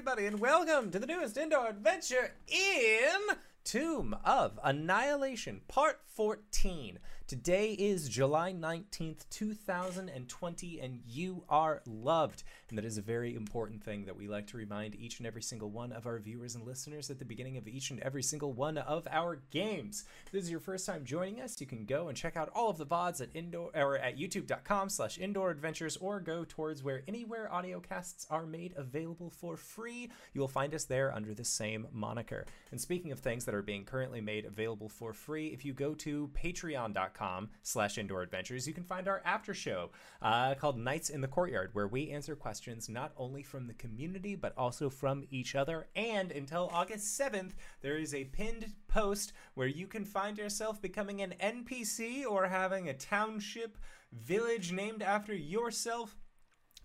everybody, and welcome to the newest indoor adventure in Tomb of Annihilation, Part 14. Today is July 19th, 2020, and you are loved. And that is a very important thing that we like to remind each and every single one of our viewers and listeners at the beginning of each and every single one of our games. If this is your first time joining us, you can go and check out all of the VODs at indoor or at youtube.com slash indoor adventures or go towards where anywhere audio casts are made available for free. You will find us there under the same moniker. And speaking of things that are being currently made available for free, if you go to patreon.com slash indoor adventures, you can find our after show uh, called Nights in the Courtyard, where we answer questions not only from the community, but also from each other. And until August 7th, there is a pinned post where you can find yourself becoming an NPC or having a township village named after yourself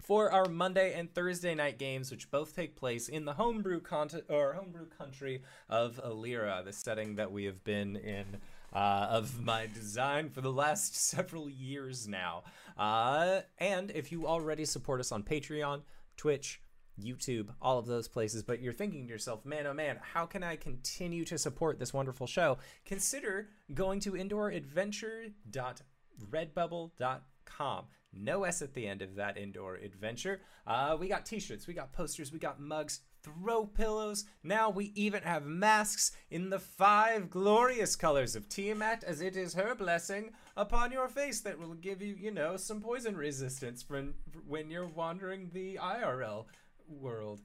for our Monday and Thursday night games, which both take place in the homebrew content or homebrew country of Alira, the setting that we have been in uh, of my design for the last several years now. Uh, and if you already support us on Patreon, Twitch, YouTube, all of those places, but you're thinking to yourself, man, oh man, how can I continue to support this wonderful show? Consider going to indooradventure.redbubble.com. No S at the end of that indoor adventure. Uh, we got t shirts, we got posters, we got mugs, throw pillows. Now we even have masks in the five glorious colors of Tiamat, as it is her blessing upon your face that will give you, you know, some poison resistance from when you're wandering the IRL world.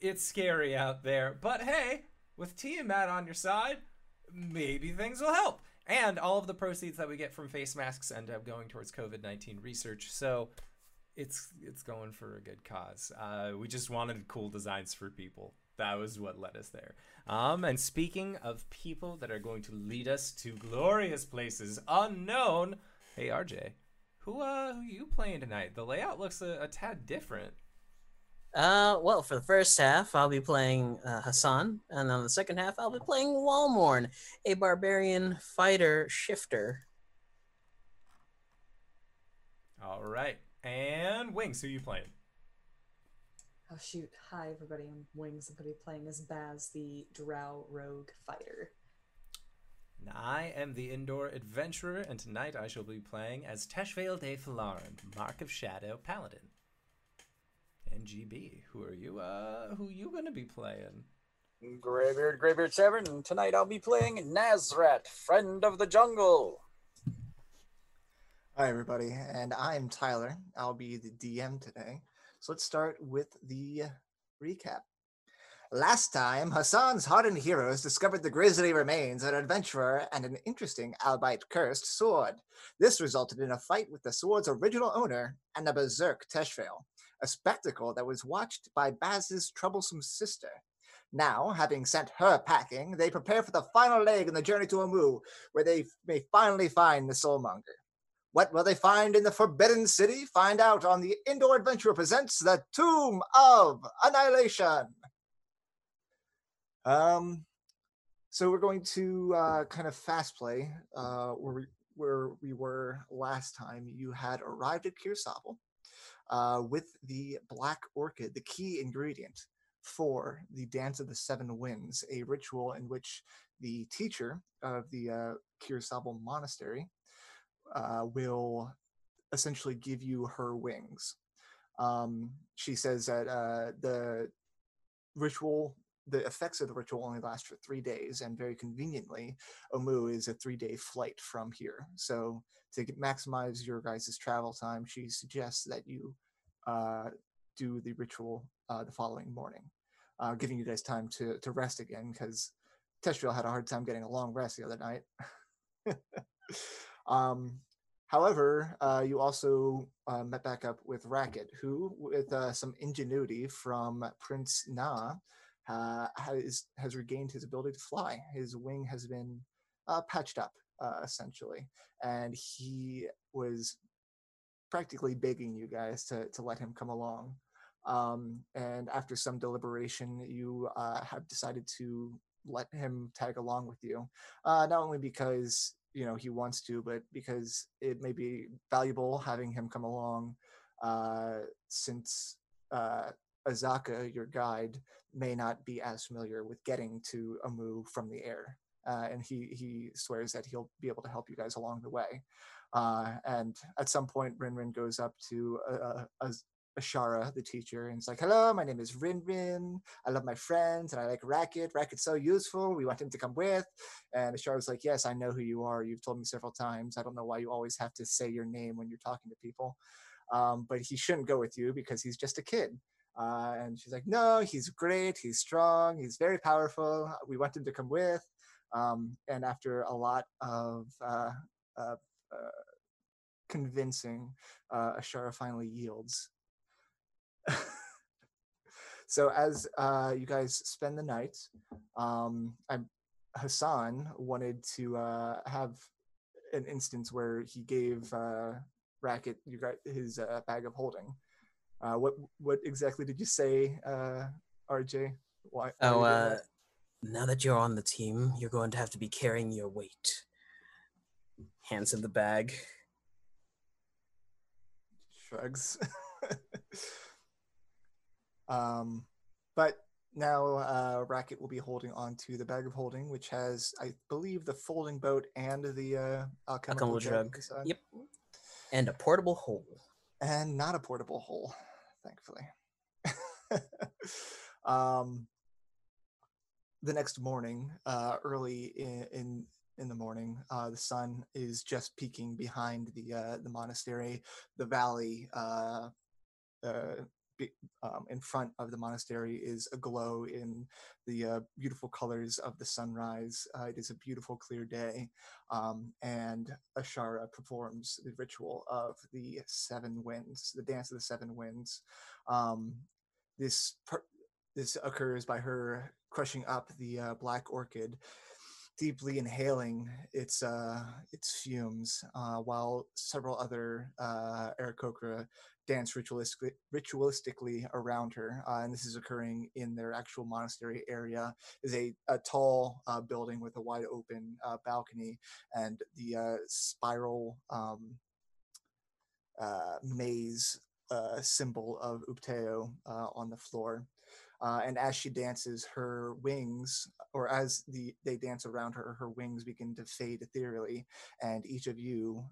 It's scary out there, but hey, with Tiamat on your side, maybe things will help. And all of the proceeds that we get from face masks end up going towards COVID 19 research. So it's it's going for a good cause. Uh, we just wanted cool designs for people. That was what led us there. Um, and speaking of people that are going to lead us to glorious places unknown, hey RJ, who uh who you playing tonight? The layout looks a, a tad different. Uh, well, for the first half, I'll be playing uh, Hassan, and on the second half, I'll be playing Walmorn, a barbarian fighter shifter. All right, and Wings, who you playing? Oh shoot! Hi everybody, I'm Wings. I'm gonna be playing as Baz, the Drow rogue fighter. And I am the indoor adventurer, and tonight I shall be playing as Teshvale de Falaran, Mark of Shadow Paladin. NGB, who are you? Uh, who you gonna be playing? Graybeard, Graybeard Severn, and tonight I'll be playing Nazrat, Friend of the Jungle. Hi, everybody, and I'm Tyler. I'll be the DM today. So let's start with the recap. Last time, Hassan's hardened heroes discovered the grisly remains of an adventurer and an interesting, albeit cursed, sword. This resulted in a fight with the sword's original owner and a berserk Teshvale, a spectacle that was watched by Baz's troublesome sister. Now, having sent her packing, they prepare for the final leg in the journey to Amu, where they may finally find the Soulmonger. What will they find in the Forbidden City? Find out on the Indoor Adventure presents the Tomb of Annihilation. Um, so we're going to uh, kind of fast play uh, where we where we were last time. You had arrived at Kir Sabal uh, with the Black Orchid, the key ingredient for the Dance of the Seven Winds, a ritual in which the teacher of the uh, Monastery uh, will essentially give you her wings. Um, she says that uh, the ritual, the effects of the ritual only last for three days, and very conveniently, Omu is a three-day flight from here. So to maximize your guys' travel time, she suggests that you uh, do the ritual uh, the following morning, uh, giving you guys time to to rest again because Teshvale had a hard time getting a long rest the other night. um, however, uh, you also uh, met back up with Racket, who, with uh, some ingenuity from Prince Na, has has regained his ability to fly. His wing has been uh, patched up, uh, essentially, and he was practically begging you guys to to let him come along. Um, and after some deliberation, you uh, have decided to let him tag along with you, uh, not only because you know he wants to, but because it may be valuable having him come along, uh, since uh, Azaka, your guide, may not be as familiar with getting to Amu from the air. Uh, and he he swears that he'll be able to help you guys along the way. Uh, and at some point, Rinrin goes up to uh, uh, Asharra, the teacher, and it's like, "Hello, my name is Rinrin. I love my friends, and I like Racket. Racket's so useful. We want him to come with." And Asharra's like, "Yes, I know who you are. You've told me several times. I don't know why you always have to say your name when you're talking to people, um, but he shouldn't go with you because he's just a kid." Uh, and she's like, "No, he's great. He's strong. He's very powerful. We want him to come with." Um, and after a lot of uh, uh, convincing, uh, Asharra finally yields. so as uh, you guys spend the night, um, I'm, Hassan wanted to uh, have an instance where he gave uh, Racket you got his uh, bag of holding. Uh, what what exactly did you say, uh, RJ? Why? Oh, uh, now that you're on the team, you're going to have to be carrying your weight. Hands in the bag. shrugs. um, but now uh, Racket will be holding on to the bag of holding, which has, I believe, the folding boat and the uh, alchemical Alchemical jug. Yep. And a portable hole. and not a portable hole, thankfully. um, the next morning, uh, early in, in in the morning, uh, the sun is just peeking behind the uh, the monastery. The valley uh, uh, um, in front of the monastery is aglow in the uh, beautiful colors of the sunrise. Uh, it is a beautiful, clear day, um, and Ashara performs the ritual of the seven winds, the dance of the seven winds. Um, this per- this occurs by her crushing up the uh, black orchid, deeply inhaling its uh, its fumes, uh, while several other uh, dance ritualistically, around her. Uh, and this is occurring in their actual monastery area. Is a, a tall uh, building with a wide open uh, balcony and the uh, spiral um, uh, maze uh, symbol of Upteo on the floor. And as she dances, her wings, or as the they dance around her, her wings begin to fade ethereally, and each of you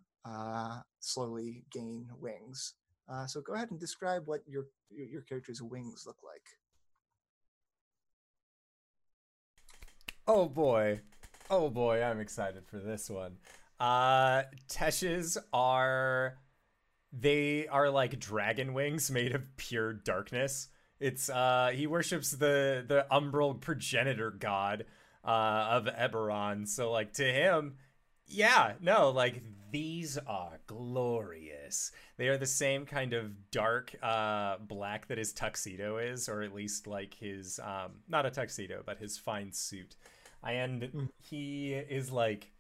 slowly gain wings. Uh, so go ahead and describe what your your, character's wings look like. Oh boy. Oh boy, I'm excited for this one. Uh Tesh's are they are like dragon wings made of pure darkness. It's uh he worships the the umbral progenitor god uh of Eberron. So like to him, yeah, no, like these are glorious. They are the same kind of dark uh black that his tuxedo is, or at least like his um not a tuxedo, but his fine suit. And he is like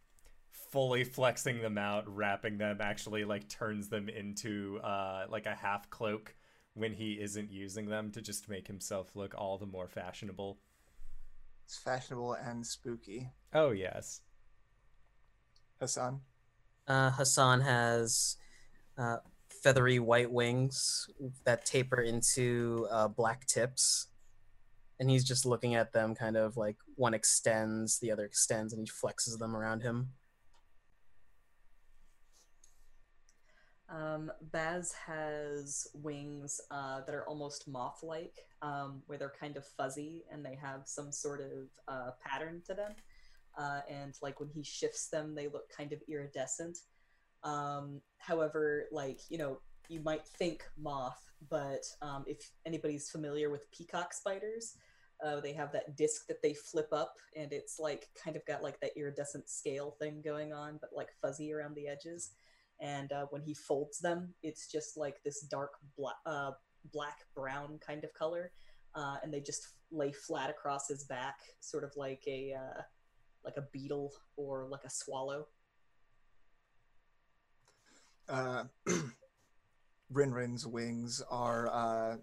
fully flexing them out, wrapping them, actually like turns them into uh like a half cloak when he isn't using them to just make himself look all the more fashionable. It's fashionable and spooky. Oh yes. Hassan. Uh, Hassan has uh, feathery white wings that taper into uh, black tips. And he's just looking at them, kind of like one extends, the other extends, and he flexes them around him. Um, Baz has wings uh, that are almost moth-like, um, where they're kind of fuzzy and they have some sort of uh, pattern to them. Uh, and like when he shifts them, they look kind of iridescent. Um, however, like you know, you might think moth, but um, if anybody's familiar with peacock spiders, uh, they have that disc that they flip up, and it's like kind of got like that iridescent scale thing going on, but like fuzzy around the edges and uh, when he folds them, it's just like this dark black, uh, black brown kind of color, uh, and they just lay flat across his back, sort of like a uh, like a beetle or like a swallow. Uh, Rinrin's wings are uh,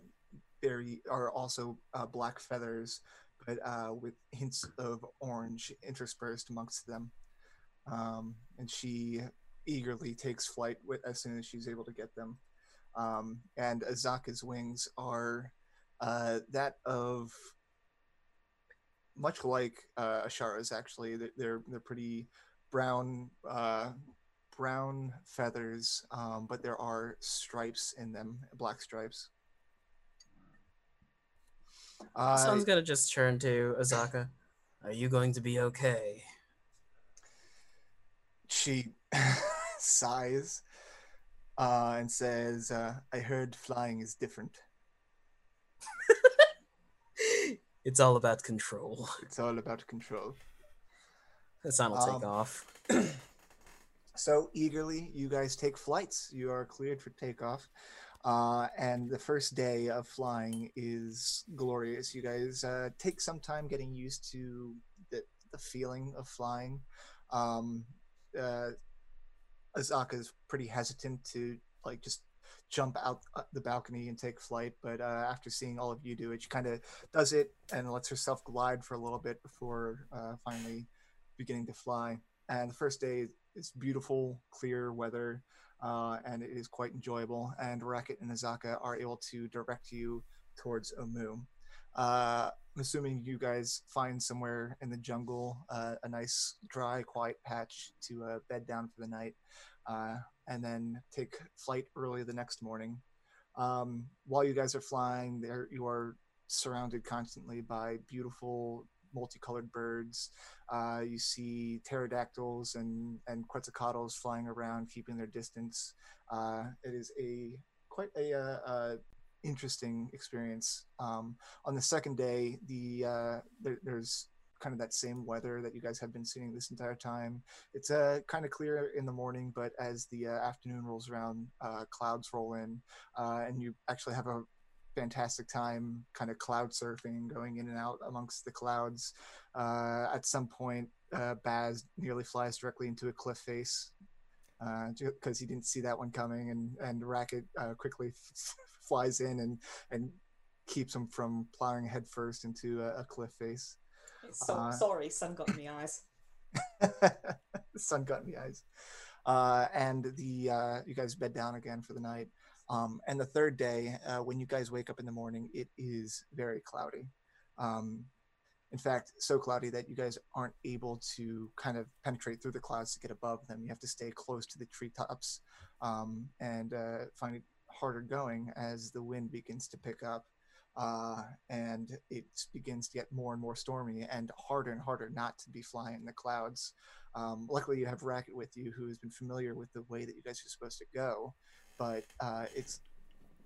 very are also uh, black feathers, but uh, with hints of orange interspersed amongst them. Um, and she eagerly takes flight with, as soon as she's able to get them. Um, and Azaka's wings are uh, that of much like uh, Asharra's. Actually, They're- they're pretty brown uh, brown feathers, um, but there are stripes in them, black stripes. Uh, gonna just turn to Azaka. Are you going to be okay? she sighs uh, and says, uh, "I heard flying is different. It's all about control. It's all about control." Hassan will take Um, off. So eagerly, you guys take flights. You are cleared for takeoff. Uh, and the first day of flying is glorious. You guys uh, take some time getting used to the, the feeling of flying. Um, uh, Azaka is pretty hesitant to like just jump out uh, the balcony and take flight, but uh, after seeing all of you do it, she kind of does it and lets herself glide for a little bit before uh, finally beginning to fly. And the first day is beautiful, clear weather, uh, and it is quite enjoyable. And Racket and Azaka are able to direct you towards Omu. Uh, I'm assuming you guys find somewhere in the jungle uh, a nice, dry, quiet patch to uh, bed down for the night, uh, and then take flight early the next morning. Um, while you guys are flying, there you are surrounded constantly by beautiful, multicolored birds. Uh, you see pterodactyls and and quetzalcoatls flying around, keeping their distance. Uh, it is a quite a uh, uh, interesting experience. Um, on the second day, the uh, there, there's kind of that same weather that you guys have been seeing this entire time. It's uh, kind of clear in the morning, but as the uh, afternoon rolls around, uh, clouds roll in, uh, and you actually have a fantastic time kind of cloud surfing, going in and out amongst the clouds. Uh, at some point, uh, Baz nearly flies directly into a cliff face because he didn't see that one coming, and and Racket quickly flies in and and keeps him from plowing headfirst into a, a cliff face. So Uh, sorry, sun got in the eyes. sun got in the eyes. Uh, and the uh, you guys bed down again for the night. Um, and the third day, uh, when you guys wake up in the morning, it is very cloudy. Um, in fact, so cloudy that you guys aren't able to kind of penetrate through the clouds to get above them. You have to stay close to the treetops um, and uh, find it harder going as the wind begins to pick up. Uh, and it begins to get more and more stormy and harder and harder not to be flying in the clouds. Um, luckily, you have Racket with you, who has been familiar with the way that you guys are supposed to go, but uh, it's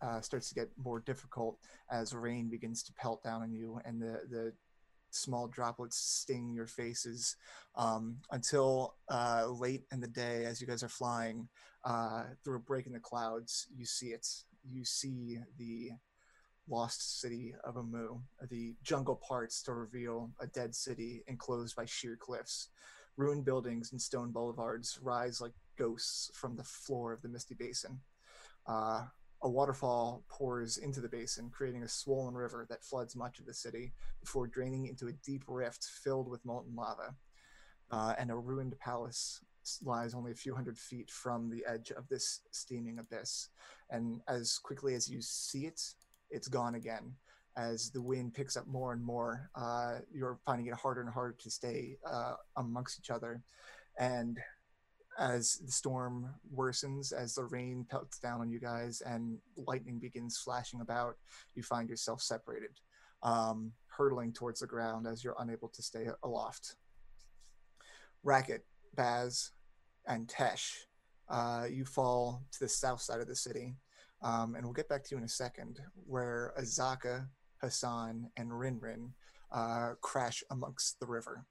uh, starts to get more difficult as rain begins to pelt down on you, and the the small droplets sting your faces um, until uh, late in the day, as you guys are flying uh, through a break in the clouds, you see it. You see the lost city of Amu. The jungle parts to reveal a dead city enclosed by sheer cliffs. Ruined buildings and stone boulevards rise like ghosts from the floor of the misty basin. Uh, a waterfall pours into the basin, creating a swollen river that floods much of the city before draining into a deep rift filled with molten lava. Uh, and a ruined palace lies only a few hundred feet from the edge of this steaming abyss. And as quickly as you see it, it's gone again. As the wind picks up more and more, uh, you're finding it harder and harder to stay uh, amongst each other. And as the storm worsens, as the rain pelts down on you guys and lightning begins flashing about, you find yourself separated, um, hurtling towards the ground as you're unable to stay aloft. Racket, Baz, and Tesh, uh, you fall to the south side of the city. Um, and we'll get back to you in a second, where Azaka, Hassan, and Rinrin uh, crash amongst the river.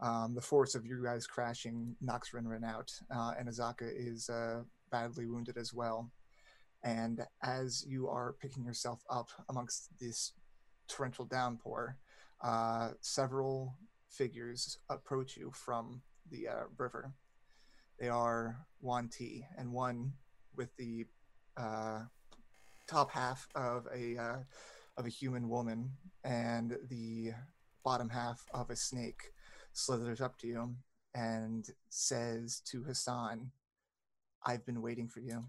Um, the force of you guys crashing knocks Rinrin out, uh, and Azaka is uh, badly wounded as well. And as you are picking yourself up amongst this torrential downpour, uh, several figures approach you from the uh, river. They are Yuan Ti, and one with the uh, top half of a uh, of a human woman, and the bottom half of a snake slithers up to you and says to Hassan, I've been waiting for you.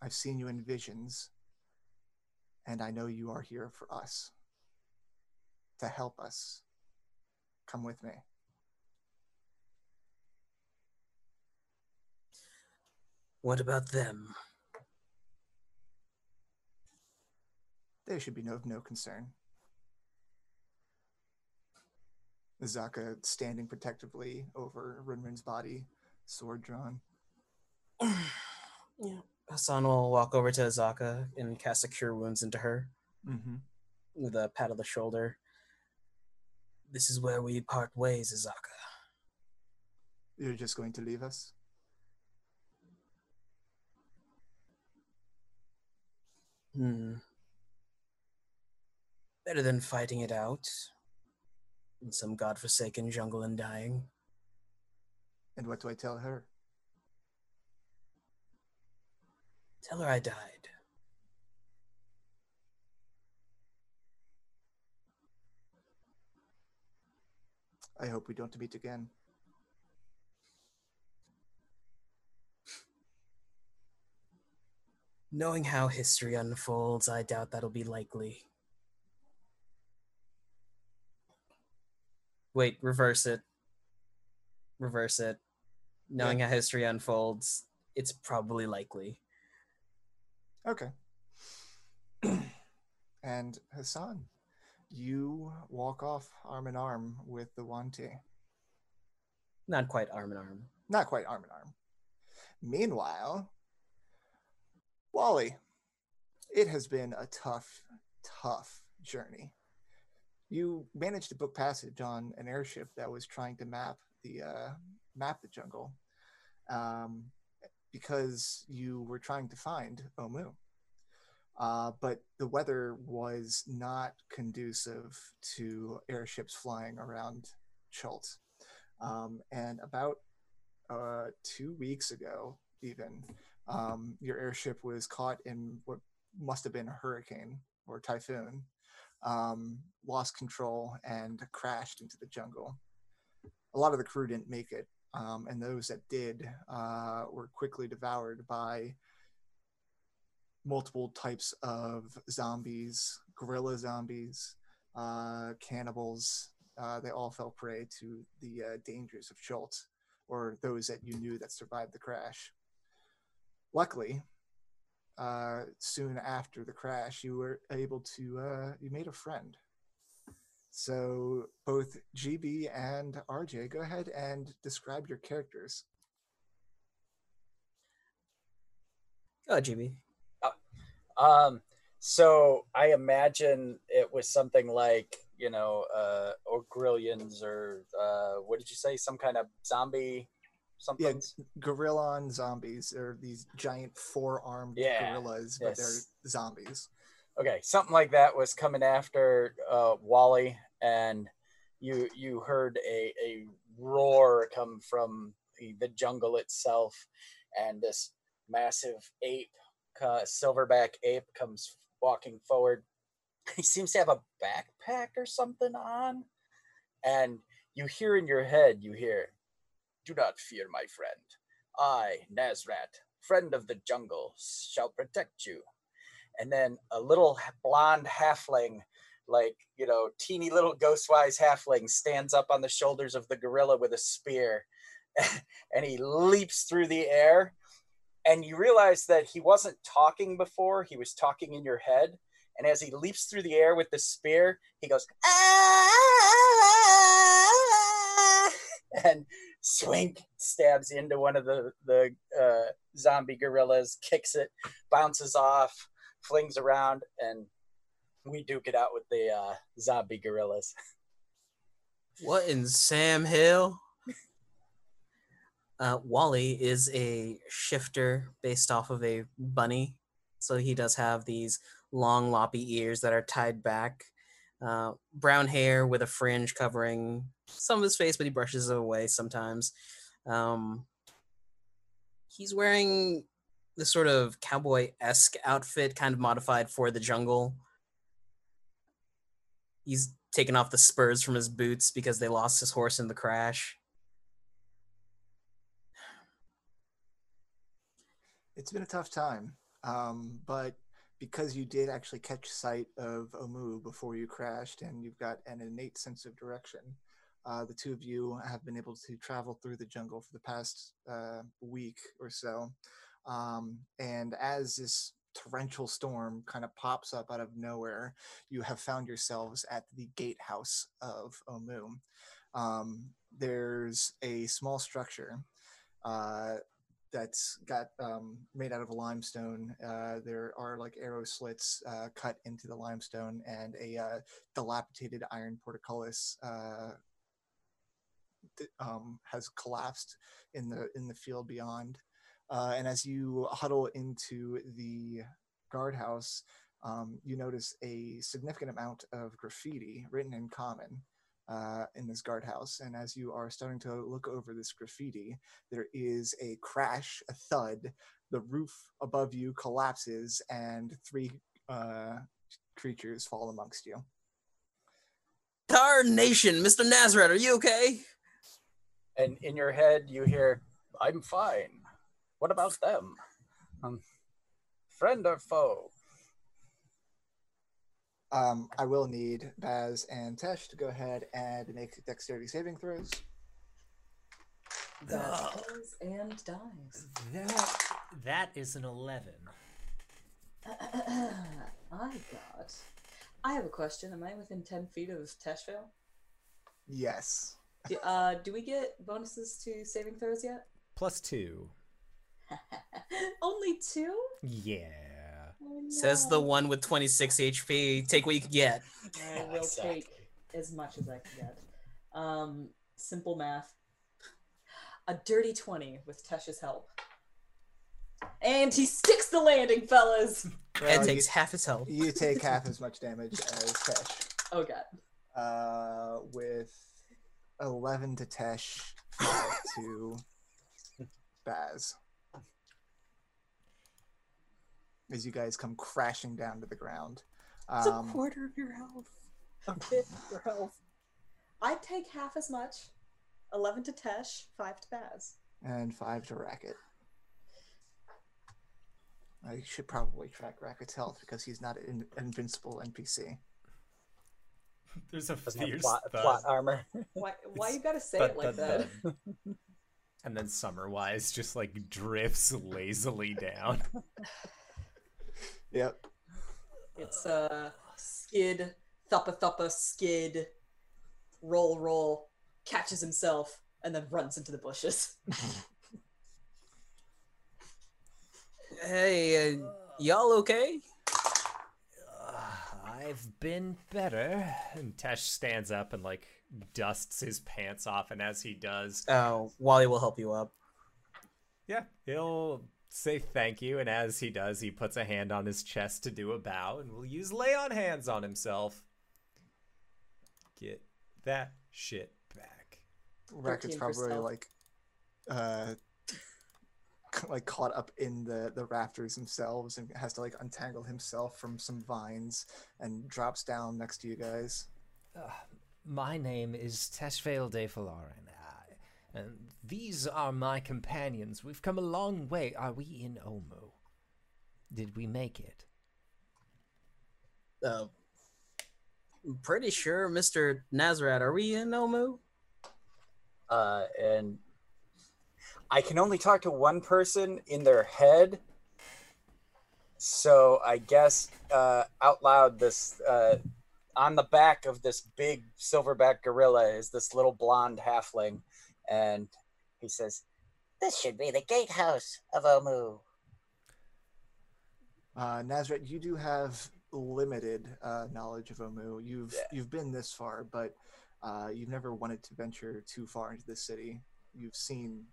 I've seen you in visions. And I know you are here for us to help us. Come with me. What about them? They should be no, of no concern. Zaka standing protectively over Rinrin's body, sword drawn. yeah. Hassan will walk over to Azaka and cast a cure wounds into her Mm-hmm. with a pat of the shoulder. This is where we part ways, Azaka. You're just going to leave us? Hmm. Better than fighting it out in some godforsaken jungle and dying. And what do I tell her? Tell her I died. I hope we don't meet again. Knowing how history unfolds, I doubt that'll be likely. Wait, reverse it. Reverse it. Knowing how history unfolds, it's probably likely. Okay. and Hassan, you walk off arm in arm with the Yuan Ti. Not quite arm in arm. Not quite arm in arm. Meanwhile, Wally, it has been a tough, tough journey. You managed to book passage on an airship that was trying to map the uh, map the jungle, um, because you were trying to find Omu. Uh, but the weather was not conducive to airships flying around Chult. Um, and about uh, two weeks ago, even, um, your airship was caught in what must have been a hurricane or typhoon, um, lost control, and crashed into the jungle. A lot of the crew didn't make it, um, and those that did uh, were quickly devoured by multiple types of zombies, gorilla zombies, uh, cannibals. Uh, they all fell prey to the uh, dangers of Chult, or those that you knew that survived the crash. Luckily, uh, soon after the crash, you were able to uh, you made a friend. So both GB and RJ, go ahead and describe your characters. Oh, GB. Um, so I imagine it was something like you know, uh, or girallons, or uh, what did you say? Some kind of zombie, something. Yeah, girallon zombies. They're these giant four-armed Yeah, gorillas, but yes. they're zombies. okay something like that was coming after uh, wally and you you heard a, a roar come from the, the jungle itself and this massive ape uh, silverback ape comes walking forward he seems to have a backpack or something on and you hear in your head you hear do not fear my friend i nazrat friend of the jungle shall protect you and then a little blonde halfling like you know teeny little ghostwise halfling stands up on the shoulders of the gorilla with a spear and he leaps through the air and you realize that he wasn't talking before he was talking in your head and as he leaps through the air with the spear he goes "Ah!" ah, ah, ah and swink stabs into one of the the uh, zombie gorillas kicks it bounces off flings around and we duke it out with the uh, zombie gorillas. What in Sam Hill? Uh, Wally is a shifter based off of a bunny. So he does have these long, loppy ears that are tied back. Uh, brown hair with a fringe covering some of his face, but he brushes it away sometimes. Um, he's wearing this sort of cowboy esque outfit, kind of modified for the jungle. He's taken off the spurs from his boots because they lost his horse in the crash. It's been a tough time, um, but because you did actually catch sight of Omu before you crashed, and you've got an innate sense of direction, uh, the two of you have been able to travel through the jungle for the past uh, week or so. Um, and as this torrential storm kind of pops up out of nowhere, you have found yourselves at the gatehouse of Omu. Um, there's a small structure uh, that's got um, made out of a limestone. Uh, there are like arrow slits uh, cut into the limestone, and a uh, dilapidated iron portcullis uh, um, has collapsed in the in the field beyond. Uh, and as you huddle into the guardhouse, um, you notice a significant amount of graffiti written in common uh, in this guardhouse. And as you are starting to look over this graffiti, there is a crash, a thud. The roof above you collapses, and three uh, creatures fall amongst you. Tarnation, Mr. Nazareth, are you okay? And in your head, you hear, I'm fine. What about them? Um, friend or foe? Um, I will need Baz and Tesh to go ahead and make dexterity saving throws. That and dies. That that is an eleven. I got. I have a question. Am I within 10 feet of Teshvale? Yes. Do, uh, do we get bonuses to saving throws yet? Plus two. Only two? Yeah. Says the one with 26 HP. Take what you can get. I will Exactly. take as much as I can get. Um, simple math. A dirty 20 with Tesh's help. And he sticks the landing, fellas! Ed Well, takes half his health. You, you take half as much damage as Tesh. Oh god. Uh, with 11 to Tesh, five to Baz. As you guys come crashing down to the ground. It's a Um, quarter of your health. A fifth of your health. I'd take half as much. 11 to Tesh, 5 to Baz. and five to Racket. I should probably track Racket's health because he's not an invincible NPC. There's a Doesn't fierce plot, thud. plot armor. Why, why you gotta say Thud, it like thud, that? thud. And then Summerwise just like drifts lazily down. Yep. It's uh skid, thuppa thuppa, skid, roll roll, catches himself, and then runs into the bushes. Hey, uh, y'all okay? Uh, I've been better. And Tesh stands up and like dusts his pants off, and as he does, Oh, Wally will help you up. yeah, he'll say thank you, and as he does, he puts a hand on his chest to do a bow, and will use lay on hands on himself. Get that shit back. Racket's 13 probably like uh like caught up in the the rafters themselves and has to like untangle himself from some vines and drops down next to you guys. My name is Teshvale de Falarin, I- and these are my companions. We've come a long way. Are we in Omu? Did we make it? Uh, I'm pretty sure, Mr. Nazareth, are we in Omu? Uh, and I can only talk to one person in their head. So I guess uh, out loud, this uh, on the back of this big silverback gorilla is this little blonde halfling, and he says, This should be the gatehouse of Omu. Uh Nazareth, you do have limited uh knowledge of Omu. You've Yeah. you've been this far, but uh you've never wanted to venture too far into the city. You've seen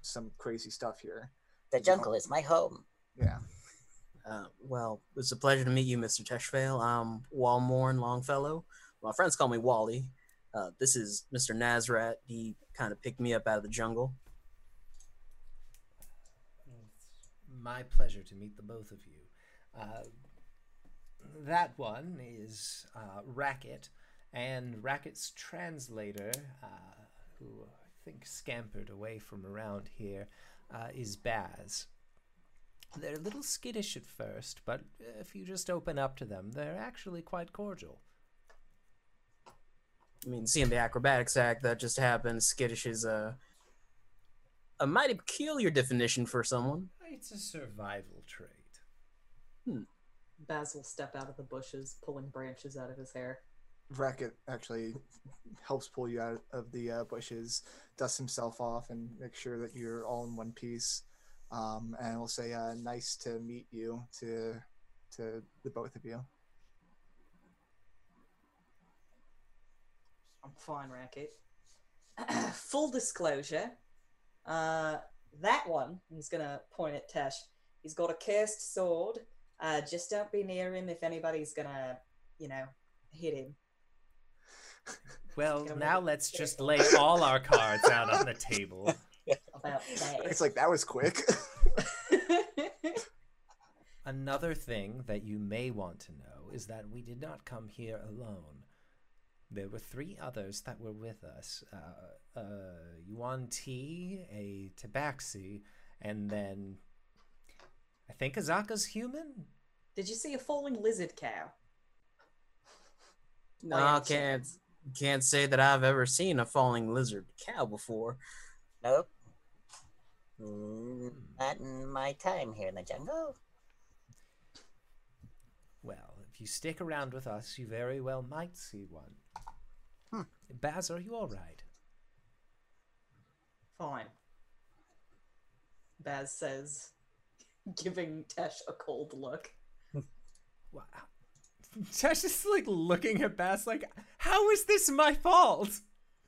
some crazy stuff here. The jungle is my home. Yeah. Uh, well, it's a pleasure to meet you, Mr. Teshvale. I'm Walmorn Longfellow. My friends call me Wally. Uh, this is Mr. Nazareth. He kind of picked me up out of the jungle. My pleasure to meet the both of you. Uh, that one is uh, Racket, and Racket's translator, uh, who I think scampered away from around here, uh, is Baz. They're a little skittish at first, but if you just open up to them, they're actually quite cordial. I mean, seeing the acrobatics act that just happened, skittish is a a mighty peculiar definition for someone. It's a survival trait. Baz will step out of the bushes, pulling branches out of his hair. Racket actually helps pull you out of the uh, bushes, dusts himself off, and make sure that you're all in one piece. Um, and we'll say, uh, "Nice to meet you." To to the both of you. I'm fine, Racket. Full disclosure, uh, that one, he's gonna point at Tesh. He's got a cursed sword. Uh, just don't be near him if anybody's gonna, you know, hit him. Well, now let's just lay all our cards out on the table. About It's like that was quick. Another thing that you may want to know is that we did not come here alone. There were three others that were with us uh, uh, Yuan Ti, a Tabaxi, and then I think Azaka's human? Did you see a falling lizard cow? No, I can't can't say that I've ever seen a falling lizard cow before. Nope. Mm, Not in my time here in the jungle. Well, if you stick around with us, you very well might see one. Baz, are you all right? Fine. Baz says, giving Tesh a cold look. Wow. Tesh is like looking at Baz like, how is this my fault?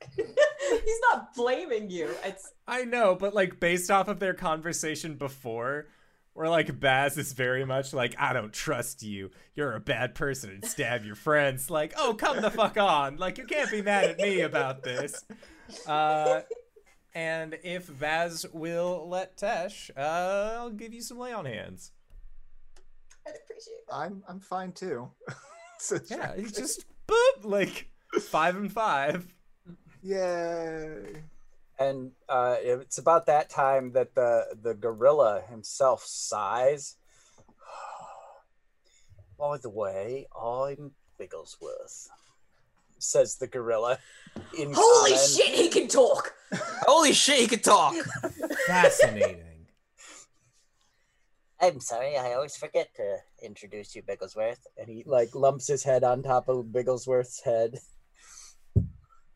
He's not blaming you. It's I know, but like based off of their conversation before, where like Baz is very much like, I don't trust you. You're a bad person and stab your friends. Like, oh, come the fuck on. Like, you can't be mad at me about this. Uh, and if Baz will let Tesh, uh, I'll give you some lay on hands. I'd appreciate that. I'm I'm fine too. So Yeah, it's just boop, like five and five. Yay. And uh, it's about that time that the the gorilla himself sighs. By the way, I'm Bigglesworth, says the gorilla. In Holy common. shit, he can talk! Holy shit, he can talk! Fascinating. I'm sorry, I always forget to introduce you, Bigglesworth. And he like lumps his head on top of Bigglesworth's head.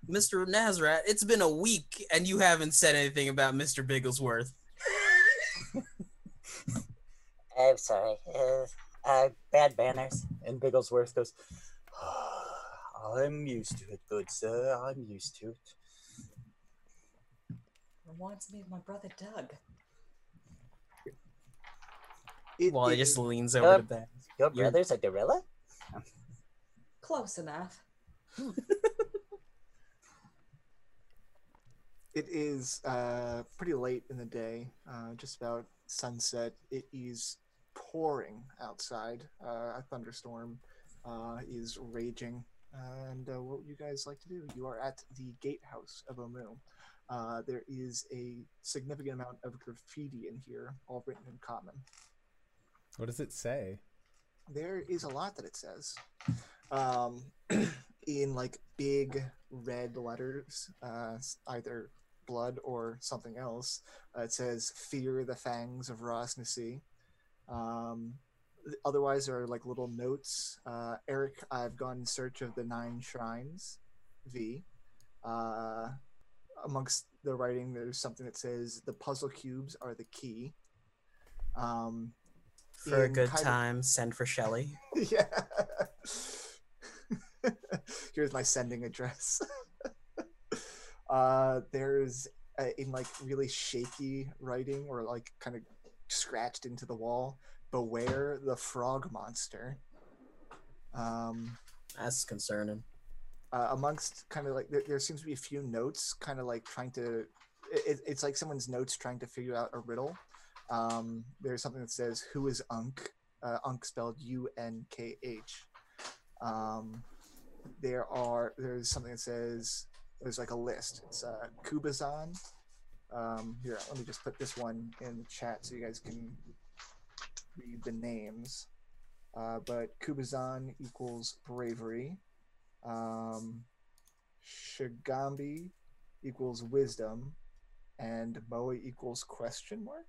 Mr. Nazareth, it's been a week and you haven't said anything about Mr. Bigglesworth. I'm sorry. Uh, uh, bad manners. And Bigglesworth goes, I'm used to it, good sir. I'm used to it. Reminds me of my brother Doug. It Well, he is- just leans over Yep. to Baz. Your You're- brother's a gorilla? Close enough. It is uh, pretty late in the day, uh, just about sunset. It is pouring outside. Uh, a thunderstorm uh, is raging. And uh, what would you guys like to do? You are at the gatehouse of Omu. Uh, there is a significant amount of graffiti in here, all written in common. What does it say? There is a lot that it says. Um, in like big red letters, uh, either blood or something else. Uh, it says "Fear the fangs of Ras Nsi." Um, otherwise, there are like little notes. Uh, Eric, I've gone in search of the nine shrines. V. Uh, amongst the writing, there's something that says the puzzle cubes are the key. Um, For a good of- time, send for Shelly. yeah. Here's my sending address. uh, there's uh, in like really shaky writing or like kind of scratched into the wall. Beware the frog monster. Um, That's concerning. uh, amongst kind of like there, there seems to be a few notes, kind of like trying to. It, it's like someone's notes trying to figure out a riddle. Um, there's something that says, "Who is Unkh?" Uh, Unkh spelled U N K H. Um, there are there's something that says there's like a list. It's uh, Kubazan. Um, here, let me just put this one in the chat so you guys can read the names. Uh, but Kubazan equals bravery. Um, Shagambi equals wisdom, and Moa equals question mark.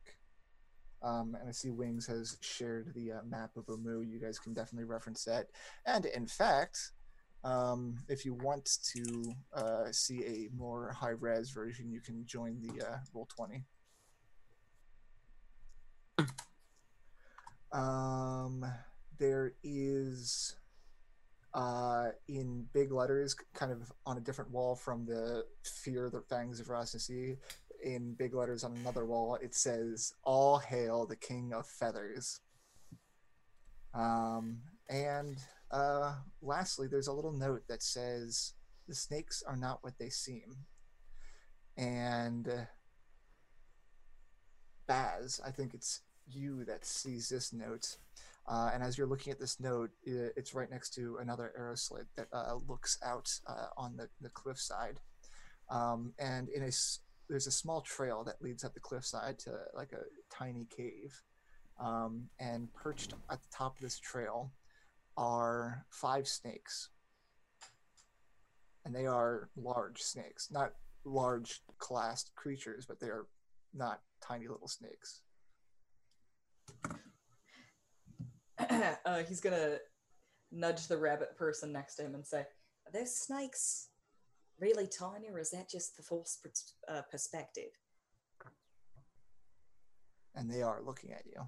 Um, and I see Wings has shared the uh, map of Amu. You guys can definitely reference that. And in fact, um, if you want to uh, see a more high res version, you can join the uh, Roll 20. Um, there is uh, in big letters, kind of on a different wall from the Fear the Fangs of Ras Nsi, in big letters on another wall, it says, All hail the King of Feathers. Um, and uh, lastly, there's a little note that says, The snakes are not what they seem. And uh, Baz, I think it's you that sees this note. Uh, and as you're looking at this note, it's right next to another arrow slit that uh, looks out uh, on the, the cliffside. Um, and in a there's a small trail that leads up the cliffside to like a tiny cave. Um, and perched at the top of this trail are five snakes. And they are large snakes, not large classed creatures, but they are not tiny little snakes. uh, he's gonna nudge the rabbit person next to him and say, "Are those snakes really tiny, or is that just the false pers- uh, perspective?" And they are looking at you.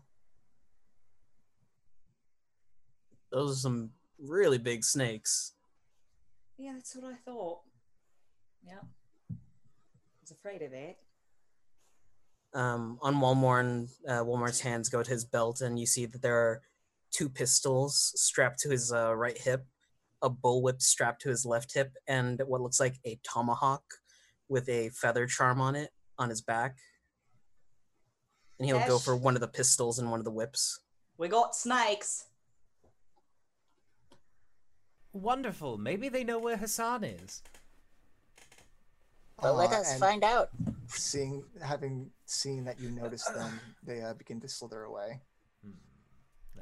Those are some really big snakes. Yeah, that's what I thought. Yeah, I was afraid of it. Um, on Walmorn, uh, Walmart's hands go to his belt, and you see that there are two pistols strapped to his uh, right hip, a bullwhip strapped to his left hip, and what looks like a tomahawk with a feather charm on it on his back. And he'll go for one of the pistols and one of the whips. We got snakes. Wonderful. Maybe they know where Hassan is. But let Uh, us and find out. Seeing, having seen that you notice them, they uh, begin to slither away. Hmm.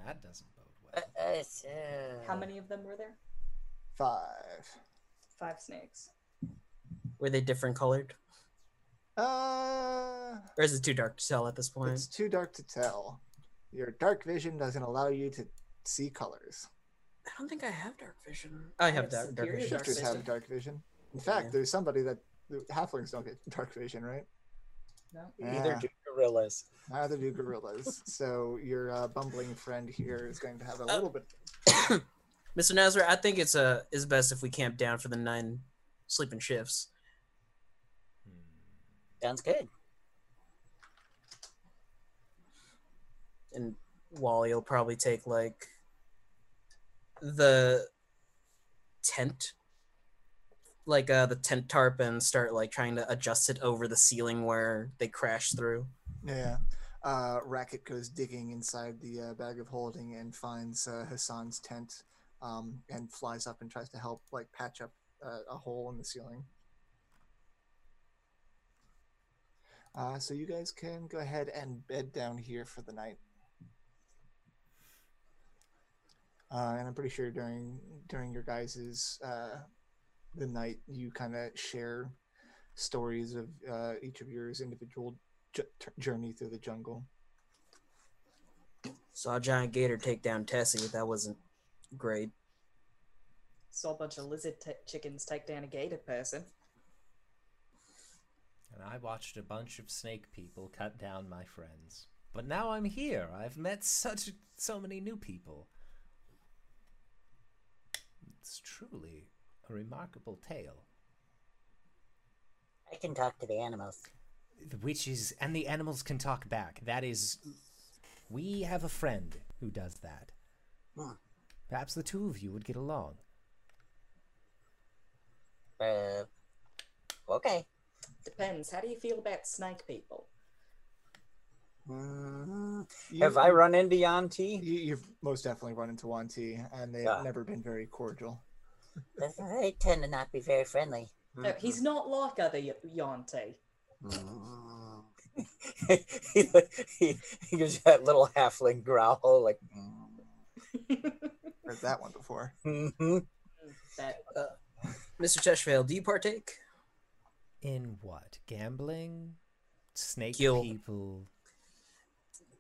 That doesn't bode Uh, well. uh, so- How many of them were there? Five. Five snakes. Were they different colored? Uh, Or is it too dark to tell at this point? it's too dark to tell. Your dark vision doesn't allow you to see colors. I don't think I have dark vision. I have have dark, dark superior vision. dark Shifters have vision. dark vision. In fact, Yeah. there's somebody that the halflings don't get dark vision, right? No. Neither Yeah. do gorillas. Neither do gorillas. so your uh, bumbling friend here is going to have a Uh, little bit. Mr. Nazar, I think it's uh is best if we camp down for the nine sleeping shifts. Hmm. Sounds good. and Wally will probably take like the tent like uh the tent tarp and start like trying to adjust it over the ceiling where they crash through. Yeah. Uh, Racket goes digging inside the uh, bag of holding and finds uh, Hassan's tent um, and flies up and tries to help like patch up uh, a hole in the ceiling. Uh, so you guys can go ahead and bed down here for the night. Uh, and I'm pretty sure during during your guys's uh, the night you kind of share stories of uh, each of yours individual j- t- journey through the jungle. Saw a giant gator take down Tessie. That wasn't great. Saw a bunch of lizard t- chickens take down a gator person. And I watched a bunch of snake people cut down my friends. But now I'm here. I've met such so many new people. It's truly a remarkable tale. I can talk to the animals. The witches and the animals can talk back. That is we have a friend who does that. Hmm. Perhaps the two of you would get along. Uh, okay. Depends. How do you feel about snake people? Mm, Have I run into Yuan Ti? You, you've most definitely run into Yuan Ti, and they've never been very cordial. they tend to not be very friendly. No, he's not like other y- Yuan Ti. Mm. he, he, he gives you that little halfling growl, like. Heard that one before. mhm. That Mr. Teshvale, do you partake? In what? Gambling? Snake Kill. people?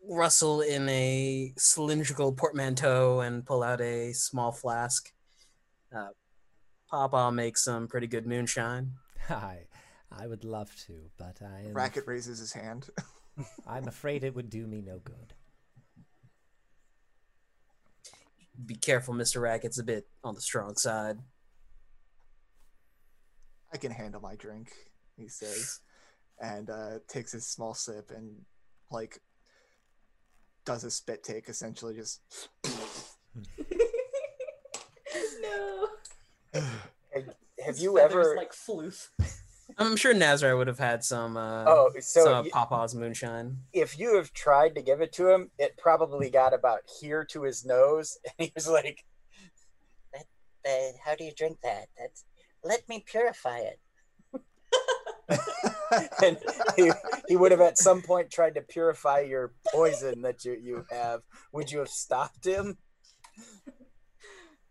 Rustle in a cylindrical portmanteau and pull out a small flask. Uh, Papa makes some pretty good moonshine. Hi. I would love to, but I am, Racket raises his hand. I'm afraid it would do me no good. Be careful, Mr. Racket's a bit on the strong side. I can handle my drink, he says, and uh, takes a small sip and like does a spit take, essentially just. no. Have His you ever? like floof? I'm sure Nazar would have had some uh, Oh, so some of y- Papa's moonshine. if you have tried to give it to him, it probably got about here to his nose, and he was like, Uh, how do you drink that? That's let me purify it. and he, he would have at some point tried to purify your poison that you, you have. Would you have stopped him?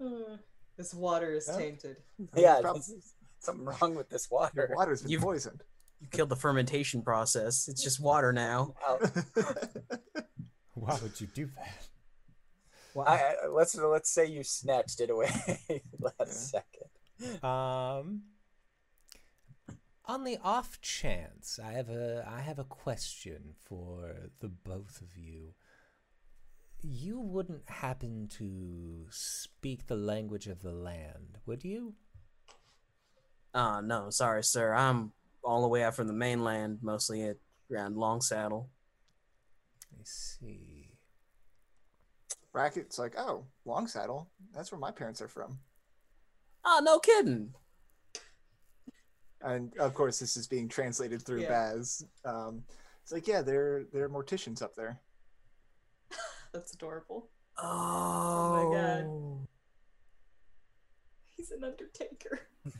Hmm. this water is Yeah. tainted. Yeah, prob- there's something wrong with this Your water. water's been You've- poisoned. You killed the fermentation process. It's just water now. I'll- Why would you do that? I, I, let's let's say you snatched it away last second. Um, on the off chance, I have a I have a question for the both of you. You wouldn't happen to speak the language of the land, would you? Uh, no, sorry, sir. I'm all the way out from the mainland, mostly at around Long Saddle. I see. Racket's like, oh, Long Saddle. That's where my parents are from. Oh, no kidding. And of course, this is being translated through Yeah. Baz. Um, it's like, yeah, they're they're morticians up there. That's adorable. Oh, my God. He's an undertaker.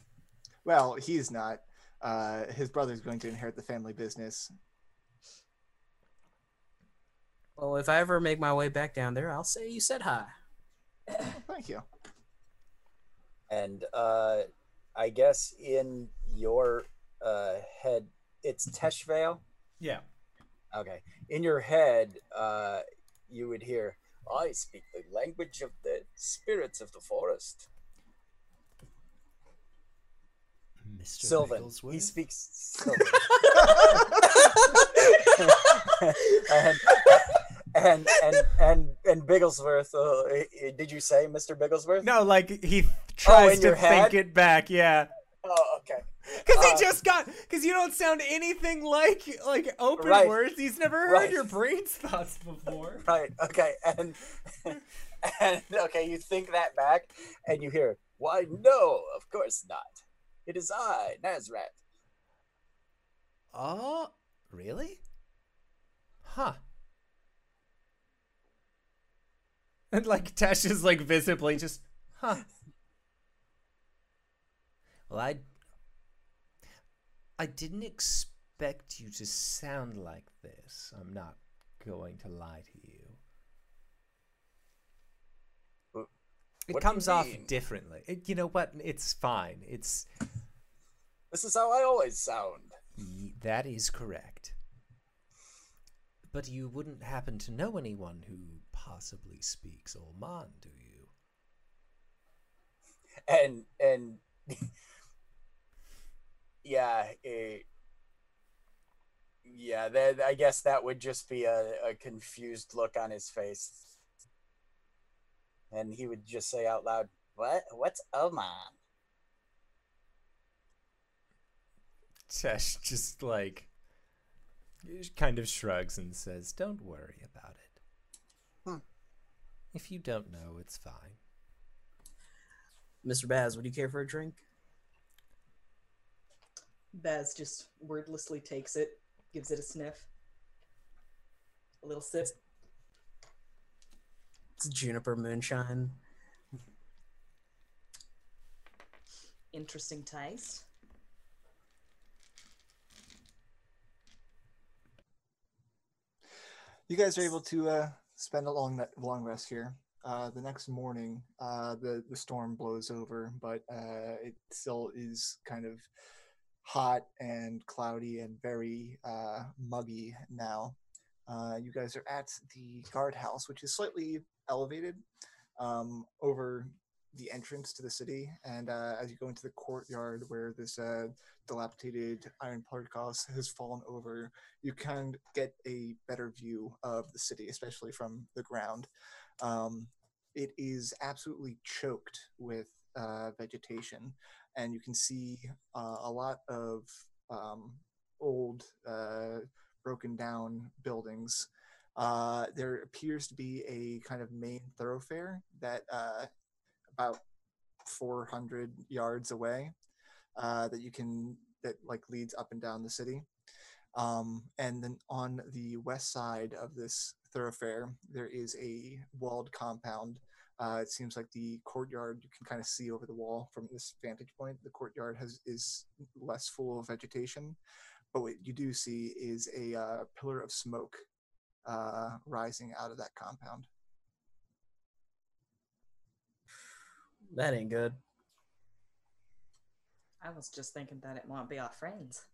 Well, he's not. Uh, his brother's going to inherit the family business. Well, if I ever make my way back down there, I'll say you said hi. Thank you. And uh, I guess in your uh, head, it's Teshvale. Yeah. Okay. In your head, uh, you would hear, I speak the language of the spirits of the forest. Mr. Sylvan. Bigglesworth? He speaks Sylvan. and, and and and and Bigglesworth. Uh, eh, did you say Mr. Bigglesworth? No, like he tries in to your head? think it back. Yeah. Oh, okay. Because he Uh, just got. Because you don't sound anything like like open Right. words. He's never heard Right. your brain's thoughts before. Right. Okay. And and okay, you think that back, and you hear, "Why, no, of course not. It is I, Nazrat." Oh, really? Huh. And like Tash is like visibly just, huh. Well, I. I didn't expect you to sound like this. I'm not going to lie to you. Wh- It what you comes off differently. It, you know what? It's fine. It's This is how I always sound. That is correct. But you wouldn't happen to know anyone who possibly speaks Olman, do you? And and yeah, eh, yeah. That I guess that would just be a, a confused look on his face, and he would just say out loud, What? What's Oman? Tesh just like kind of shrugs and says, Don't worry about it. Hmm. If you don't know, it's fine. Mr. Baz, would you care for a drink? Baz just wordlessly takes it, gives it a sniff, a little sip. It's juniper moonshine. Interesting taste. You guys are able to uh, spend a long ni- long rest here. Uh, the next morning, uh, the the storm blows over, but uh, it still is kind of hot and cloudy and very uh, muggy now. Uh, you guys are at the guardhouse, which is slightly elevated um, over the entrance to the city. And uh, as you go into the courtyard where this uh, dilapidated iron podcast has fallen over, you can get a better view of the city, especially from the ground. Um, it is absolutely choked with uh, vegetation, and you can see uh, a lot of um, old, uh, broken down buildings. Uh, there appears to be a kind of main thoroughfare that uh, about 400 yards away uh, that you can that like leads up and down the city. Um, and then on the west side of this thoroughfare, there is a walled compound. Uh, it seems like the courtyard you can kind of see over the wall from this vantage point. The courtyard has is less full of vegetation, but what you do see is a uh, pillar of smoke uh, rising out of that compound. That ain't good. I was just thinking that it might be our friends.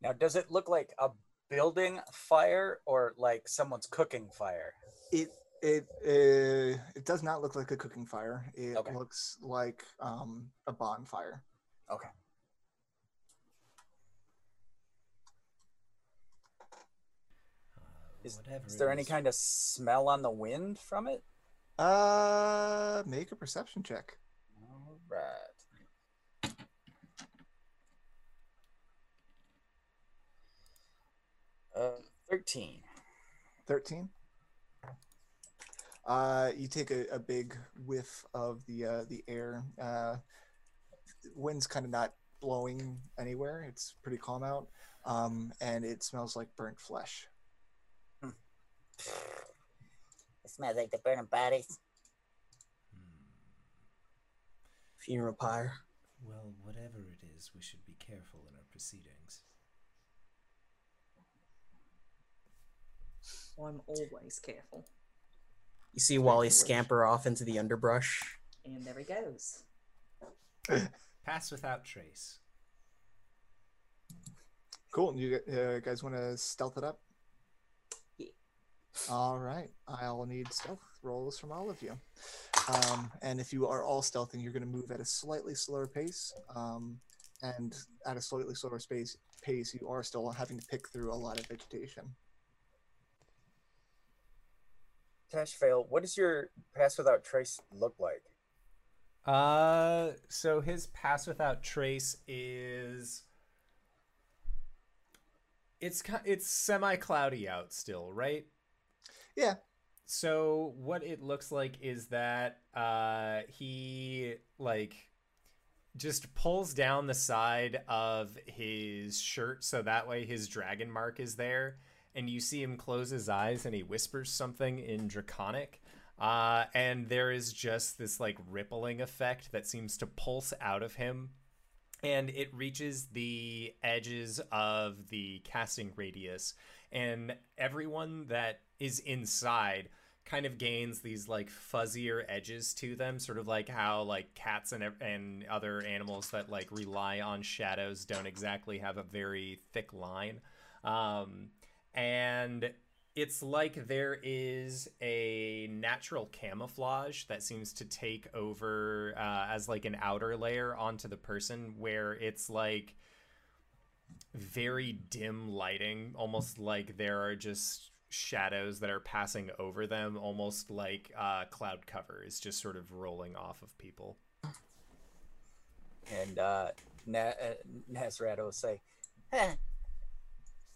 Now, does it look like a building fire or like someone's cooking fire? It it uh, it does not look like a cooking fire. It Okay. looks like um, a bonfire. Okay. Is- Is there any kind of smell on the wind from it? Uh, make a perception check. All right. Uh, 13. 13 uh you take a, a big whiff of the uh the air uh wind's kind of not blowing anywhere it's pretty calm out um and it smells like burnt flesh It smells like the burning bodies. Funeral pyre. Well, whatever it is, we should be careful in our proceedings. I'm always careful. You see Wally scamper off into the underbrush. And there he goes. Pass without trace. cool you uh, guys want to stealth it up Yeah. all right i'll need stealth rolls from all of you um and if you are all stealthing you're going to move at a slightly slower pace um and at a slightly slower space pace you are still having to pick through a lot of vegetation Tashvale, what does your pass without trace look like? Uh, so his pass without trace is it's it's semi cloudy out still, right? yeah So what it looks like is that uh he like just pulls down the side of his shirt so that way his dragon mark is there and you see him close his eyes and he whispers something in draconic uh, and there is just this like rippling effect that seems to pulse out of him and it reaches the edges of the casting radius and everyone that is inside kind of gains these like fuzzier edges to them sort of like how like cats and and other animals that like rely on shadows don't exactly have a very thick line. Um and it's like there is a natural camouflage that seems to take over uh, as like an outer layer onto the person where it's like very dim lighting almost like there are just shadows that are passing over them almost like uh, cloud cover is just sort of rolling off of people And uh, Na- uh, say.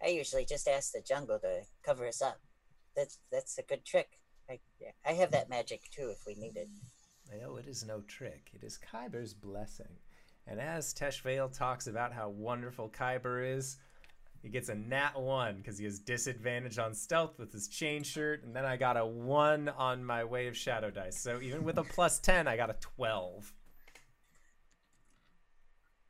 I usually just ask the jungle to cover us up. That's that's a good trick. I I have that magic too if we need it. No, it is no trick. It is Kyber's blessing. And as Teshvale talks about how wonderful Kyber is, he gets a nat one because he has disadvantage on stealth with his chain shirt, and then I got a one on my of shadow dice. So even with a plus ten, I got a twelve.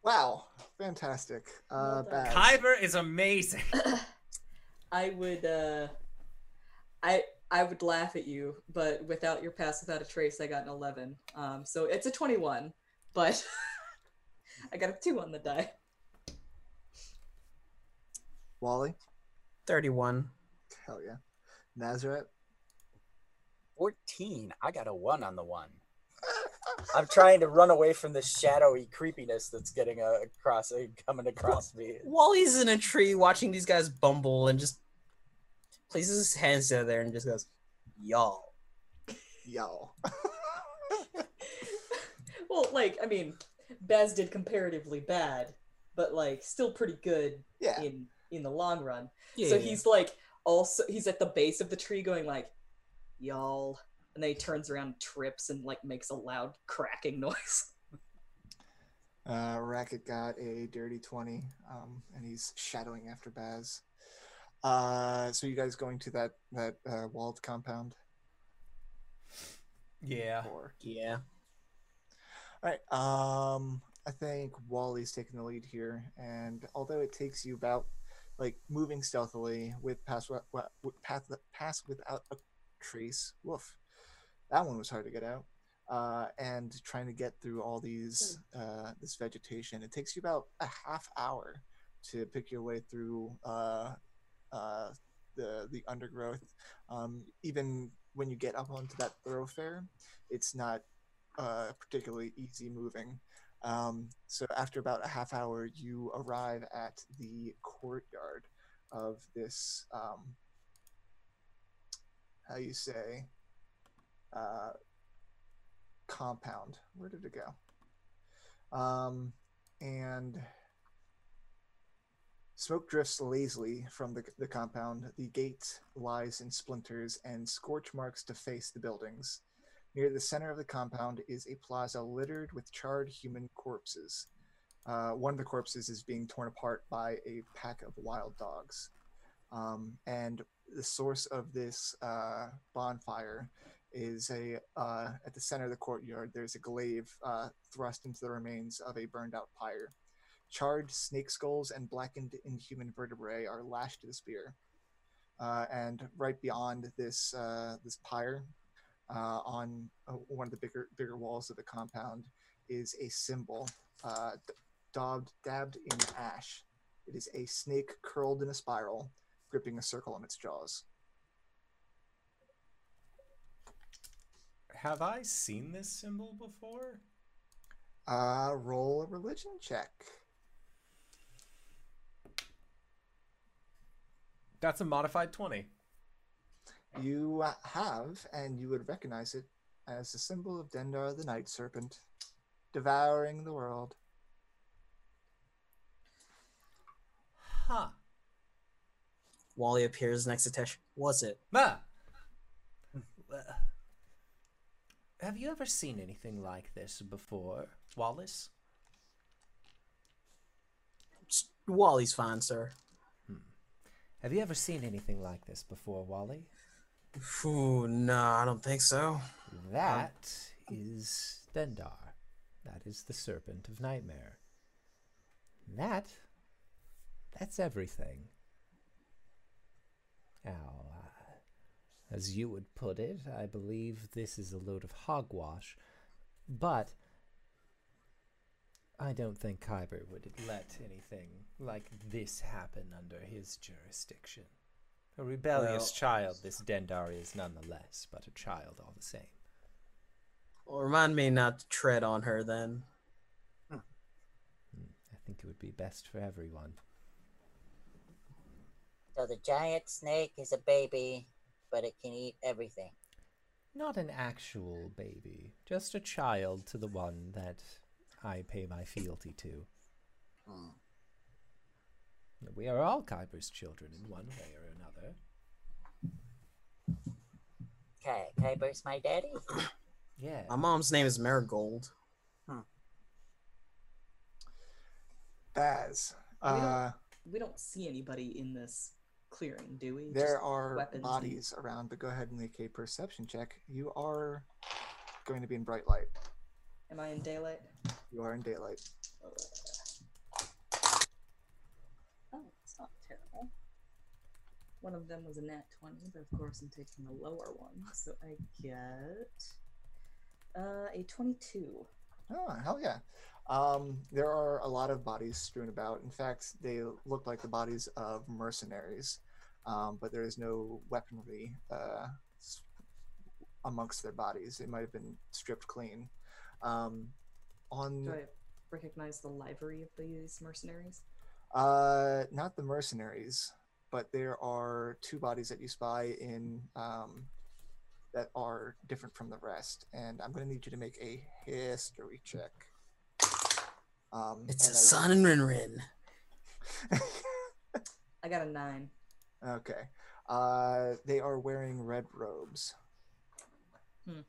Wow, fantastic. Uh, Well done. Kyber is amazing. I would uh I I would laugh at you, but without your pass without a trace, I got an eleven. Um, so it's a twenty-one, but I got a two on the die. Wally, 31. hell yeah. Nazareth, 14. I got a one on the one. I'm trying to run away from the shadowy creepiness that's getting uh, across, uh, coming across me. Wally's in a tree watching these guys bumble and just places his hands down there and just goes, y'all. y'all. Well, like I mean, Baz did comparatively bad, but like still pretty good yeah. in in the long run. Yeah, so yeah, he's like also he's at the base of the tree going like, y'all, and then he turns around, trips, and like makes a loud cracking noise. Uh, Racket got a dirty 20, um, and he's shadowing after Baz. Uh, so you guys going to that that uh, walled compound? Yeah. Or yeah. all right. Um, I think Wally's taking the lead here, and although it takes you about like moving stealthily with pass wi- wi- with path pass without a trace. Woof, that one was hard to get out. Uh, and trying to get through all these uh, this vegetation, it takes you about a half hour to pick your way through uh, uh, the the undergrowth. Um, even when you get up onto that thoroughfare, it's not uh, particularly easy moving. Um, so after about a half hour, you arrive at the courtyard of this, um, how you say, uh, compound. Where did it go? Um, and smoke drifts lazily from the, the compound. The gate lies in splinters and scorch marks deface the buildings. Near the center of the compound is a plaza littered with charred human corpses. Uh, one of the corpses is being torn apart by a pack of wild dogs. Um, and the source of this uh, bonfire is a uh, at the center of the courtyard. There's a glaive uh, thrust into the remains of a burned out pyre. Charred snake skulls and blackened inhuman vertebrae are lashed to the spear. Uh, and right beyond this uh, this pyre, uh, on uh, one of the bigger bigger walls of the compound is a symbol d- dabbed in ash. It is a snake curled in a spiral, gripping a circle in its jaws. Have I seen this symbol before? Uh, roll a religion check. That's a modified 20. You uh, have, and you would recognize it as the symbol of Dendar the Night Serpent, devouring the world. Huh. Wally appears next to Tesh. Was it? Ma! Have you ever seen anything like this before, Wallace? Wally's fine, sir. Have you ever seen anything like this before, Wally? Ooh, no, I don't think so. That is Dendar. That is the Serpent of Nightmare. That, that's everything. Uh, as you would put it, I believe this is a load of hogwash, but I don't think Kyber would let anything like this happen under his jurisdiction. A rebellious Well- child, this Dendar is nonetheless, but a child all the same. Well, remind me not to tread on her then. Hmm, I think it would be best for everyone. So the giant snake is a baby, but it can eat everything. Not an actual baby, just a child to the one that I pay my fealty to. Hmm. We are all Kyber's children in one way or another. Kai, Kyber's my daddy. Yeah. My mom's name is Marigold. Baz, We don't- uh, We don't see anybody in this clearing, do we? there Just are weapons and- bodies around, but go ahead and make a perception check. You are going to be in bright light. Am I in daylight? You are in daylight. Oh, it's not terrible. one of them was a nat 20, but of course I'm taking the lower one. So I get uh, a 22. Oh, hell yeah. Um, there are a lot of bodies strewn about. In fact, they look like the bodies of mercenaries, um, but there is no weaponry uh, amongst their bodies. It might have been stripped clean. Um, on Do I recognize the livery of these mercenaries? Uh, not the mercenaries, but there are two bodies that you spy in um, that are different from the rest, and I'm going to need you to make a history check. Um, It's a and I- Sun and Rinrin. I got a 9. okay. Uh, they are wearing red robes. Hmm.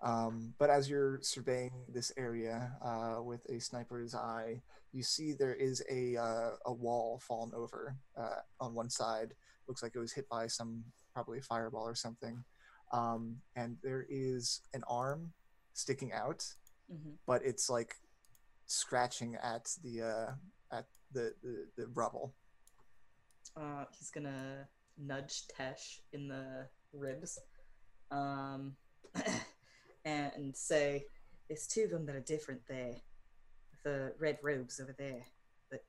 Um, but as you're surveying this area uh, with a sniper's eye, you see there is a uh, a wall fallen over uh, on one side. Looks like it was hit by some probably a fireball or something. Um, and there is an arm sticking out, mm-hmm. but it's like scratching at the uh, at the, the the rubble. Uh, he's gonna nudge Tesh in the ribs, um, and say, "There's two of them that are different there. The red robes over there, but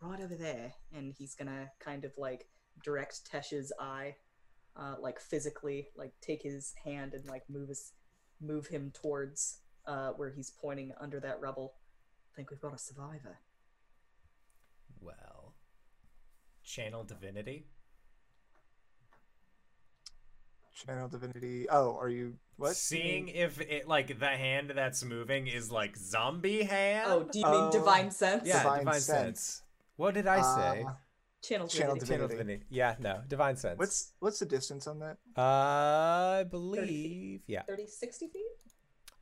right over there." And he's gonna kind of like direct Tesh's eye, uh, like physically, like take his hand and like move his, move him towards uh, where he's pointing under that rubble. I think we've got a survivor. Well, channel divinity. Channel divinity. Oh, are you what? Seeing if it like the hand that's moving is like zombie hand. Oh, do you Oh. mean divine sense? yeah, Divine divine, sense. sense. What did I say? Uh, Channel Channel divinity. channel divinity. divinity. Yeah, no, divine sense. what's what's the distance on that? Uh, I believe. Yeah, 30, 60 feet?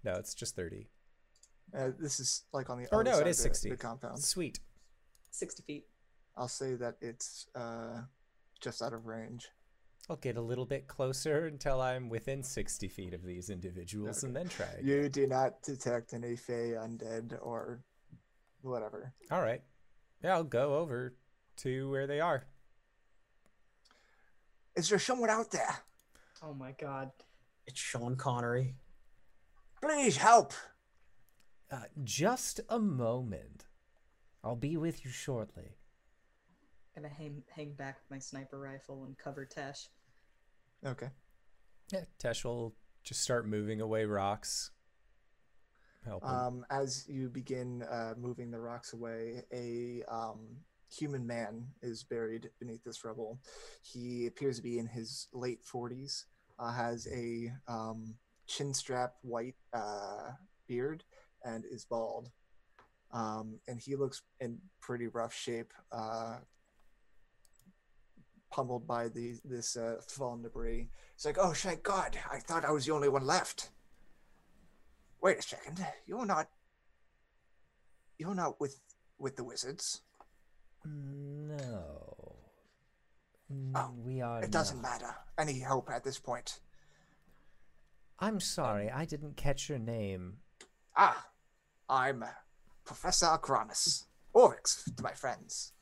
no, it's just thirty. Uh, this is like on the Or other no, it side is of the, 60. the compound. Sweet. 60 feet. I'll say that it's uh, just out of range. I'll get a little bit closer until I'm within sixty feet of these individuals, and then try. again. You do not detect any fey undead or whatever. All right. Yeah, I'll go over to where they are. Is there someone out there? Oh my god. It's Sean Connery. Please help. Uh, just a moment. I'll be with you shortly. I'm Gonna hang, hang back with my sniper rifle and cover Tesh. Okay. Yeah, Tesh will just start moving away rocks. Help him. Um, as you begin uh, moving the rocks away, a um, human man is buried beneath this rubble. He appears to be in his late 40s, uh, has a um, chin strap white uh, beard, and is bald. Um, and he looks in pretty rough shape, uh, pummeled by the, this uh, fallen debris. It's like, oh, thank God, I thought I was the only one left. Wait a second. You're not. You're not with with the wizards. No. Oh, we are. It doesn't matter. Any help at this point. I'm sorry, I didn't catch your name. Ah, I'm Professor Acronis. Orvix to my friends.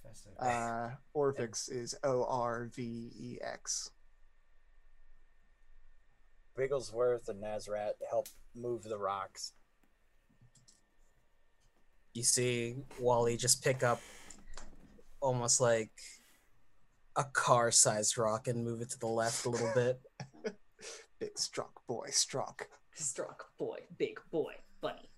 Professor. Uh, Orvix is O R V E X. Bigglesworth and Nazrat help move the rocks. You see Wally just pick up almost like a car sized rock and move it to the left a little bit. Big strong boy, strong. Struck boy, big boy, bunny.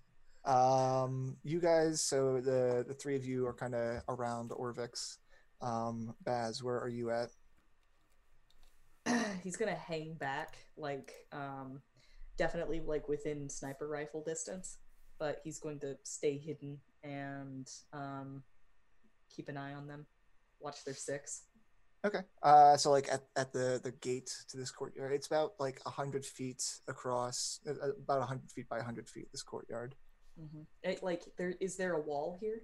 Um, you guys, so the the three of you are kind of around Orvix. Um, Baz, where are you at? He's gonna hang back, like, um, definitely like within sniper rifle distance, but he's going to stay hidden and um, keep an eye on them, watch their six. Okay. Uh, so like at, at the the gate to this courtyard, it's about like a hundred feet across, uh, uh, about a hundred feet by a hundred feet. This courtyard. Mm-hmm. like, there is there a wall here?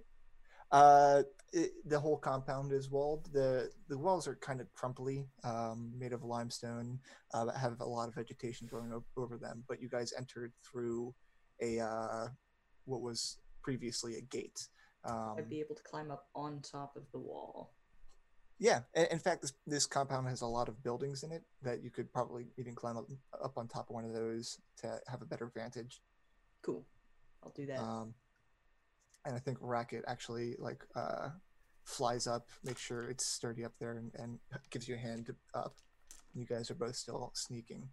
Uh, it, the whole compound is walled. the The walls are kind of crumply, um, made of limestone, uh, that have a lot of vegetation growing o- over them. But you guys entered through a uh, what was previously a gate. Um, I'd be able to climb up on top of the wall. Yeah, in, fact, this this compound has a lot of buildings in it that you could probably even climb up, up on top of one of those to have a better vantage. Cool. I'll do that. Um, and I think Racket actually like uh, flies up, makes sure it's sturdy up there, and, and gives you a hand up. You guys are both still sneaking,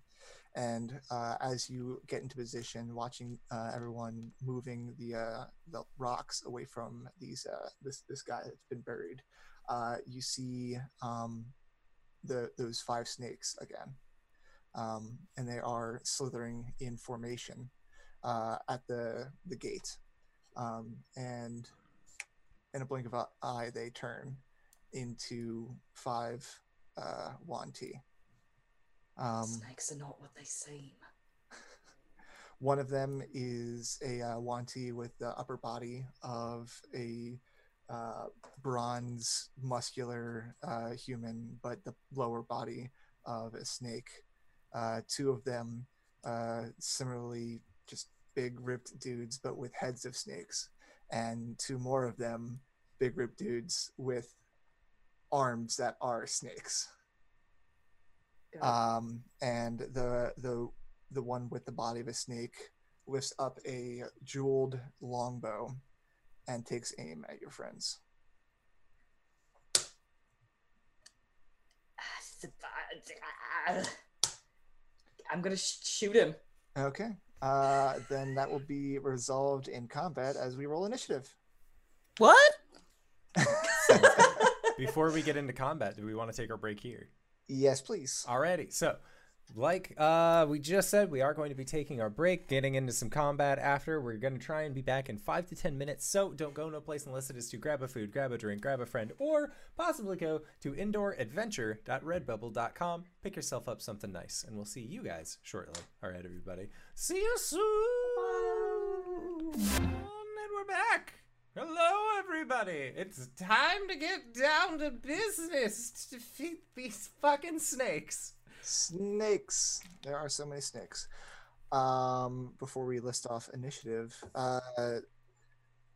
and uh, as you get into position, watching uh, everyone moving the uh, the rocks away from these uh, this this guy that's been buried, uh, you see um, the those five snakes again, um, and they are slithering in formation uh, at the the gate, um, and in a blink of an eye, they turn into five uh, Yuan Ti. Um, Snakes are not what they seem. one of them is a uh, Yuan Ti with the upper body of a uh, bronze, muscular uh, human, but the lower body of a snake. Uh, two of them, uh, similarly, just big, ripped dudes, but with heads of snakes. And two more of them, big, ripped dudes with arms that are snakes. Um, and the the the one with the body of a snake lifts up a jeweled longbow and takes aim at your friends. I'm gonna sh- shoot him. Okay. Uh, then that will be resolved in combat as we roll initiative. What? Before we get into combat, do we want to take our break here? yes, please. Alrighty, so like uh, we just said, we are going to be taking our break, getting into some combat after. We're going to try and be back in five to ten minutes, so don't go no place unless it is to grab a food, grab a drink, grab a friend, or possibly go to indooradventure.redbubble.com, pick yourself up something nice, and we'll see you guys shortly. All right, everybody. See you soon! And we're back! Hello, everybody! It's time to get down to business to defeat these fucking snakes. Snakes. There are so many snakes. Um, before we list off initiative, uh,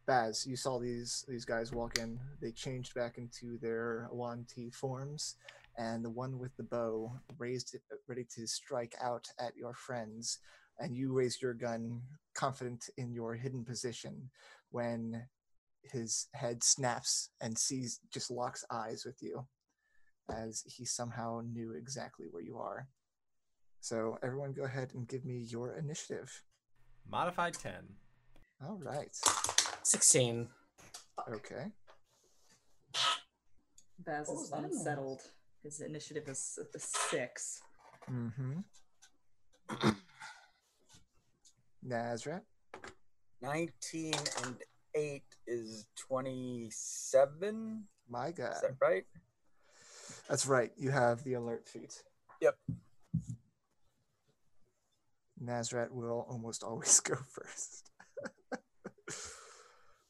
Baz, you saw these these guys walk in. They changed back into their Yuan Ti forms, and the one with the bow raised it, ready to strike out at your friends. And you raised your gun, confident in your hidden position, when his head snaps and sees just locks eyes with you as he somehow knew exactly where you are. So everyone go ahead and give me your initiative. Modified 10. All right. 16. Okay. Baz What is was that? unsettled. His initiative is a six. Mm-hmm. Nazrat. 19 and 8 is 27. My God. Is that right? That's right. You have the alert feat. Yep. Nazrat will almost always go first.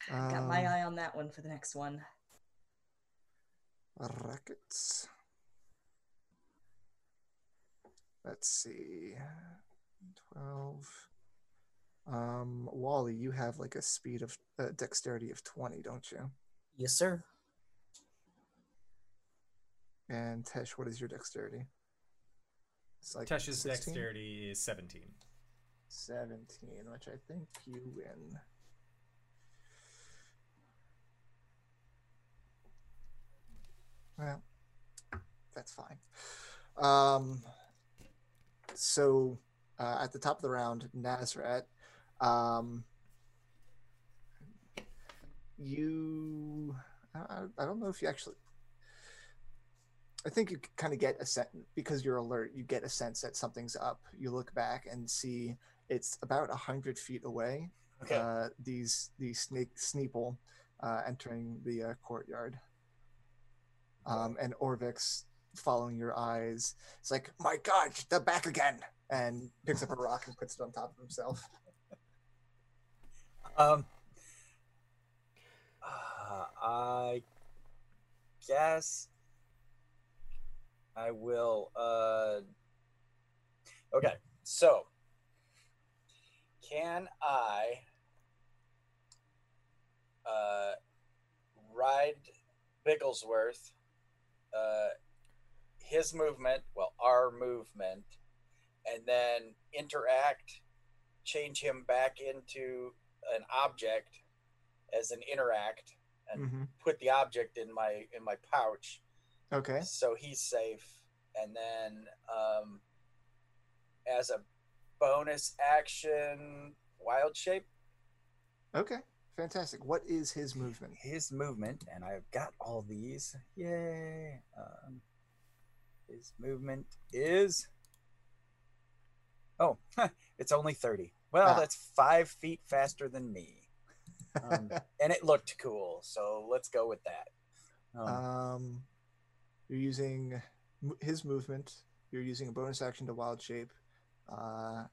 Got my Um, eye on that one for the next one. Rackets. Let's see. 12. Um, Wally, you have like a speed of uh, dexterity of 20, don't you? Yes, sir. And Tesh, what is your dexterity? It's like Tesh's 16? dexterity is 17. 17, which I think you win. Well, that's fine. Um, so uh, at the top of the round, Nazrat, um, you, I- I don't know if you actually, I think you kind of get a sense because you're alert. You get a sense that something's up. You look back and see it's about a hundred feet away. Okay. Uh, these these snake sneeple uh, entering the uh, courtyard. Um, and Orvix following your eyes. It's like, my God, they're back again, and picks up a rock and puts it on top of himself. Um, uh, I guess I will. Uh, okay, so can I uh, ride Bigglesworth uh, his movement, well, our movement, and then interact, change him back into an object as an interact, and hmm put the object in my in my pouch, Okay. so he's safe. And then, um, as a bonus action, wild shape. Okay. Fantastic. What is his movement? his movement, and I've got all these. Yay! Um, his movement is. Oh, it's only 30. Well, Ah. that's five feet faster than me. Um, and it looked cool, so let's go with that. Um, Um, you're using his movement. You're using a bonus action to wild shape. Uh,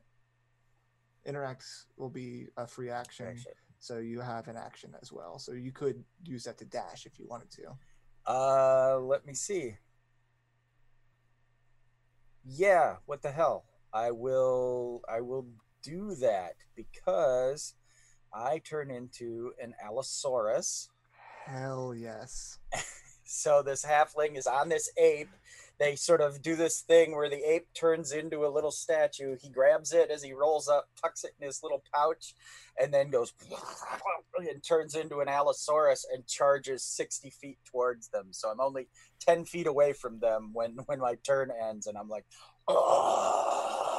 interact will be a free action, action. so you have an action as well. So you could use that to dash if you wanted to. Uh, let me see. Yeah, what the hell? I will I will do that because I turn into an Allosaurus. Hell yes. So this halfling is on this ape. They sort of do this thing where the ape turns into a little statue. He grabs it as he rolls up, tucks it in his little pouch, and then goes and turns into an Allosaurus and charges 60 feet towards them. So I'm only 10 feet away from them when, when my turn ends, and I'm like, oh,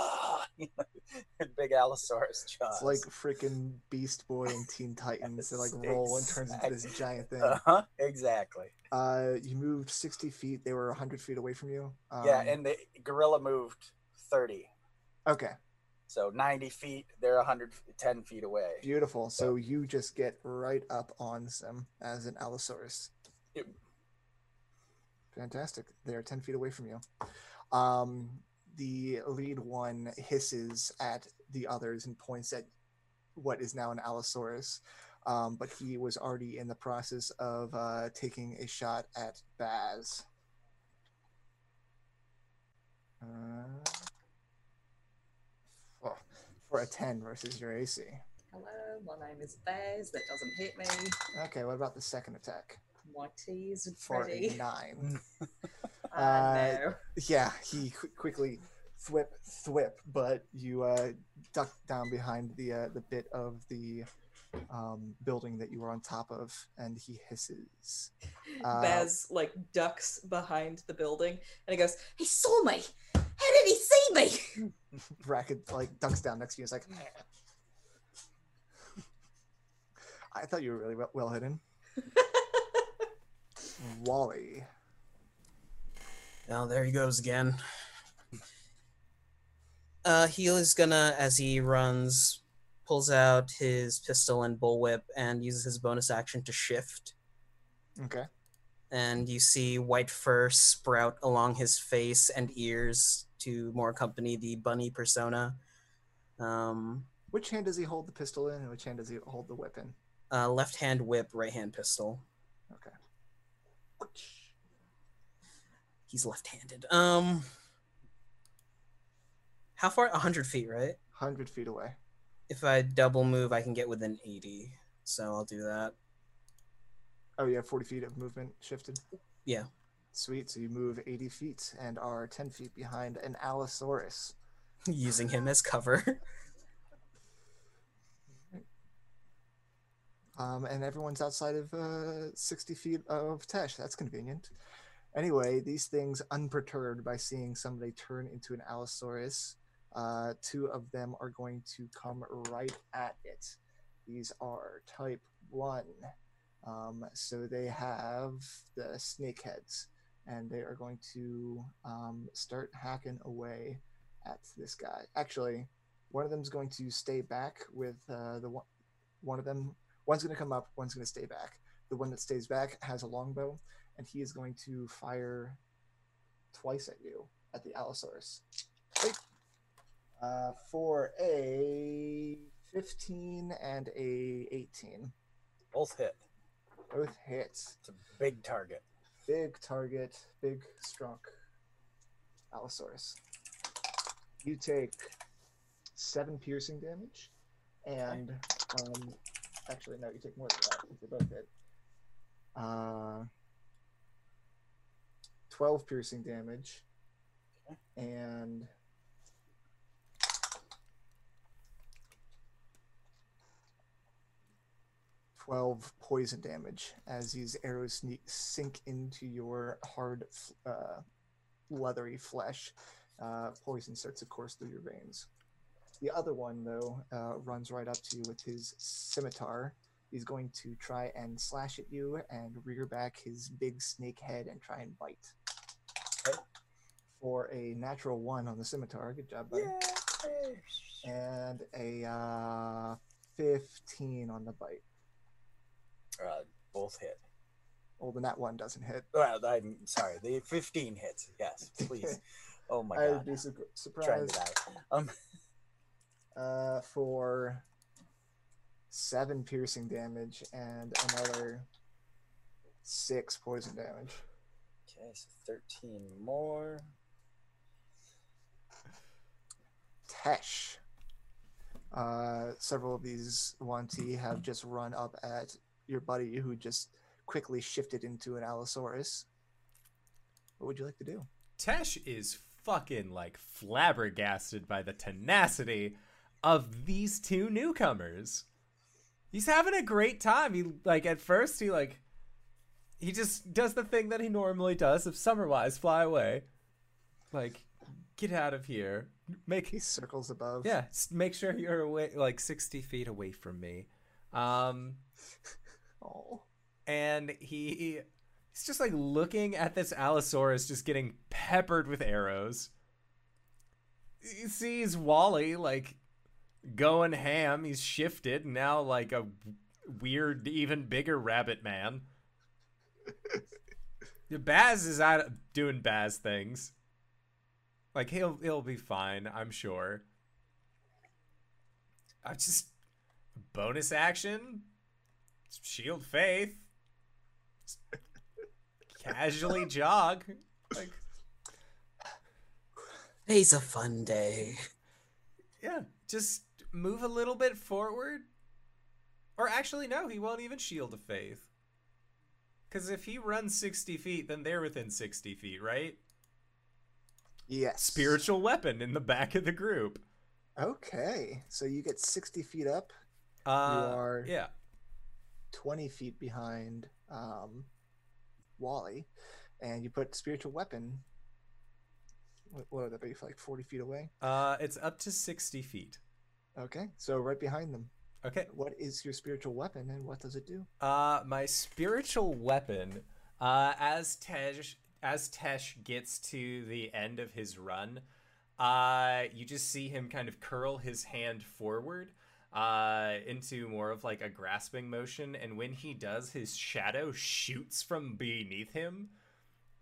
big Allosaurus jaws. It's like freaking Beast Boy and Teen Titans. They like roll and turns into this giant thing. uh-huh, exactly. Uh, you moved 60 feet. They were 100 feet away from you. Um, yeah, and the gorilla moved 30. okay, So 90 feet, they're 110 feet away. beautiful. So you just get right up on them as an Allosaurus. Yep. Fantastic. They're 10 feet away from you. Um, the lead one hisses at the others and points at what is now an Allosaurus. Um, but he was already in the process of uh, taking a shot at Baz. Uh, oh, for a 10 versus your AC. Hello, my name is Baz. That doesn't hit me. Okay, what about the second attack? My tea's For a 9. Uh, Uh, no. yeah, he qu- quickly thwip thwip, but you uh, duck down behind the uh, the bit of the um, building that you were on top of, and he hisses. Uh, Baz like ducks behind the building and he goes, He saw me! How did he see me? Bracket like ducks down next to you. It's like, I thought you were really well, well hidden. Wally. Now there he goes again. Uh, he is gonna, as he runs, pulls out his pistol and bullwhip and uses his bonus action to shift. Okay. And you see white fur sprout along his face and ears to more accompany the bunny persona. Um, Which hand does he hold the pistol in, and which hand does he hold the whip in? uh, left hand whip, right hand pistol. Okay. He's left handed. Um, how far? 100 feet, right? Hundred feet away. if I double move, I can get within 80. So I'll do that. Oh, you have 40 feet of movement shifted? Yeah. Sweet. So you move 80 feet and are 10 feet behind an Allosaurus. Using him as cover. Um, and everyone's outside of uh, 60 feet of Tesh. That's convenient. Anyway, these things, unperturbed by seeing somebody turn into an Allosaurus, uh, two of them are going to come right at it. These are type 1. Um, so they have the snake heads, and they are going to um, start hacking away at this guy. Actually, one of them is going to stay back with uh, the one. One of them, one's going to come up, one's going to stay back. The one that stays back has a longbow, and he is going to fire twice at you at the Allosaurus. Uh, for a 15 and a 18. Both hit. Both hits. It's a big target. Big target, big strong Allosaurus. You take seven piercing damage, and um, actually no, you take more than that. They both hit. Uh, 12 piercing damage and Twelve poison damage as these arrows sneak, sink into your hard, uh, leathery flesh. Uh, poison starts to course through your veins. The other one, though, uh, runs right up to you with his scimitar. He's going to try and slash at you and rear back his big snake head and try and bite. For a natural one on the scimitar. Good job, buddy. And a uh, 15 on the bite. Uh, both hit. Well, then that one doesn't hit. Well, I'm sorry. The 15 hits. Yes, please. Oh my I god. I would be su- surprised. Um, uh, for seven piercing damage and another six poison damage. Okay, so 13 more. Tesh. Uh, several of these Yuan Ti have just run up at your buddy who just quickly shifted into an Allosaurus. What would you like to do? Tesh is fucking like flabbergasted by the tenacity of these two newcomers. He's having a great time. He like at first he like he just does the thing that he normally does of Summerwise fly away. Like get out of here. Make He circles above. yeah, make sure you're away like 60 feet away from me. Um Oh. and he he's just like looking at this Allosaurus just getting peppered with arrows. He sees Wally like going ham. He's shifted now like a weird, even bigger rabbit man. The Baz is out doing Baz things. Like he'll he'll be fine, I'm sure. I just bonus action shield faith casually jog like Today's a fun day. yeah just move a little bit forward or actually no he won't even shield of faith because if he runs 60 feet then they're within 60 feet right Yes. spiritual weapon in the back of the group Okay. So you get 60 feet up, uh are- yeah 20 feet behind um, Wally, and you put spiritual weapon. What, what would that be? Like 40 feet away? uh it's up to 60 feet Okay. So right behind them. Okay What is your spiritual weapon and what does it do? Uh, my spiritual weapon. Uh, as Tesh as Tesh gets to the end of his run, uh, you just see him kind of curl his hand forward, uh, into more of like a grasping motion, and when he does, his shadow shoots from beneath him,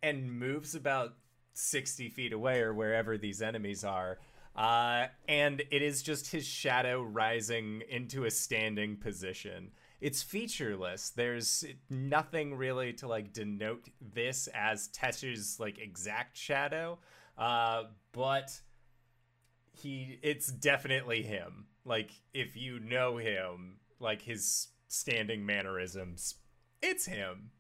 and moves about sixty feet away or wherever these enemies are. Uh, and it is just his shadow rising into a standing position it's featureless. There's nothing really to like denote this as Tesh's like exact shadow. Uh, but he it's definitely him. Like if you know him, like his standing mannerisms, it's him.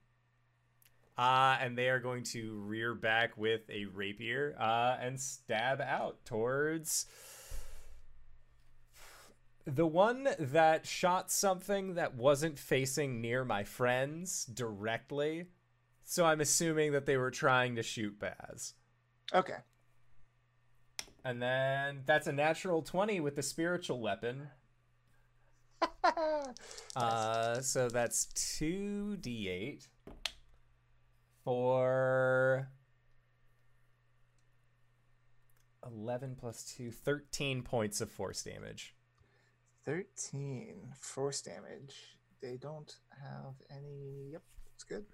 Uh, and they are going to rear back with a rapier uh, and stab out towards the one that shot something that wasn't facing near my friends directly. So I'm assuming that they were trying to shoot Baz. Okay. And then that's a natural 20 with the spiritual weapon. Uh, so that's 2d8 for 11 plus 2, 13 points of force damage. 13 force damage. They don't have any. Yep, it's good.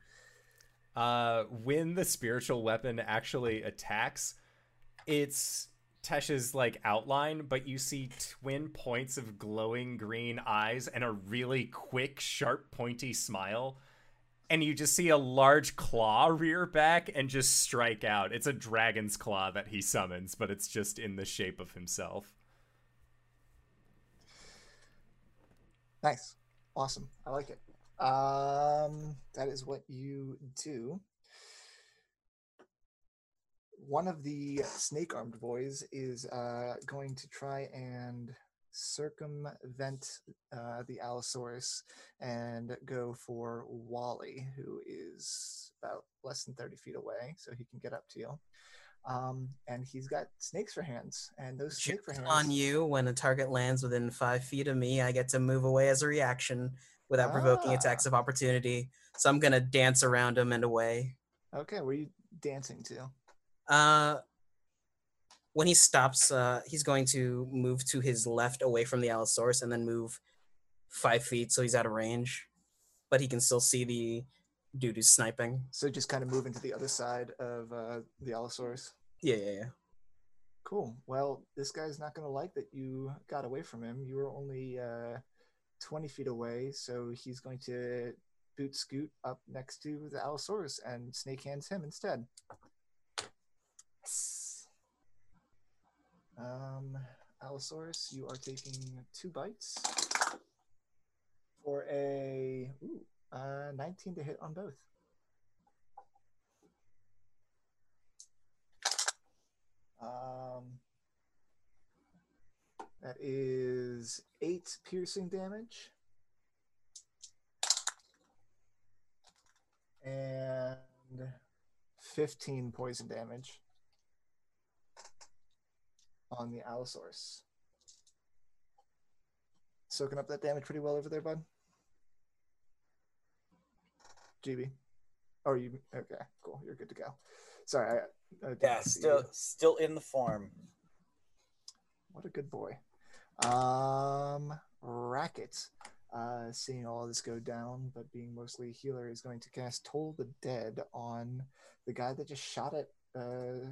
uh, when the spiritual weapon actually attacks, it's Tesh's like outline, but you see twin points of glowing green eyes and a really quick, sharp, pointy smile. And you just see a large claw rear back and just strike out. It's a dragon's claw that he summons, but it's just in the shape of himself. Nice. Awesome. I like it. Um, that is what you do. one of the snake armed boys is uh, going to try and circumvent uh, the Allosaurus and go for Wally, who is about less than 30 feet away, so he can get up to you. Um, and he's got snakes for hands, and those snake for hands. on you when a target lands within five feet of me i get to move away as a reaction without provoking Ah. attacks of opportunity so i'm gonna dance around him and away Okay, where are you dancing to? uh when he stops uh he's going to move to his left away from the allosaurus and then move five feet so he's out of range but he can still see the dude who's sniping So just kind of moving to the other side of uh, the Allosaurus. yeah yeah yeah Cool. Well, this guy's not going to like that you got away from him. You were only uh, 20 feet away, so he's going to boot scoot up next to the Allosaurus and snake hands him instead. Um, Allosaurus, you are taking two bites for a ooh, uh, 19 to hit on both. Um, that is eight piercing damage. And 15 poison damage on the Allosaurus. Soaking up that damage pretty well over there, bud. GB. Oh, you okay? Cool. You're good to go. Sorry, I, I Yeah, still you. still in the form. What a good boy. Um, Racket, uh, seeing all this go down, but being mostly a healer, is going to cast Toll the Dead on the guy that just shot at uh,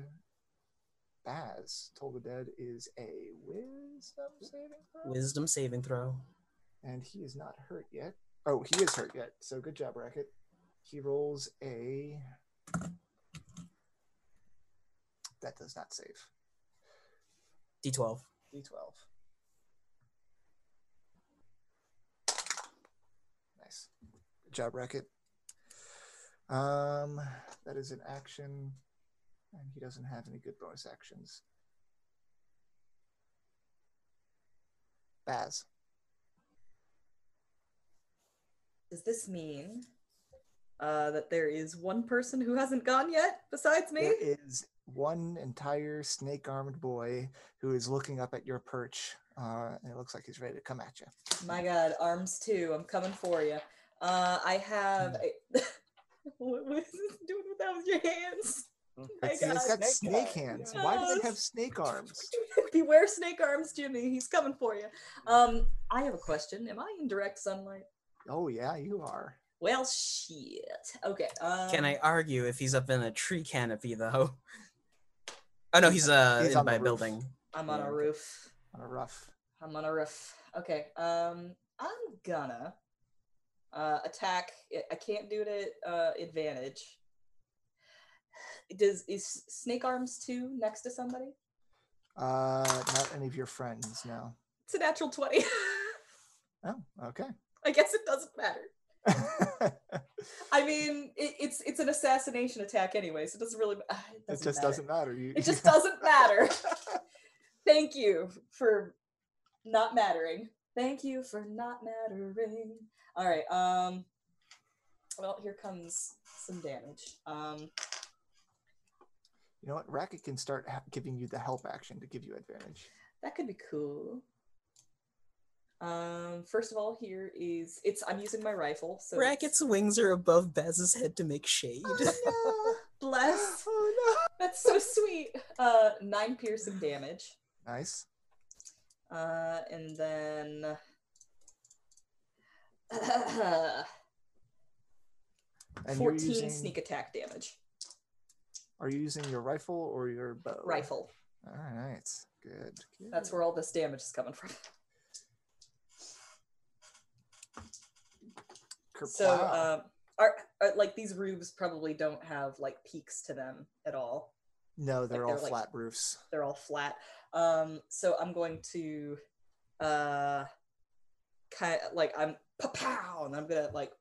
Baz. Toll the Dead is a Wisdom saving throw, wisdom saving throw and he is not hurt yet. Oh, he is hurt yet. So good job, Racket. He rolls a. That does not save. d12 D12. Nice. Good job, Racket. Um, that is an action, and he doesn't have any good bonus actions. Baz. Does this mean uh, that there is one person who hasn't gone yet besides me? There is one entire snake armed boy who is looking up at your perch, uh, and it looks like he's ready to come at you. My God, arms too. I'm coming for you. Uh, I have. A... what, what is this doing with that with your hands? My He's got snake, Snake hands. arms. Why do they have snake arms? Beware snake arms, Jimmy. He's coming for you. Um, I have a question. Am I in direct sunlight? Oh yeah, you are. Well, shit. Okay. Um, Can I argue if he's up in a tree canopy though? Oh no, he's uh He's in on the by a roof. building. I'm on a roof. On a roof. I'm on a roof. Okay. Um, I'm gonna uh, attack. I- I can't do it at uh, advantage. Does is snake arms two next to somebody? Uh, not any of your friends, no. It's a natural twenty. Oh, okay. I guess it doesn't matter. I mean, it, it's it's an assassination attack anyway, so it doesn't really. uh, It, it doesn't just matter. doesn't matter. You, It just doesn't matter. Thank you for not mattering. Thank you for not mattering. All right. Um. Well, here comes some damage. Um. You know what? Racket can start ha- giving you the help action to give you advantage. That could be cool. Um. First of all, here is it's. I'm using my rifle. So it's- Racket's wings are above Baz's head to make shade. Oh, no. Bless. Oh no. That's so sweet. Uh, nine piercing damage. Nice. Uh, and then. And you're 14 using, sneak attack damage. Are you using your rifle or your bow? Rifle. All right. Good. good. That's where all this damage is coming from. So, Kerplow. um, are, are like these roofs probably don't have like peaks to them at all. no, they're like, all they're, like- flat roofs. They're all flat. Um, so I'm going to, uh, kind of like I'm pow, and I'm gonna like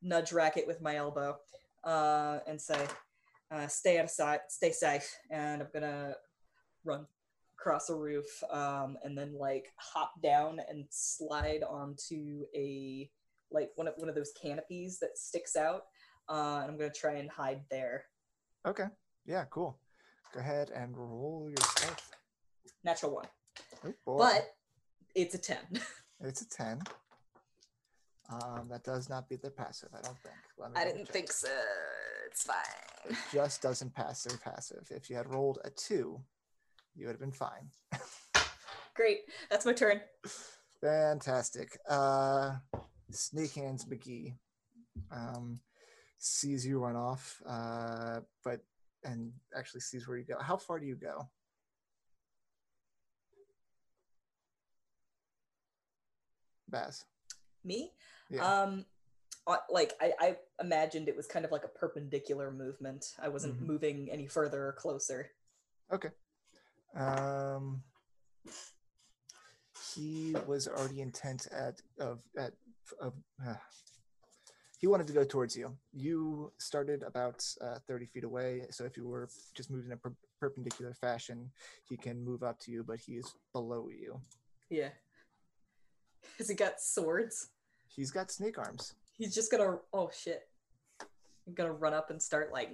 nudge racket with my elbow, uh, and say, uh, stay out of sight, stay safe, and I'm gonna run across a roof, um, and then like hop down and slide onto a like one of one of those canopies that sticks out, uh, and I'm gonna try and hide there. Okay. Yeah, cool. Go ahead and roll your stealth. Natural one, Oh, but it's a ten. it's a 10. Um, that does not beat their passive, I don't think. Let me I didn't check. think so. It's fine. It just doesn't pass their passive. If you had rolled a 2, you would have been fine. Great. That's my turn. Fantastic. Uh, Snake Hands McGee um, sees you run off, uh, but and actually sees where you go. How far do you go? Baz. Me? Yeah. Um, like I, I imagined it was kind of like a perpendicular movement. I wasn't Mhm. moving any further or closer. Okay. Um, he was already intent at of at of. Uh, he wanted to go towards you. You started about uh, thirty feet away, so if you were just moved in a per- perpendicular fashion, he can move up to you, but he's below you. Yeah. Has he got swords? He's got snake arms. He's just gonna. Oh shit! I'm gonna run up and start like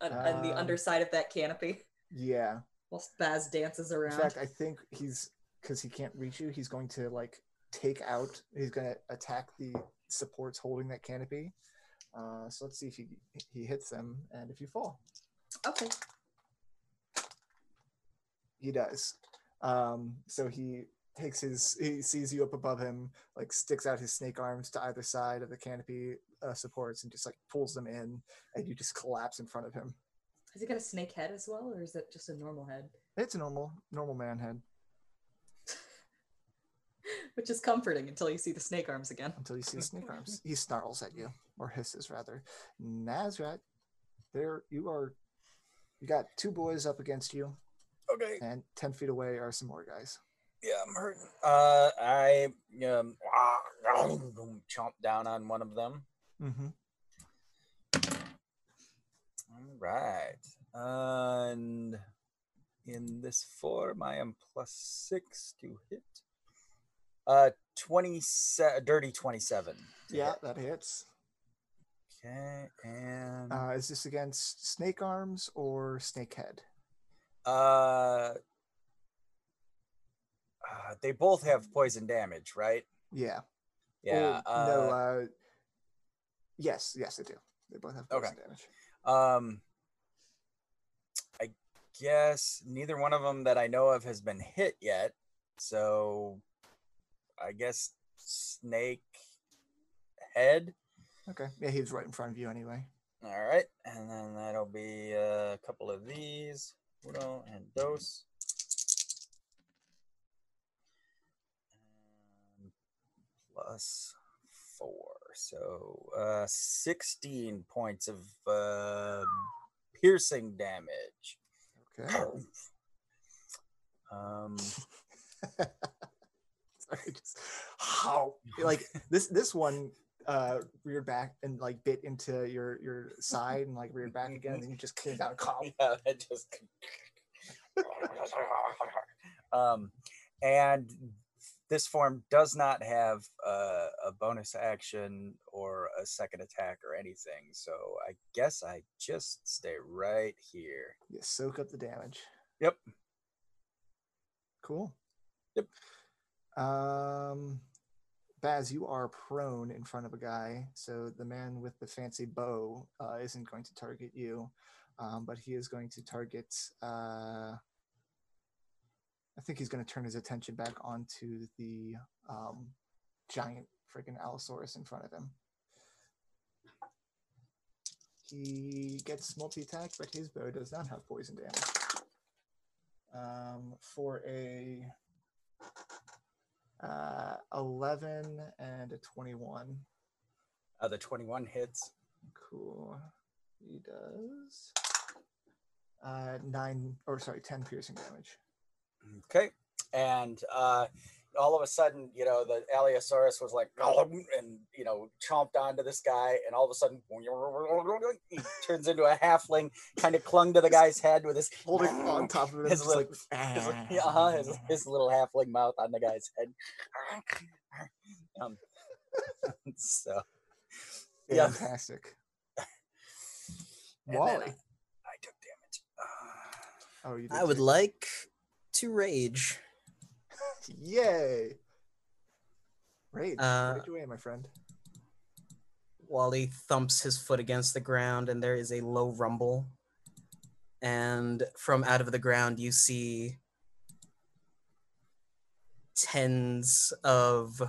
on, on the Um, underside of that canopy Yeah. while Baz dances around. In fact, I think he's because he can't reach you. He's going to like take out. He's going to attack the supports holding that canopy. Uh, so let's see if he he hits them and if you fall. okay. He does. Um, so he takes his. He sees you up above him, like sticks out his snake arms to either side of the canopy uh, supports, and just like pulls them in, and you just collapse in front of him. Has he got a snake head as well, or is it just a normal head? It's a normal normal man head Which is comforting until you see the snake arms again. until you see the snake arms. He snarls at you, or hisses rather. Nazrat, there you are. You got two boys up against you, Okay. and ten feet away are some more guys. Yeah, I'm hurting. Uh, I um, chomp down on one of them. Mm-hmm. All right. And in this form, I am plus six to hit. Uh, twenty-seven, dirty twenty-seven. Yeah, hit. that hits. Okay, and Uh, is this against snake arms or snake head? uh, uh, they both have poison damage, right? Yeah. Yeah. Oh, no. uh, Uh, yes, yes, they do. They both have Okay. poison damage. Um, I guess neither one of them that I know of has been hit yet. So, I guess snake head. Okay. Yeah, he's right in front of you anyway. All right, and then that'll be a couple of these. Uno and dos. Plus four, so uh, sixteen points of uh, piercing damage. Okay. Um, Sorry, just how like this this one uh reared back and like bit into your your side and like reared back again and you just came down calm. yeah, it just. um, and this form does not have uh, a bonus action or a second attack or anything, so I guess I just stay right here. You soak up the damage. Yep. Cool. Yep. Um Baz, you are prone in front of a guy, so the man with the fancy bow uh, isn't going to target you, um, but he is going to target. Uh, I think he's going to turn his attention back onto the um, giant freaking Allosaurus in front of him. He gets multi attack, but his bow does not have poison damage. Um, for a uh, 11 and a 21. Uh, the 21 hits. Cool. He does uh, nine, or sorry, 10 piercing damage. Okay. And uh, all of a sudden, you know, the Allosaurus was like, and you know, chomped onto this guy, and all of a sudden, he turns into a halfling, kind of clung to the guy's head with his Holding on top of it, his little, like, his, uh-huh, his, his little halfling mouth on the guy's head. Um, so, yeah, fantastic. And Wally. I, I took damage. Oh, you did I would too. like to rage. Yay! Rage. Uh, Rage away, my friend. Wally thumps his foot against the ground, and there is a low rumble. And from out of the ground, you see tens of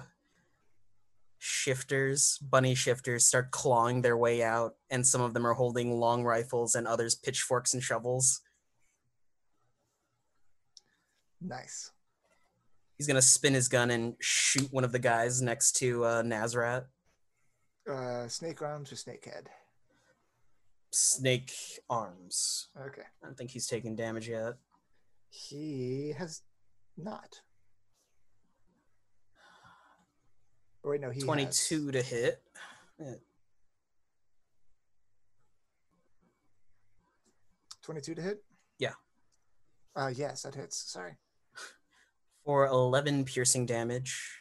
shifters, bunny shifters, start clawing their way out, and some of them are holding long rifles, and others pitchforks and shovels. Nice. He's gonna spin his gun and shoot one of the guys next to uh, Nazrat. Uh, snake arms or snake head? Snake arms. Okay. I don't think he's taken damage yet. He has not. Or wait, no, he has. 22 to hit. Yeah, 22 to hit? Yeah. Uh, yes, that hits. Sorry. For 11 piercing damage.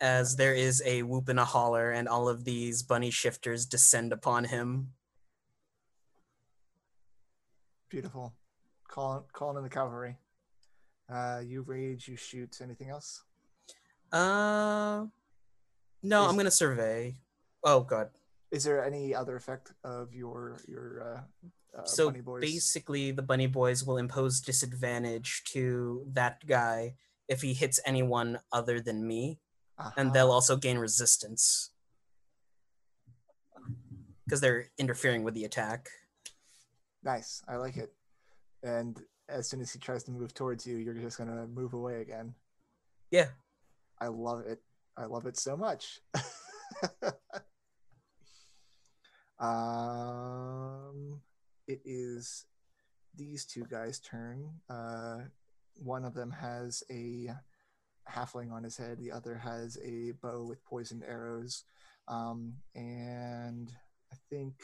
As there is a whoop and a holler, and all of these bunny shifters descend upon him. Beautiful. Calling, calling in the cavalry. Uh, you rage, you shoot. Anything else? Uh, no, Is- I'm gonna survey. Oh god. Is there any other effect of your your uh, uh so basically, the bunny boys will impose disadvantage to that guy if he hits anyone other than me, and they'll Uh-huh. also gain resistance because they're interfering with the attack. Nice. I like it. And as soon as he tries to move towards you, you're just gonna move away again. Yeah. I love it. I love it so much. um, it is these two guys' turn. Uh, one of them has a halfling on his head. The other has a bow with poisoned arrows. Um, and I think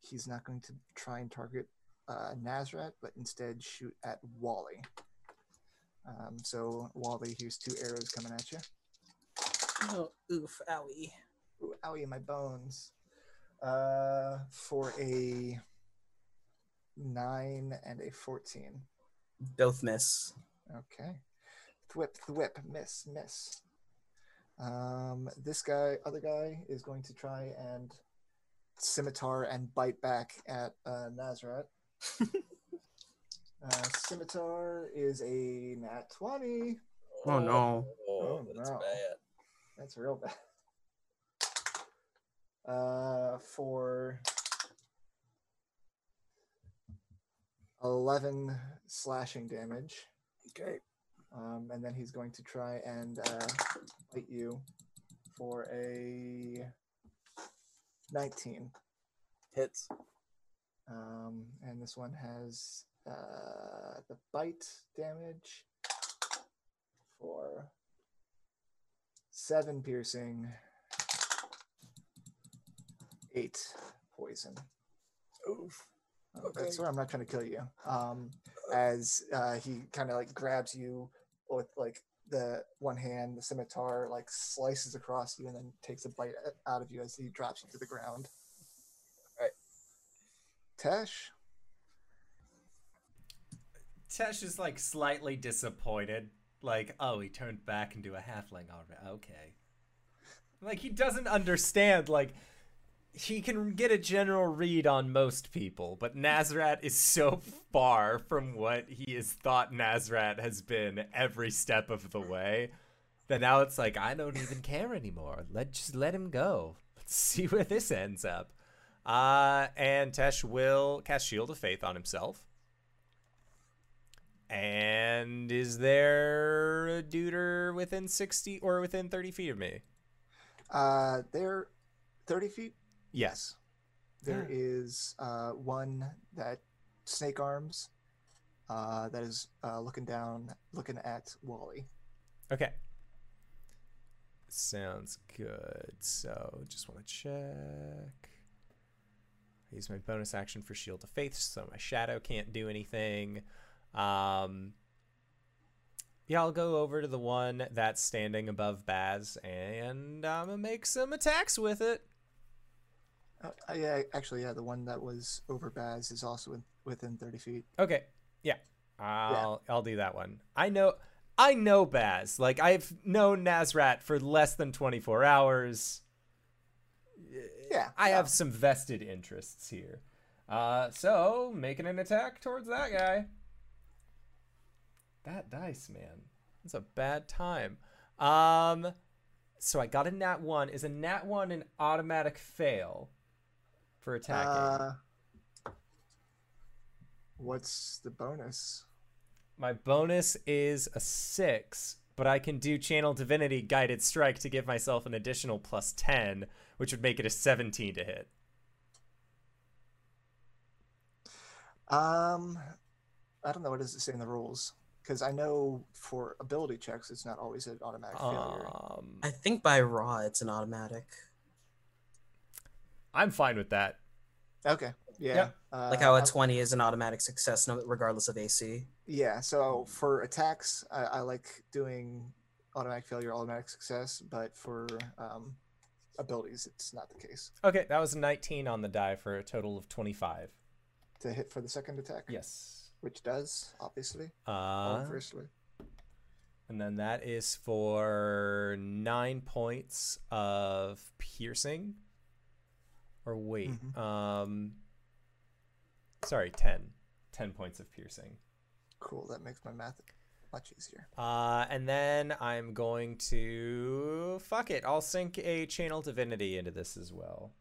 he's not going to try and target uh, Nazrat, but instead shoot at Wally. Um, so Wally, here's two arrows coming at you. Oh, oof, owie. Ooh, owie, my bones. Uh, for a nine and a fourteen. Both miss. Okay. Thwip, thwip, miss, miss. Um, this guy, other guy, is going to try and scimitar and bite back at uh, Nazrat. uh, scimitar is a nat 20. Oh no. Oh, that's no. bad. That's real bad. Uh, for 11 slashing damage. Okay. Um, and then he's going to try and uh, bite you for a 19. Hits. Um, and this one has uh, the bite damage for seven piercing, eight poison. Oof. Uh, Okay. That's why I'm not trying to kill you. Um, as uh, he kind of like grabs you with like the one hand, the scimitar like slices across you and then takes a bite out of you as he drops you to the ground. Right. Tesh, Tesh is like slightly disappointed. Like, oh, he turned back into a halfling already. Okay. Like, he doesn't understand. Like, he can get a general read on most people, but Nazrat is so far from what he has thought Nazrat has been every step of the way that now it's like, I don't even care anymore. Let just let him go. Let's see where this ends up. Uh, and Tesh will cast Shield of Faith on himself. And is there a duder within 60 or within 30 feet of me? uh, they're 30 feet. Yes. There Yeah. is uh, one that snake arms uh, that is uh, looking down, looking at Wally. Okay. Sounds good. So just want to check. I use my bonus action for Shield of Faith, so my shadow can't do anything. Um, yeah, I'll go over to the one that's standing above Baz, and I'm gonna make some attacks with it. Uh, yeah, actually, yeah, the one that was over Baz is also in, within 30 feet. Okay, yeah, I'll I'll do that one. I know I know Baz. Like I've known Nasrat for less than 24 hours. Yeah, I yeah. have some vested interests here. Uh, so making an attack towards that guy. That dice, man. It's a bad time. Um, so I got a nat one. Is a nat one an automatic fail for attacking? Uh, what's the bonus? My bonus is a six, but I can do Channel Divinity Guided Strike to give myself an additional plus 10, which would make it a 17 to hit. Um, I don't know what does it say in the rules because I know for ability checks it's not always an automatic failure. Um, I think by raw it's an automatic. I'm fine with that. Okay, yeah, yeah. Uh, Like how a I'm- 20 is an automatic success regardless of AC. Yeah, so for attacks, I, I like doing automatic failure, automatic success, but for um, abilities, it's not the case. Okay, that was a 19 on the die for a total of 25. To hit for the second attack, Yes. which does obviously, Uh, obviously. and then that is for nine points of piercing. Or wait, Mhm. um, sorry, 10. 10 points of piercing. Cool. That makes my math much easier. Uh, and then I'm going to fuck it. I'll sink a channel divinity into this as well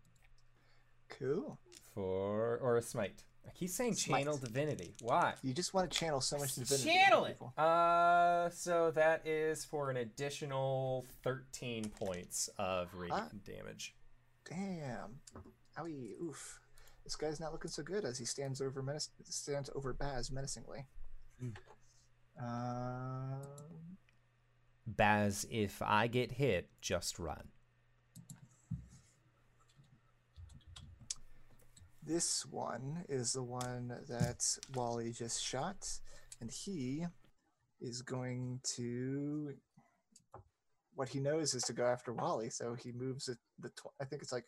Cool. for or a smite. I keep saying Smite. channel divinity. Why? You just want to channel so much divinity. Channel into it. Uh, so that is for an additional 13 points of radiant Ah. damage. Damn. Owie. Oof. This guy's not looking so good as he stands over menace stands over Baz menacingly. Hmm. Um, Baz, if I get hit, just run. This one is the one that Wally just shot, and he is going to. What he knows is to go after Wally, so he moves it. The tw- I think it's like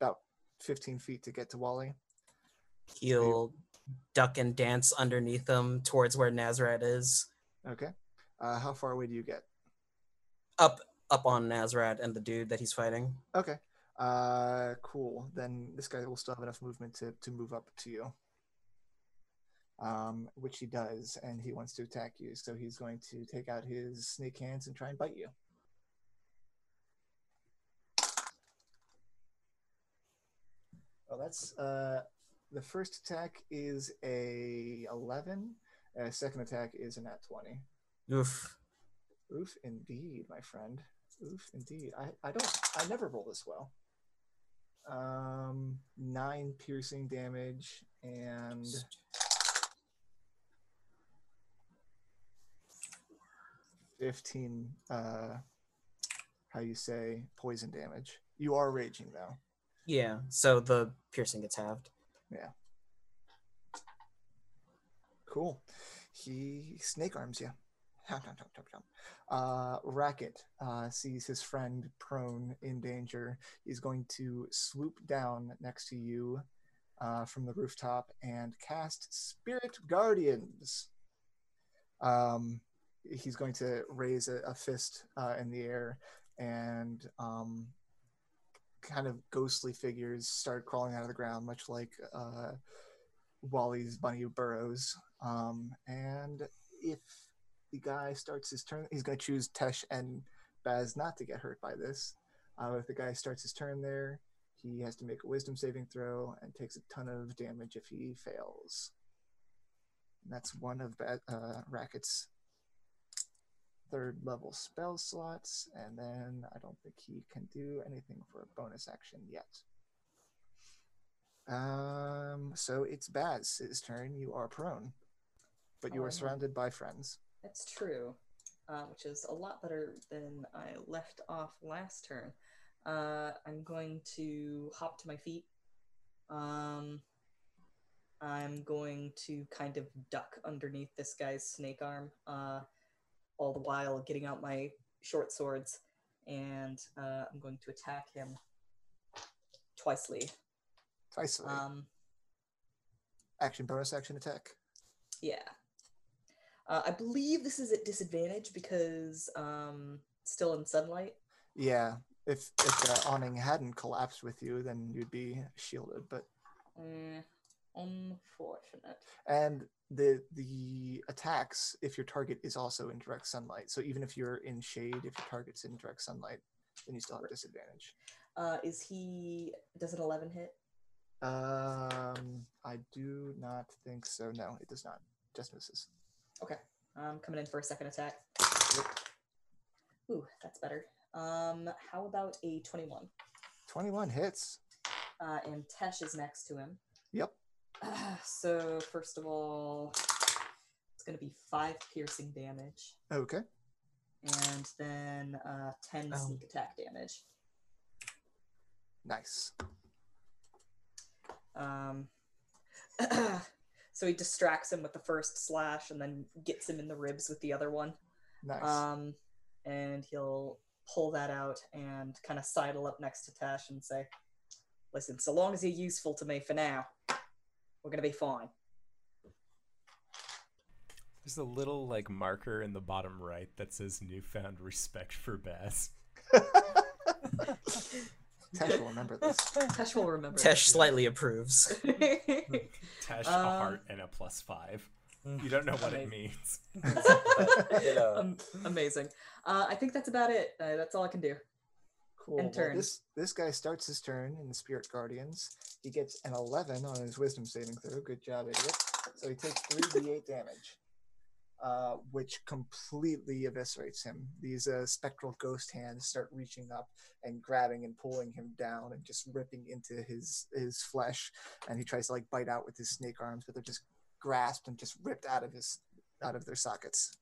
about fifteen feet to get to Wally. He'll duck and dance underneath them towards where Nazareth is. Okay. Uh, how far away do you get? Up up on Nazareth and the dude that he's fighting. Okay. Uh, cool. Then this guy will still have enough movement to, to move up to you. Um, which he does, and he wants to attack you. So he's going to take out his snake hands and try and bite you. Well, that's uh, the first attack is a 11. Uh, second attack is a nat 20. Oof. Oof, indeed, my friend. Oof, indeed. I, I don't. I never roll this well. Um, nine piercing damage and fifteen. Uh, how you say poison damage? You are raging though. Yeah. So the piercing gets halved. Yeah. Cool. He snake arms you. Uh, Racket uh, sees his friend prone in danger. He's going to swoop down next to you uh, from the rooftop and cast Spirit Guardians. Um, he's going to raise a, a fist uh, in the air and um, kind of ghostly figures start crawling out of the ground, much like uh, Wally's bunny burrows. Um, and if the guy starts his turn, he's going to choose Tesh and Baz not to get hurt by this. Uh, if the guy starts his turn there, he has to make a wisdom saving throw and takes a ton of damage if he fails. And that's one of ba- uh, Racket's third level spell slots, and then I don't think he can do anything for a bonus action yet. Um, so it's Baz's turn. You are prone, but you Oh, are surrounded by friends. That's true. uh, which is a lot better than I left off last turn. Uh, I'm going to hop to my feet. Um, I'm going to kind of duck underneath this guy's snake arm, uh, all the while getting out my short swords, and uh, I'm going to attack him twicely. Twice. Um, action bonus action attack. yeah. Uh, I believe this is at disadvantage because um, still in sunlight. Yeah. If if the awning hadn't collapsed with you, then you'd be shielded. But Eh, unfortunate. and the the attacks if your target is also in direct sunlight. So even if you're in shade, if your target's in direct sunlight, then you still have disadvantage. Uh, is he? Does an eleven hit? Um, I do not think so. No, it does not. Just misses. Okay. I'm coming in for a second attack. Ooh, that's better. Um, how about a twenty-one? Twenty-one hits. Uh, and Tesh is next to him. Yep. so first of all, it's going to be five piercing damage, Okay. and then uh, ten Oh. sneak attack damage. Nice. Um, so he distracts him with the first slash, and then gets him in the ribs with the other one. Nice. Um, and he'll pull that out and kind of sidle up next to Tash and say, "Listen, so long as you're useful to me for now, we're gonna be fine." There's a little like marker in the bottom right that says newfound respect for Baz. Tesh will remember this. Tash will remember. Tesh slightly approves. Tash a Um, heart and a plus five. You don't know what it Amazing. means. You know. um, amazing. Uh, I think that's about it. Uh, that's all I can do. Cool. And Well, this this guy starts his turn in the Spirit Guardians. He gets an 11 on his Wisdom saving throw. Good job, idiot. So he takes 3d8 damage, uh, which completely eviscerates him. These uh, spectral ghost hands start reaching up and grabbing and pulling him down and just ripping into his his flesh. And he tries to like bite out with his snake arms, but they're just grasped and just ripped out of his out of their sockets.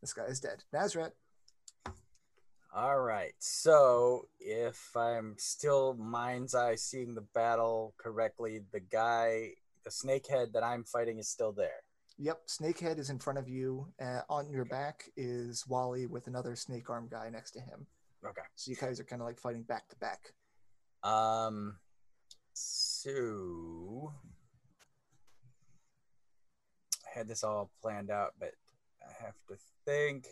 This guy is dead. Nazareth. All right. So if I'm still mind's eye seeing the battle correctly, the guy, the snakehead that I'm fighting is still there. Yep, Snakehead is in front of you. Uh, on your back is Wally with another snake arm guy next to him. Okay. So you guys are kind of like fighting back to back. Um. So I had this all planned out, but I have to think.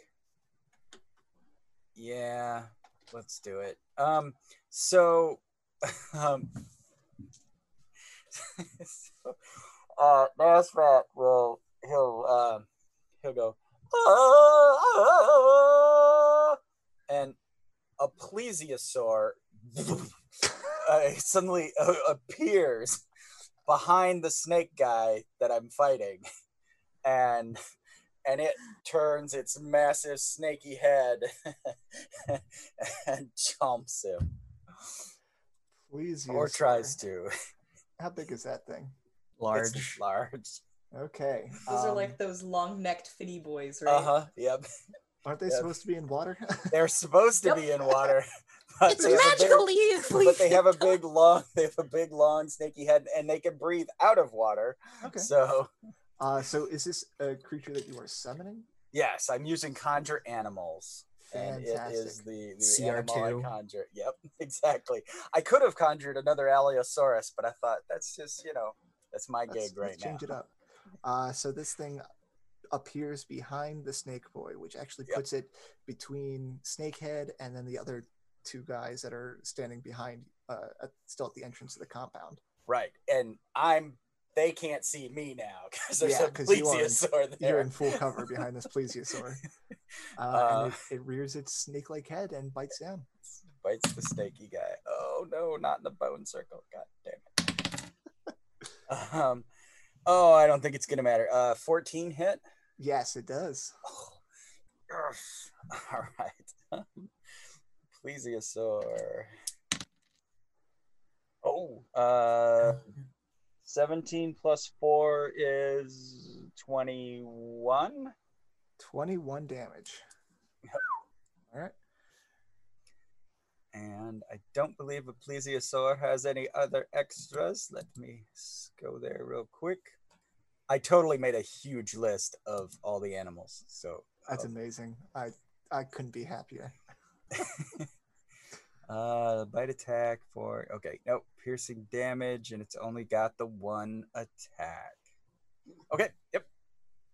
Yeah, let's do it. Um. So, um. so, uh, Nasrat will he'll um he'll go "Ah!" and a plesiosaur uh, suddenly uh, appears behind the snake guy that I'm fighting, and and it turns its massive snaky head and chomps him, Please, or tries to. How big is that thing? Large. It's large. Okay. Those are um, like those long-necked finny boys, right? Uh huh. Yep. Aren't they yeah. supposed to be in water? They're supposed to Yep. be in water. But It's they have big- but they have a big long they have a big long snaky head and they can breathe out of water okay. so Uh, so is this a creature that you are summoning? yes i'm using conjure animals and it is Fantastic. the, the animal I CR2. conjure yep exactly i could have conjured another allosaurus but i thought that's just you know that's my Let's, gig right let's now change it up. Uh, so this thing appears behind the snake boy, which actually Yep. puts it between Snakehead and then the other two guys that are standing behind, uh, at, still at the entrance of the compound. right and i'm they can't see me now because there's Yeah, a 'cause you are plesiosaur there You're in full cover behind this plesiosaur. Uh, Uh, and it, it rears its snake-like head and bites down. bites the snaky guy. Oh no, not in the bone circle. God damn it. um, oh, I don't think it's gonna matter. Uh, 14 hit. Yes, it does. Oh, yes. All right. Plesiosaur. Oh, uh, 17 plus 4 is 21. 21 damage. All right. And I don't believe a plesiosaur has any other extras. Let me go there real quick. I totally made a huge list of all the animals. So That's uh, amazing. I I couldn't be happier. uh bite attack for okay, nope, piercing damage, and it's only got the one attack. Okay, yep.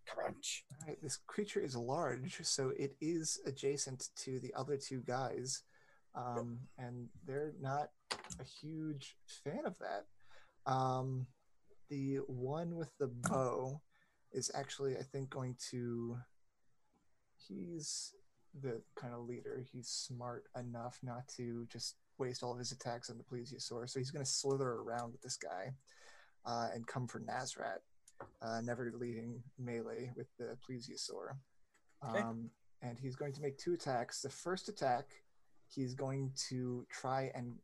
Crunch. All right, this creature is large, so it is adjacent to the other two guys, um, and they're not a huge fan of that. Um, the one with the bow is actually, I think, going to. He's the kind of leader. He's smart enough not to just waste all of his attacks on the plesiosaur, so he's going to slither around with this guy uh, and come for Nazrat uh, never leaving melee with the plesiosaur. Okay. Um, and he's going to make two attacks. The first attack, he's going to try and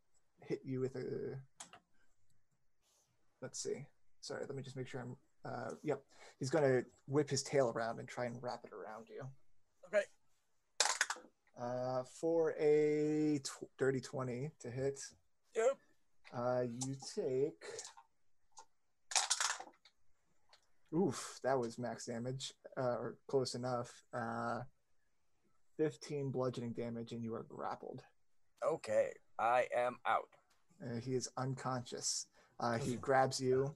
hit you with a. Let's see. Sorry, let me just make sure I'm. Uh, yep, he's going to whip his tail around and try and wrap it around you. Okay. Uh, for a tw- dirty twenty to hit, Yep. uh, you take. Oof, that was max damage, uh, or close enough. Uh, 15 bludgeoning damage, and you are grappled. Okay. I am out. Uh, he is unconscious. Uh, he grabs you.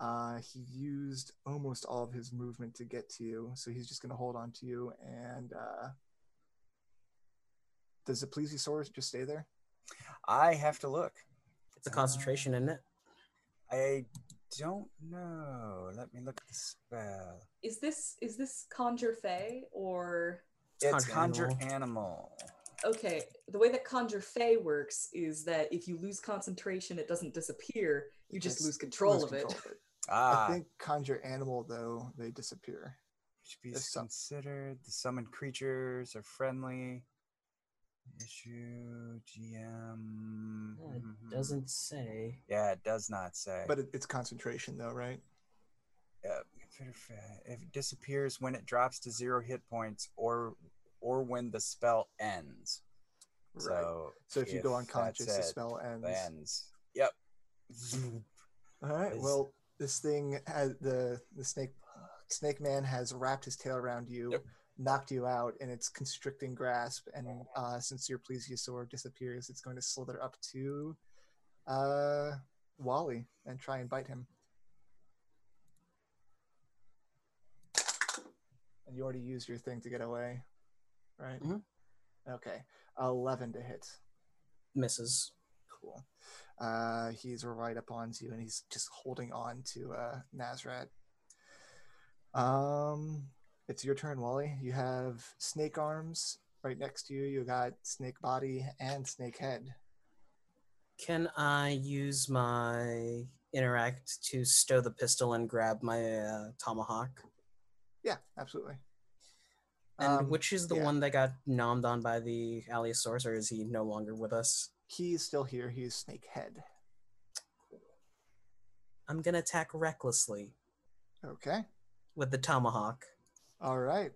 Uh, he used almost all of his movement to get to you, so he's just going to hold on to you. And uh, does the plesiosaur just stay there? I have to look. It's a concentration, isn't it? I don't know. Let me look at the spell. Is this is this conjure fey or It's conjure conjure animal. okay? The way that conjure fey works is that if you lose concentration, it doesn't disappear. You just Just lose control Lose of it. control Ah, I think conjure animal though they disappear. should be the sum- considered. The summoned creatures are friendly. Issue GM. Yeah, it mhm. doesn't say. Yeah, it does not say. But it, it's concentration though, right? Yeah, if it disappears when it drops to zero hit points, or or when the spell ends. Right. So So if you go unconscious, the it, spell ends. ends. Yep. All right. is- Well, this thing has the the snake snake man has wrapped his tail around you, Yep. Knocked you out in its constricting grasp, and uh, since your plesiosaur disappears, it's going to slither up to uh, Wally and try and bite him. And you already used your thing to get away, right? Mhm. Okay. Eleven to hit. Misses. Cool. Uh, he's right up onto you, and he's just holding on to uh, Nazrat. Um, it's your turn, Wally. You have snake arms right next to you. You got snake body and snake head. Can I use my interact to stow the pistol and grab my uh, tomahawk? Yeah, absolutely. And Um, which is the yeah. one that got nommed on by the Allosaurus, or is he no longer with us? He's still here. He's snake head. I'm gonna attack recklessly Okay. with the tomahawk. All right.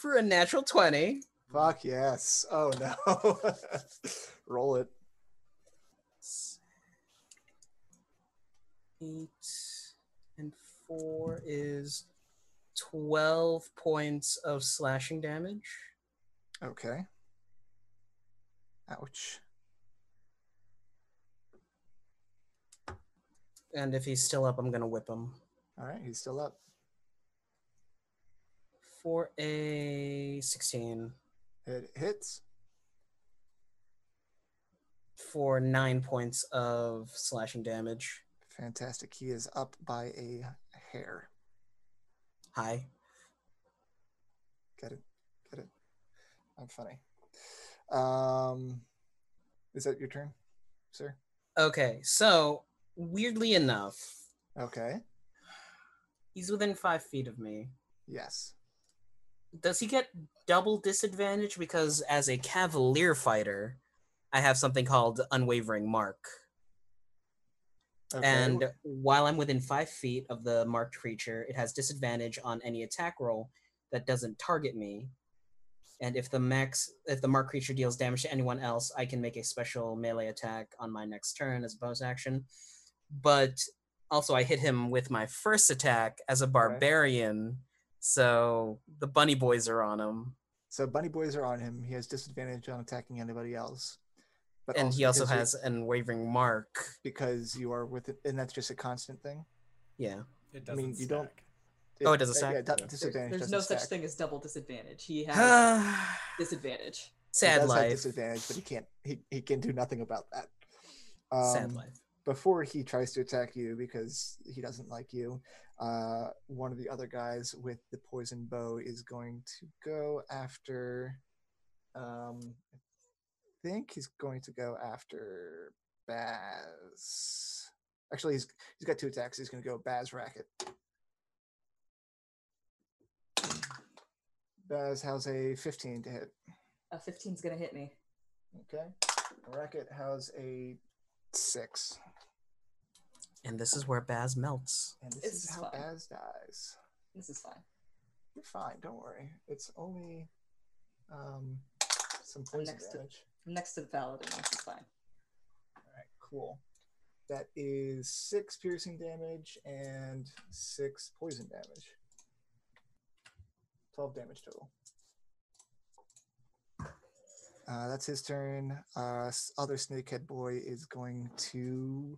For a natural 20. Fuck yes. Oh no. Roll it. Eight and four is 12 points of slashing damage. Okay. Ouch. And if he's still up, I'm gonna whip him. All right. He's still up. For a 16. It hits. For nine points of slashing damage. Fantastic. He is up by a hair. Hi. Get it. Get it. I'm funny. Um, is that your turn, sir? Okay, so weirdly enough, Okay. he's within five feet of me. Yes. Does he get double disadvantage because as a cavalier fighter, I have something called Unwavering Mark. Okay. And while I'm within five feet of the marked creature, it has disadvantage on any attack roll that doesn't target me. And if the max, if the marked creature deals damage to anyone else, I can make a special melee attack on my next turn as a bonus action. But also, I hit him with my first attack as a barbarian, so the bunny boys are on him, So bunny boys are on him. He has disadvantage on attacking anybody else. But and he also because you- has unwavering mark. because you are with it, and that's just a constant thing. Yeah. It I mean, doesn't you don't- stack. Oh, it doesn't uh, stack? Yeah, Yeah. di- disadvantage. There's doesn't no such thing as double disadvantage. He has disadvantage. Sad disadvantage. He does have life. disadvantage, but he can't. He, he can do nothing about that. Sad Um, life. Before he tries to attack you because he doesn't like you, uh, one of the other guys with the poison bow is going to go after. Um, I think he's going to go after Baz. Actually, he's he's got two attacks. He's going to go Baz Racket. Baz has a 15 to hit. A 15's gonna hit me. Okay. Racket has a six. And this is where Baz melts. And this This is is how fine. Baz dies. This is fine. You're fine, don't worry. It's only um some I'm poison next to- damage. I'm next to the paladin. This is fine. Alright, cool. That is six piercing damage and six poison damage. Twelve damage total. Uh, that's his turn. Uh, other snakehead boy is going to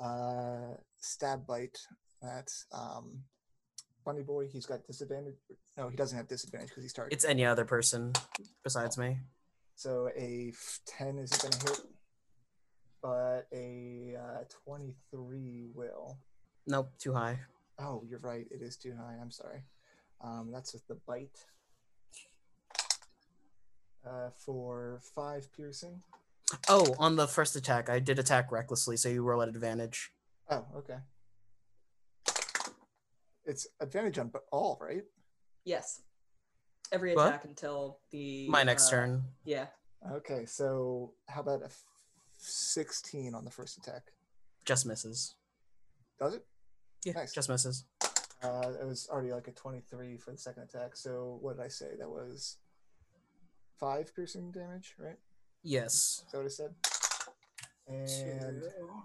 uh, stab bite at um, bunny boy. He's got disadvantage. No, he doesn't have disadvantage because he started. It's any other person besides me. So a f- 10 isn't going to hit, but a uh, 23 will. Nope, too high. Oh, you're right. It is too high. I'm sorry. Um, that's with the bite. Uh, for five piercing. Oh, on the first attack, I did attack recklessly, so you roll at advantage. Oh, okay. It's advantage on b- all, right? Yes. Every What? attack until the My next uh, turn. Yeah. Okay, so how about a f- 16 on the first attack? Just misses. Does it? Yeah, Nice. just misses. Uh, it was already like a 23 for the second attack. So what did I say? That was five piercing damage, right? Yes. Is that what I said? And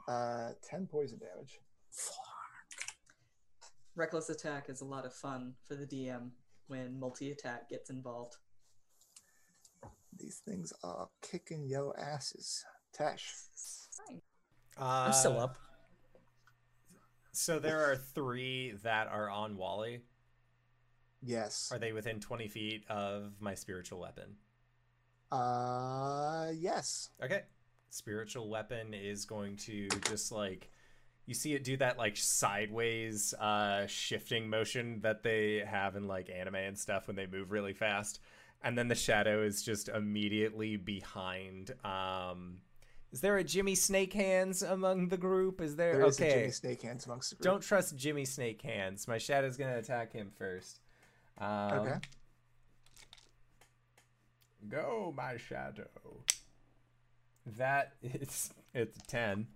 uh, 10 poison damage. Reckless attack is a lot of fun for the DM when multi attack gets involved. These things are kicking yo asses. Tash. Fine. I'm still Uh, up. So there are three that are on Wally. Yes. Are they within 20 feet of my spiritual weapon? Uh, yes. Okay. Spiritual weapon is going to just like you see it do that like sideways uh shifting motion that they have in like anime and stuff when they move really fast. And then the shadow is just immediately behind um is there a Jimmy Snake Hands among the group? Is there, There is a okay? Jimmy Snake Hands amongst the group. Don't trust Jimmy Snake Hands. My shadow's gonna attack him first. Um, Okay. Go, my shadow. That is it's a ten,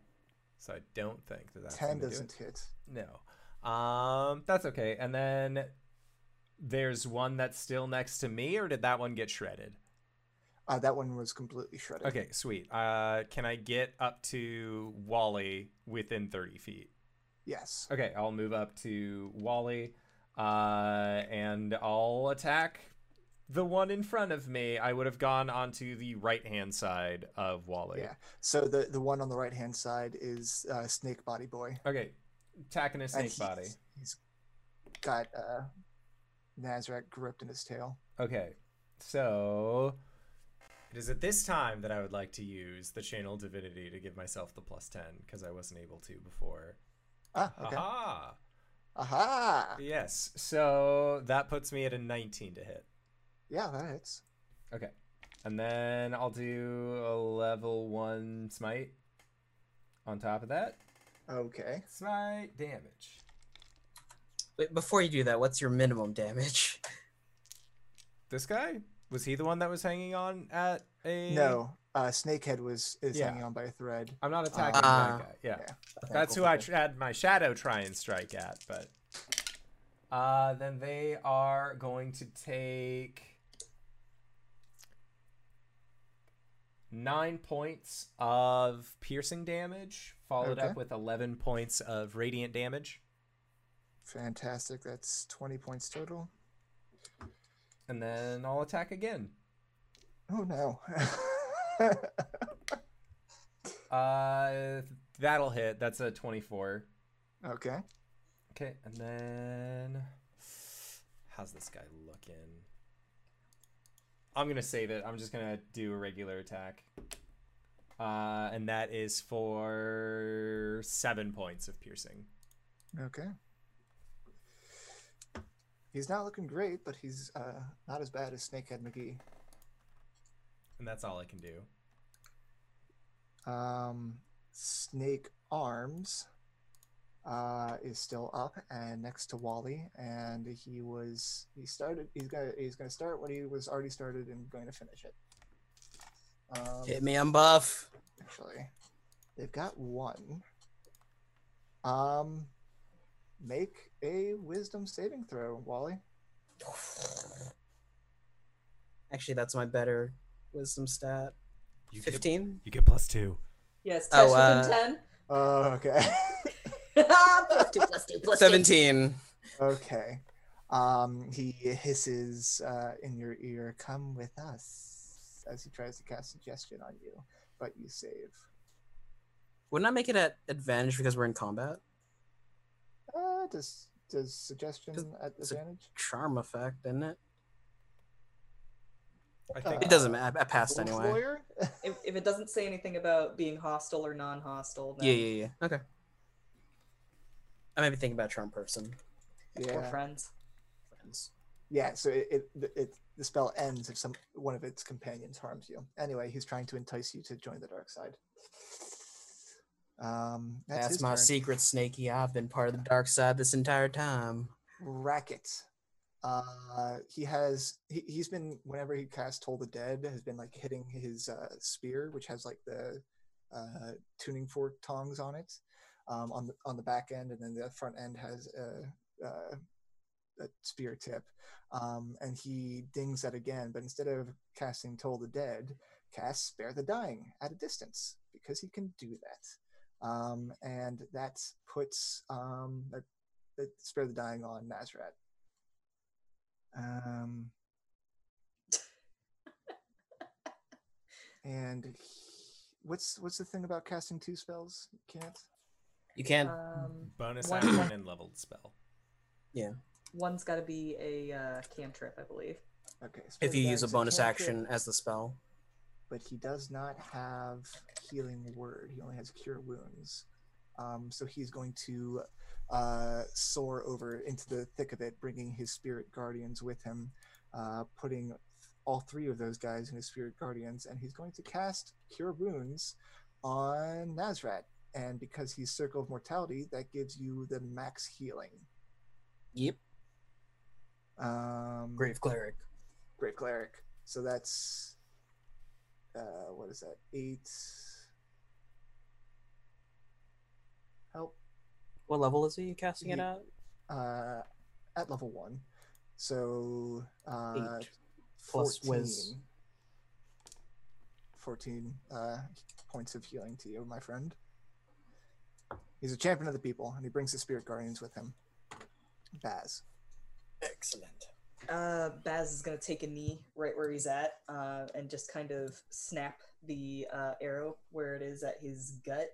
so I don't think that that's 10 gonna do it. doesn't hit. No, um, that's okay. And then there's one that's still next to me, or did that one get shredded? Uh, that one was completely shredded. Okay, sweet. Uh, can I get up to Wally within thirty feet? Yes. Okay, I'll move up to Wally, uh, and I'll attack the one in front of me. I would have gone onto the right hand side of Wally. Yeah. So the the one on the right hand side is uh, Snake Body Boy. Okay, attacking a snake he's- body. He's got uh, Nazareth gripped in his tail. Okay, so it is at this time that I would like to use the channel divinity to give myself the plus ten because I wasn't able to before. Ah, okay. Aha! Aha! Yes, so that puts me at a nineteen to hit. Yeah, that hits. Okay. And then I'll do a level one smite on top of that. Okay. Smite damage. Wait, before you do that, what's your minimum damage? This guy? Was he the one that was hanging on at a. No, uh, Snakehead was is Yeah. hanging on by a thread. I'm not attacking Ah. that guy. Yeah. Yeah. That's who I cool. had my shadow try and strike at, but uh, then they are going to take nine points of piercing damage, followed Okay. up with eleven points of radiant damage, Fantastic. That's 20 points total. and then I'll attack again. Oh no. Uh, that'll hit. That's a twenty-four. okay. Okay, and then how's this guy looking? I'm gonna save it. I'm just gonna do a regular attack. Uh, and that is for seven points of piercing. Okay. He's not looking great, but he's uh, not as bad as Snakehead McGee. And that's all I can do. Um, Snake Arms uh, is still up and next to Wally, and he was he started. He's gonna he's gonna start what he was already started and going to finish it. Um, Hit me, I'm buff. actually, they've got one. Um, make a Wisdom saving throw, Wally. Actually, that's my better wisdom stat. You get, 15? you get plus two. Yes, Oh, touch within uh, 10. Oh, okay. plus two, plus two, plus two. 17. Okay. Um, he hisses uh, in your ear, "Come with us," as he tries to cast suggestion on you, but you save. Wouldn't I make it at advantage because we're in combat? Uh, does does suggestion Does- at it's a- advantage? Charm effect, isn't it? I think It doesn't matter. I passed Wolf anyway. If, if it doesn't say anything about being hostile or non-hostile, then Yeah, yeah, yeah. Okay. I might be thinking about charm person. we're yeah, friends. Friends. yeah. So it, it it the spell ends if some one of its companions harms you. Anyway, he's trying to entice you to join the dark side. Um, that's, That's, my turn. secret, Snakey. I've been part of the dark side this entire time. Racket. Uh, he has he, he's been whenever he casts Toll the Dead has been like hitting his uh, spear, which has like the uh, tuning fork tongs on it, um, on the on the back end, and then the front end has a, a, a spear tip. Um, and he dings that again, but instead of casting Toll the Dead, casts Spare the Dying at a distance because he can do that. Um, and that puts um, that, that Spare the Dying on Nazareth. Um, and he- what's what's the thing about casting two spells? You can't. You can't. Um, bonus one- action and leveled spell. Yeah. One's got to be a uh, cantrip, I believe. Okay. Spare if you use a bonus cantrip, action as the spell. but he does not have healing word. He only has cure wounds. Um, so he's going to uh, soar over into the thick of it, bringing his spirit guardians with him, uh, putting all three of those guys in his spirit guardians, and he's going to cast cure wounds on Nazrat. And because he's circle of mortality, that gives you the max healing. Yep. Um, Grave cleric. Great cleric. So that's uh what is that? Eight help What level is he casting it at? uh at level one. So uh Eight. Plus 14, whiz. 14 uh points of healing to you, my friend. He's a champion of the people, and he brings the spirit guardians with him. Baz. Excellent. Uh, Baz is gonna take a knee right where he's at, uh, and just kind of snap the uh, arrow where it is at his gut,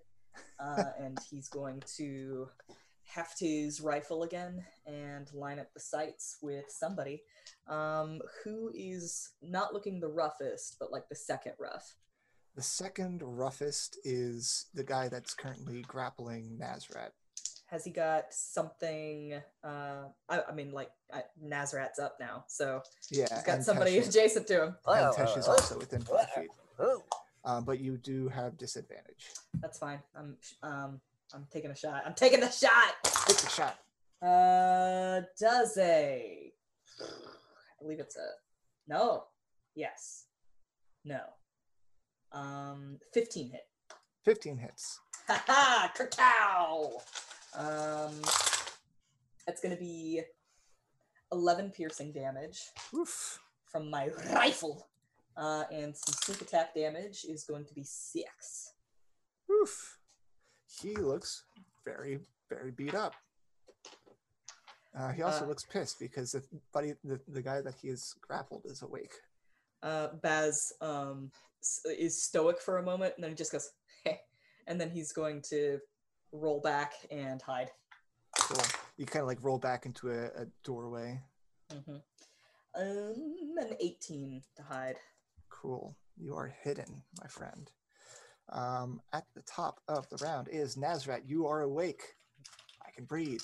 uh, and he's going to heft his rifle again and line up the sights with somebody um, who is not looking the roughest, but like the second rough. The second roughest is the guy that's currently grappling Nazrat. Has he got something? Uh, I, I mean, like I, Nazrat's up now, so Yeah, he's got somebody Tesh is- adjacent to him. and Oh, Tesh is oh, also within five oh. feet. Oh, Um, but you do have disadvantage. That's fine. I'm um I'm taking a shot. I'm taking the shot. Take the shot. Uh does a I believe it's a no. Yes. No. Um, 15 hit. 15 hits. Ha ha! Cacao! Um, that's gonna be 11 piercing damage Oof. from my rifle. Uh, and some sneak attack damage is going to be 6. Oof. He looks very, very beat up. Uh, he also Uh, looks pissed because the buddy, the, the guy that he has grappled is awake. Uh, Baz um, is stoic for a moment and then he just goes, Heh. and then he's going to roll back and hide. Cool. You kind of like roll back into a, a doorway. hmm Um, an 18 to hide. Cool. You are hidden, my friend. Um, at the top of the round is Nazrat. You are awake. I can breathe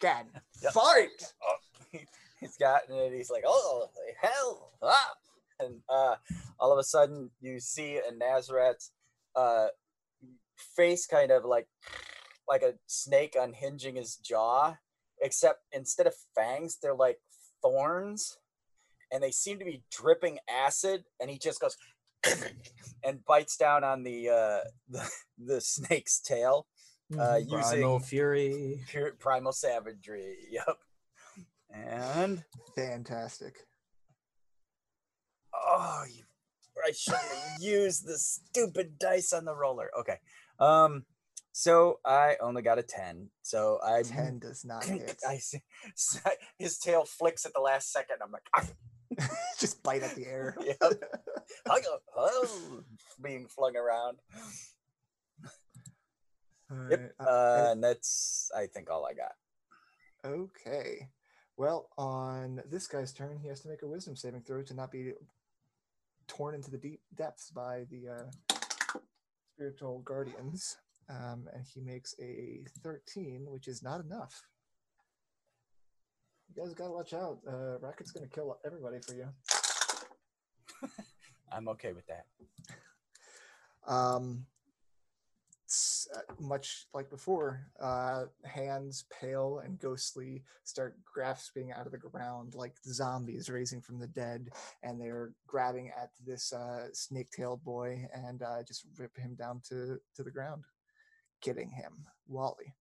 again. Yep. Fight! Oh, he's gotten it. He's like, oh, hell. Ah! And uh, all of a sudden, you see a Nazareth uh, face kind of like like a snake unhinging his jaw, except instead of fangs, they're like thorns, and they seem to be dripping acid. And he just goes and bites down on the uh, the, the snake's tail, uh, Mm-hmm. Primal fury. pure primal savagery. Yep. And Fantastic. Oh, you, I shouldn't have used the stupid dice on the roller. Okay. Um. So I only got a ten. So I 10 does not hit. I see. his tail flicks at the last second. I'm like, "Ah." Just bite at the air. Yep. I go, oh, being flung around. Yep. Uh, Uh, and that's I think all I got. Okay. Well, on this guy's turn, he has to make a wisdom saving throw to not be torn into the deep depths by the uh, spiritual guardians. Um, and he makes a 13, which is not enough. You guys gotta watch out. Uh, Racket's gonna kill everybody for you. I'm okay with that. Um, uh, much like before, uh, hands pale and ghostly start grasping out of the ground like zombies raising from the dead, and they're grabbing at this uh, snake-tailed boy and uh, just rip him down to to the ground, getting him. Wally.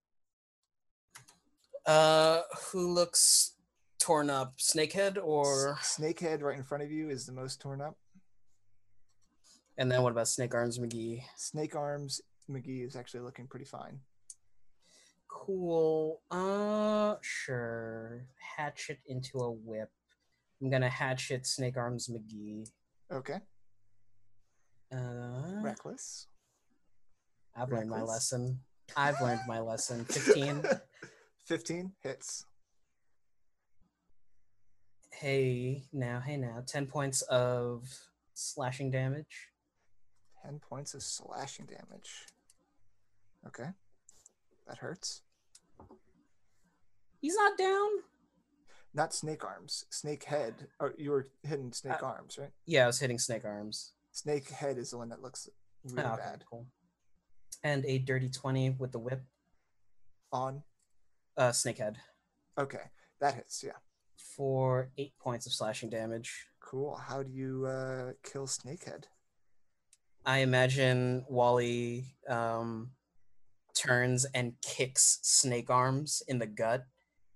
Uh, who looks torn up? Snakehead or S- Snakehead right in front of you is the most torn up. and then what about Snake Arms McGee? Snake Arms McGee is actually looking pretty fine. Cool. Uh, sure. Hatchet into a whip. I'm gonna hatchet Snake Arms McGee. Okay. Uh, Reckless. I've learned my lesson. I've learned my lesson. 15. 15 hits. hey, now, hey, now. 10 points of slashing damage. 10 points of slashing damage. Okay. That hurts. He's not down. Not snake arms, snake head. Or you were hitting snake Uh, arms, right? Yeah, I was hitting Snake Arms. Snake head is the one that looks really Ah, okay, bad. cool. And a dirty 20 with the whip. On. Uh, snake head. Okay. That hits, yeah. For 8 points of slashing damage. Cool. How do you uh, kill snakehead? I imagine Wally um, turns and kicks Snake Arms in the gut,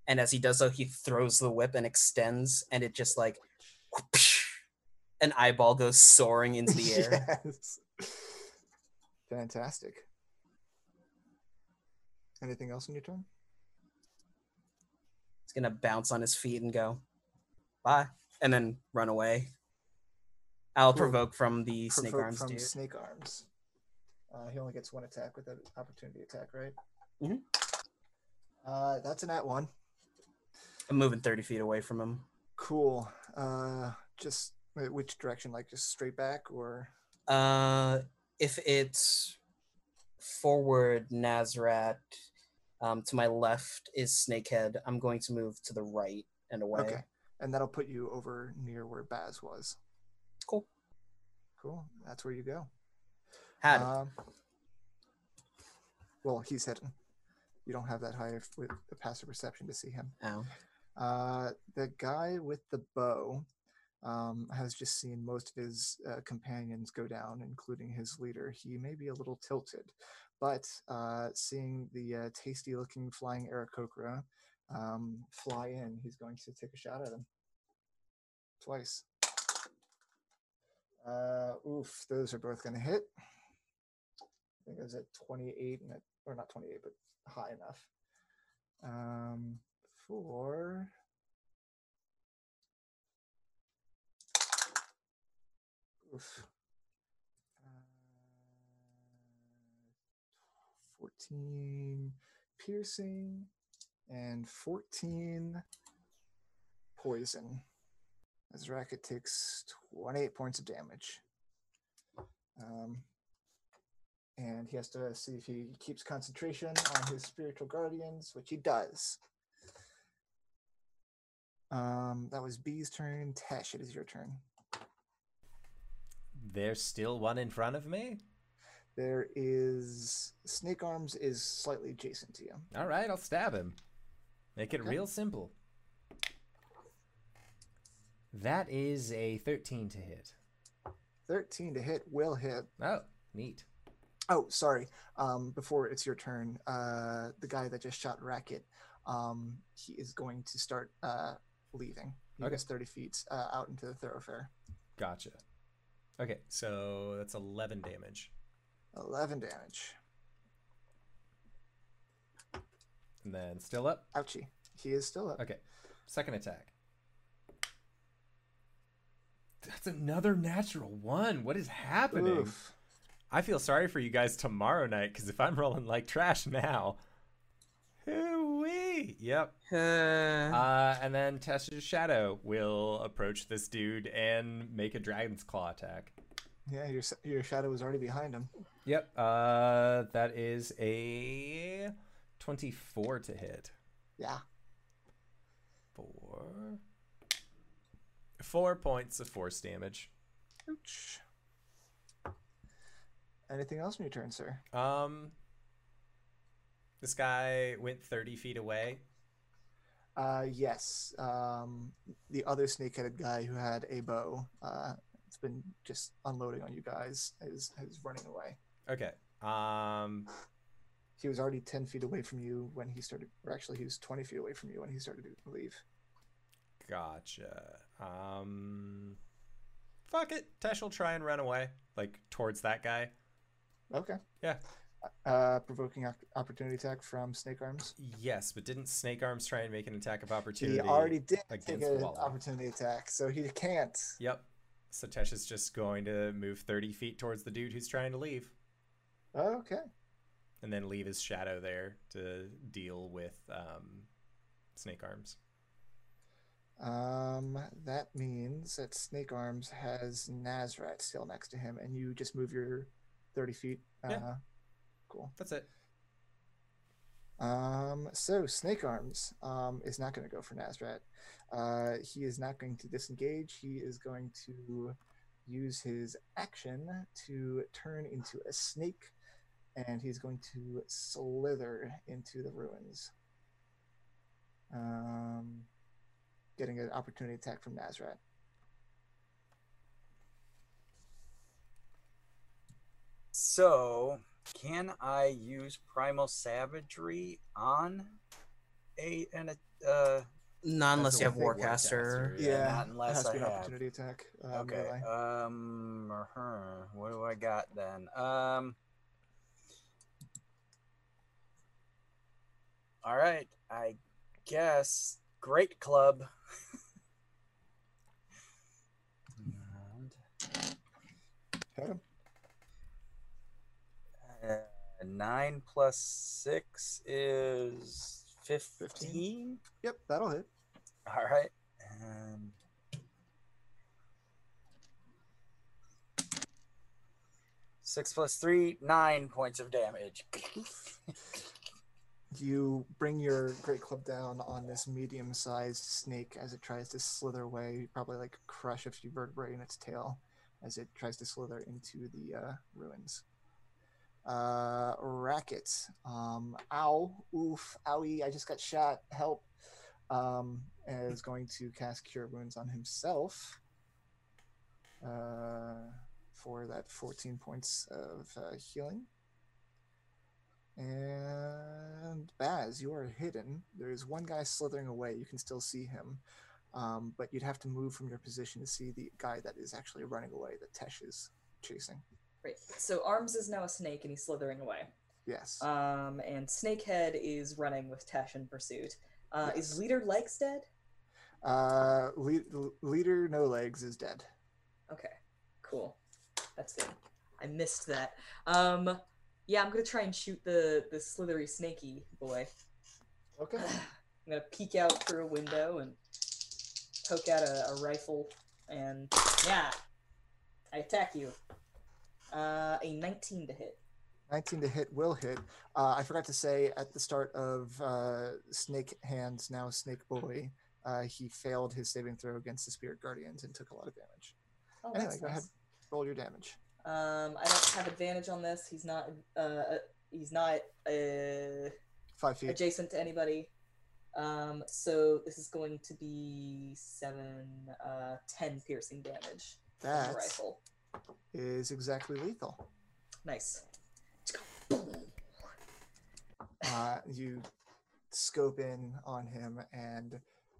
and as he does so, he throws the whip and extends, and it just like whoosh, an eyeball goes soaring into the air. yes. Fantastic. Anything else in your turn? He's gonna bounce on his feet and go, "Bye," and then run away. I'll Cool. provoke from the Snake Arms from dude. snake arms. Uh, he only gets one attack with an opportunity attack, right? Mhm. Uh, that's an at one. I'm moving 30 feet away from him. Cool. Uh, just wait, which direction? Like just straight back or? Uh, if it's forward Nazrat, um, to my left is Snakehead. I'm going to move to the right and away. Okay. And that'll put you over near where Baz was. Cool. Cool. That's where you go. Had. Um, well, he's hidden. You don't have that high of- with the passive perception to see him. Ow. Uh, the guy with the bow um, has just seen most of his uh, companions go down, including his leader. He may be a little tilted, but uh, seeing the uh, tasty-looking flying Aarakocra um, fly in, he's going to take a shot at him twice. Uh, oof, those are both going to hit. I think it was at 28, and at, or not 28, but high enough. Um, for oof, uh, 14 piercing and 14 poison. As Racket takes 28 points of damage. Um, and he has to see if he keeps concentration on his spiritual guardians, which he does. Um, that was B's turn. Tesh, it is your turn. There's still one in front of me. There is Snake Arms is slightly adjacent to you. All right, I'll stab him. Make it Okay. real simple. That is a 13 to hit. 13 to hit will hit. Oh, neat. Oh, sorry. Um, before it's your turn, uh, the guy that just shot Racket, um, he is going to start uh, leaving. He Okay. was 30 feet uh, out into the thoroughfare. Gotcha. Okay, so that's 11 damage. 11 damage. And then still up. Ouchie. He is still up. Okay, second attack. That's another natural one. What is happening? Oof. I feel sorry for you guys tomorrow night because if I'm rolling like trash now, hoo-wee. Yep. Uh, Uh, and then Tessa's Shadow will approach this dude and make a Dragon's Claw attack. Yeah, your, your shadow was already behind him. Yep. Uh, that is a 24 to hit. Yeah. Four. Four points of force damage. Ouch. Anything else in your turn, sir? Um, this guy went 30 feet away. Uh, yes. Um, the other snake-headed guy who had a bow, uh, it's been just unloading on you guys, is, is running away. Okay. Um, He was already 10 feet away from you when he started, or actually, he was 20 feet away from you when he started to leave. gotcha. Um, fuck it. Tesh will try and run away, like towards that guy. Okay. Yeah. Uh, provoking opportunity attack from Snake Arms. Yes, but didn't Snake Arms try and make an attack of opportunity? He already did take an opportunity attack, so he can't. Yep. So Tesh is just going to move 30 feet towards the dude who's trying to leave. Okay. and then leave his shadow there to deal with um, snake arms. Um, that means that Snake Arms has Nazrat still next to him, and you just move your 30 feet. Uh, Yeah. Cool. That's it. Um, so Snake Arms um, is not going to go for Nazrat. Uh, he is not going to disengage. He is going to use his action to turn into a snake, and he's going to slither into the ruins. Um, getting an opportunity attack from Nazrat. So, can I use primal savagery on a an uh not unless you have Warcaster. Warcaster, Yeah, not it unless has to I be an have. opportunity attack. Uh, okay melee. um uh-huh. what do I got then um all right I guess great club And, Hit him. Uh, nine plus six is fifteen. Yep, that'll hit. All right. And six plus three, nine points of damage. You bring your great club down on this medium-sized snake as it tries to slither away. You probably like crush a few vertebrae in its tail as it tries to slither into the uh, ruins. Uh, racket. Um, ow, oof, owie! I just got shot. Help! Um, is going to cast Cure Wounds on himself. uh, for that 14 points of uh, healing. And Baz, you are hidden. There is one guy slithering away. You can still see him, um, but you'd have to move from your position to see the guy that is actually running away that Tesh is chasing. Right. So Arms is now a snake and he's slithering away. Yes. Um, and Snakehead is running with Tesh in pursuit. Uh, Yes. Is Leader Legs dead? Uh, le- leader No Legs is dead. Okay, cool. That's good. I missed that. Um, yeah, I'm gonna try and shoot the the slithery snaky boy. Okay. I'm gonna peek out through a window and poke out a, a rifle, and yeah, I attack you. Uh, a 19 to hit. 19 to hit will hit. Uh, I forgot to say at the start of uh, Snake Hands, now Snake Boy, uh, he failed his saving throw against the Spirit Guardians and took a lot of damage. Oh, Anyway, that's go ahead. Roll your damage. Um, I don't have advantage on this. He's not. Uh, he's not uh, Five feet. adjacent to anybody. Um, so this is going to be seven, uh, ten piercing damage the rifle. Is exactly lethal. Nice. Uh, you scope in on him and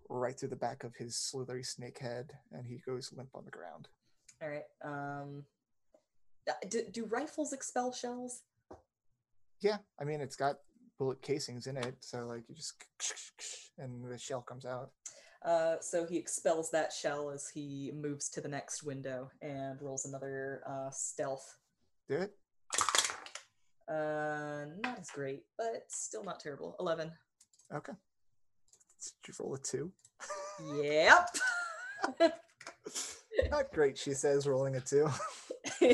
right through the back of his slithery snake head, and he goes limp on the ground. All right. Um, uh, do, do rifles expel shells? Yeah, I mean it's got bullet casings in it, so like you just and the shell comes out. Uh, so he expels that shell as he moves to the next window and rolls another uh, stealth. Do it. Uh, not as great, but still not terrible. Eleven. Okay. Did you roll a two? Yep. Not great, she says, rolling a two. I've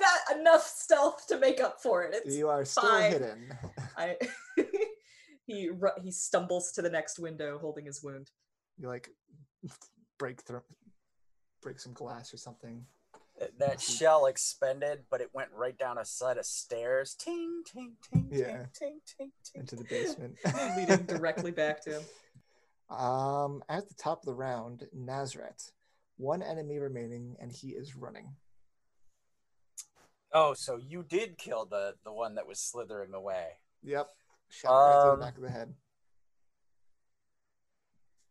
got enough stealth to make up for it. It's you are still fine. hidden. I he he stumbles to the next window holding his wound. You like break through, break some glass or something. That shell expended, but it went right down a set of stairs. Ting, ting, ting, Yeah. ting, ting, ting, ting. into the basement. leading directly back to him. Um, at the top of the round, Nazareth. One enemy remaining, and he is running. Oh, so you did kill the the one that was slithering away, Yep. Shot right through Um, the back of the head.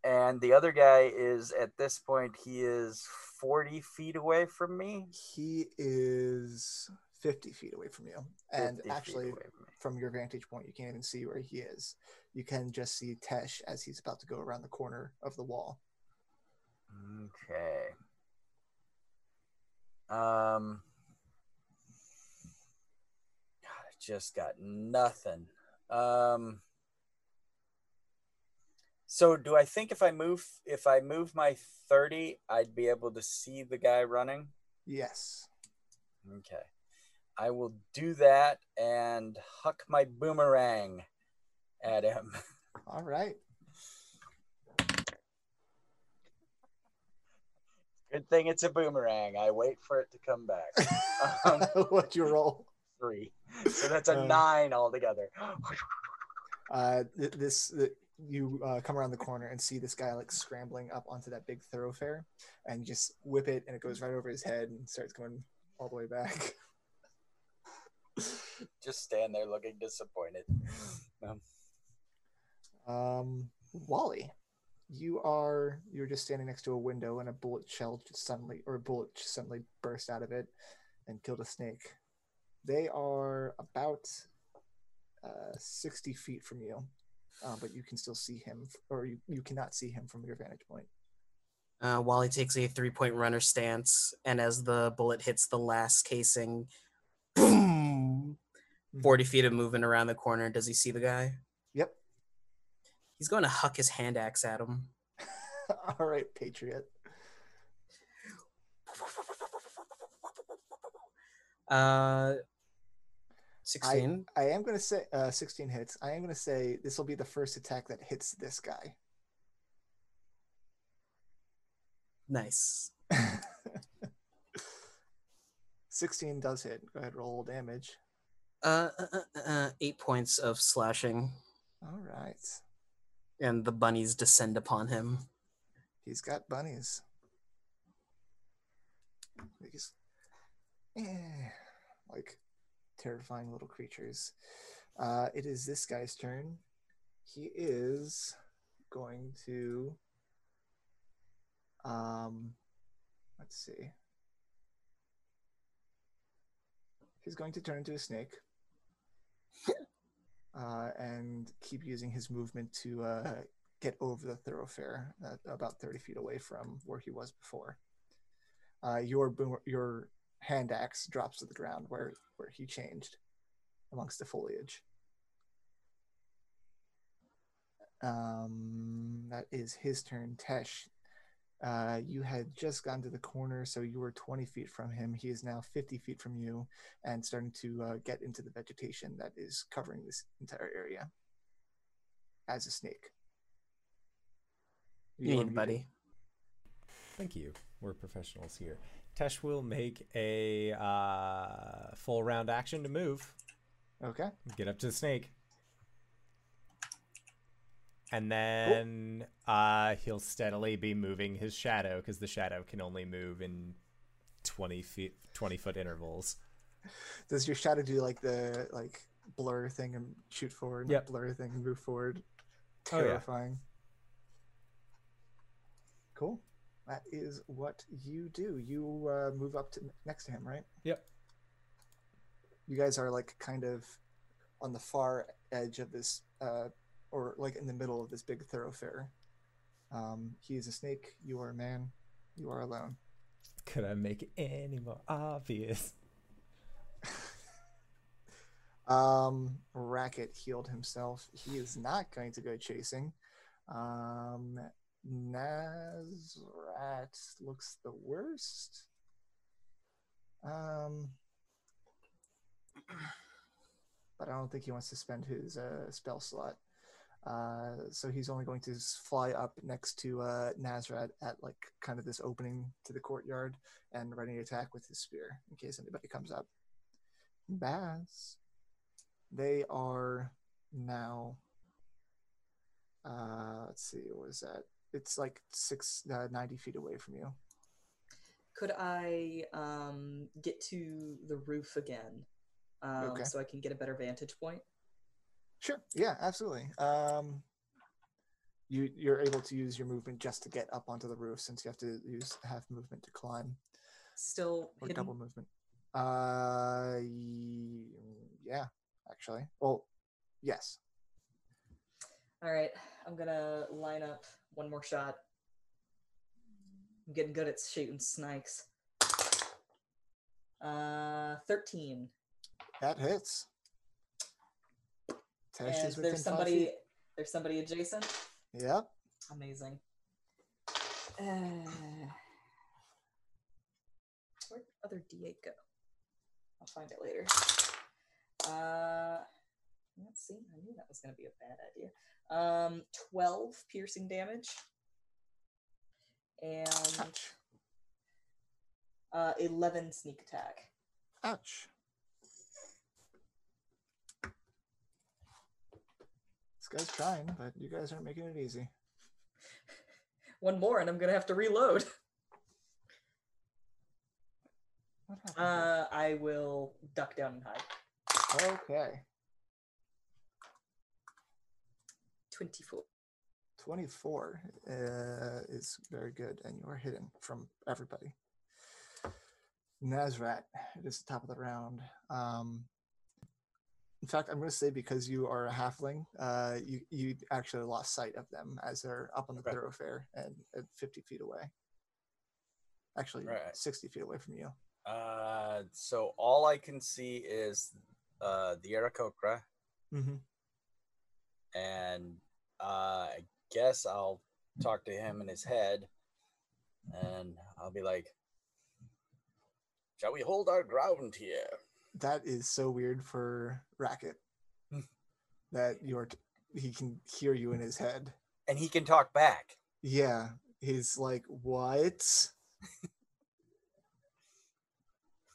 and the other guy is at this point he is forty feet away from me. He is 50 feet away from you. And actually, from from your vantage point, you can't even see where he is. You can just see Tesh as he's about to go around the corner of the wall. Okay. Um. God, I just got nothing. Um. So do I think if I move if I move my 30, I'd be able to see the guy running? Yes. Okay. I will do that and huck my boomerang at him. All right. Good thing it's a boomerang. I wait for it to come back. Um, What'd you roll? Three. So that's a Uh, nine altogether. Uh, this th- you uh, come around the corner and see this guy like scrambling up onto that big thoroughfare, and you just whip it, and it goes right over his head and starts going all the way back. Just stand there looking disappointed. Um, Um, Wally, you are you're just standing next to a window, and a bullet shell just suddenly, or a bullet just suddenly burst out of it and killed a snake. They are about uh, sixty feet from you, uh, but you can still see him, or you, you cannot see him from your vantage point. Uh, Wally takes a three point runner stance, and as the bullet hits the last casing, boom! 40 feet of movement around the corner. Does he see the guy? Yep. He's going to huck his hand axe at him. All right, Patriot. Uh, 16. I am going to say uh, 16 hits. I am going to say this will be the first attack that hits this guy. Nice. 16 does hit. Go ahead, roll damage. Uh, uh, uh, uh, eight points of slashing, All right. and the bunnies descend upon him. He's got bunnies. These, eh, like terrifying little creatures. Uh, it is this guy's turn. He is going to. Um, let's see. He's going to turn into a snake. uh, and keep using his movement to uh, get over the thoroughfare uh, about 30 feet away from where he was before. Uh, your your hand axe drops to the ground where, where he changed amongst the foliage. Um, that is his turn. Tesh, uh, you had just gotten to the corner, so you were 20 feet from him. He is now 50 feet from you and starting to uh, get into the vegetation that is covering this entire area as a snake. You are need, buddy. Thank you. We're professionals here. Tesh will make a uh, full round action to move. Okay. Get up to the snake. And then uh, he'll steadily be moving his shadow because the shadow can only move in 20 feet, 20 foot intervals. Does your shadow do like the like blur thing and shoot forward? Yep. Blur thing and move forward. Oh, yeah. Terrifying. Cool. That is what you do. You uh, move up to next to him, right? Yep. You guys are like kind of on the far edge of this, uh, or like in the middle of this big thoroughfare. Um, he is a snake. You are a man. You are alone. Could I make it any more obvious? Um, Racket healed himself. He is not going to go chasing. Um, Nazrat looks the worst. Um, but I don't think he wants to spend his uh, spell slot. Uh, so he's only going to fly up next to uh, Nazrat at like kind of this opening to the courtyard and ready to attack with his spear in case anybody comes up. Baz. They are now. Uh, let's see, what was that? It's like six, uh, 90 feet away from you. Could I um, get to the roof again um, Okay. so I can get a better vantage point? Sure. Yeah, absolutely. Um, you you're able to use your movement just to get up onto the roof since you have to use half movement to climb Still or hidden? double movement. Uh, yeah, actually. Well, yes. All right, I'm gonna line up one more shot. I'm getting good at shooting snakes. Uh, 13. That hits. And there's somebody. There's somebody adjacent. Yeah. Amazing. Uh, where'd the other D8 go? I'll find it later. Uh, let's see. I knew that was going to be a bad idea. Um, 12 piercing damage. And Ouch. uh, 11 sneak attack. Ouch. This guy's trying, but you guys aren't making it easy. One more, and I'm going to have to reload. What happened? Uh, I will duck down and hide. okay. 24. 24 uh, is very good, and you are hidden from everybody. Nazrat, it is the top of the round. Um, in fact, I'm going to say because you are a halfling, uh, you you actually lost sight of them as they're up on the Okay. thoroughfare and at 50 feet away. Actually, Right. 60 feet away from you. Uh, so all I can see is uh, the Aarakocra, Mm-hmm. and uh, I guess I'll talk to him in his head, and I'll be like, "Shall we hold our ground here?" That is so weird for Racket that you're t- he can hear you in his head. And he can talk back. Yeah, he's like, "What?"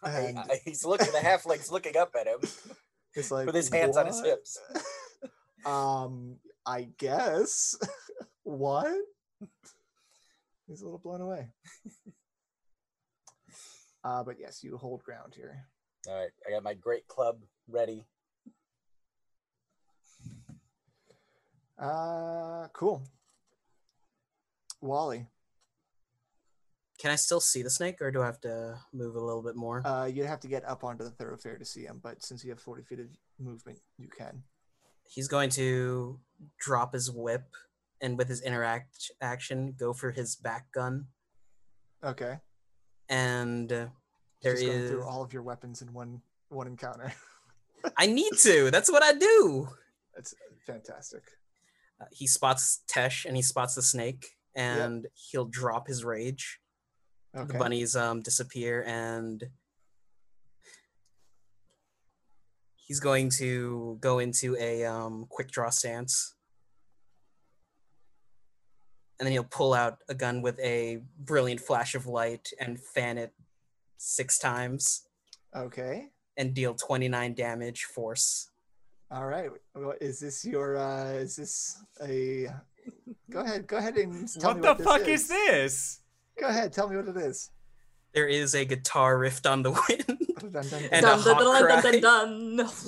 And I- he's looking. The halfling's looking up at him it's like with his hands on his hips. um, I guess. what? He's a little blown away. Uh, but yes, you hold ground here. All right, I got my great club ready. Uh, cool. Wally, Can I still see the snake, or do I have to move a little bit more? uh, you'd have to get up onto the thoroughfare to see him, but since you have 40 feet of movement, you can. He's going to drop his whip and with his interact action go for his back gun. Okay. And uh, there Just going is. through all of your weapons in one one encounter. I need to. That's what I do. That's fantastic. Uh, he spots Tesh and he spots the snake, and he'll drop his rage. Okay. The bunnies um disappear, and he's going to go into a um quick draw stance. And then he'll pull out a gun with a brilliant flash of light and fan it six times Okay. and deal 29 damage force. All right. Well, is this your? uh Is this a? Go ahead. Go ahead and tell what me the what this fuck is. is this? Go ahead. Tell me what it is. There is a guitar riffed on the wind. Dun, dun, dun, And dun. a dun, dun, hawk dun, dun, dun, dun.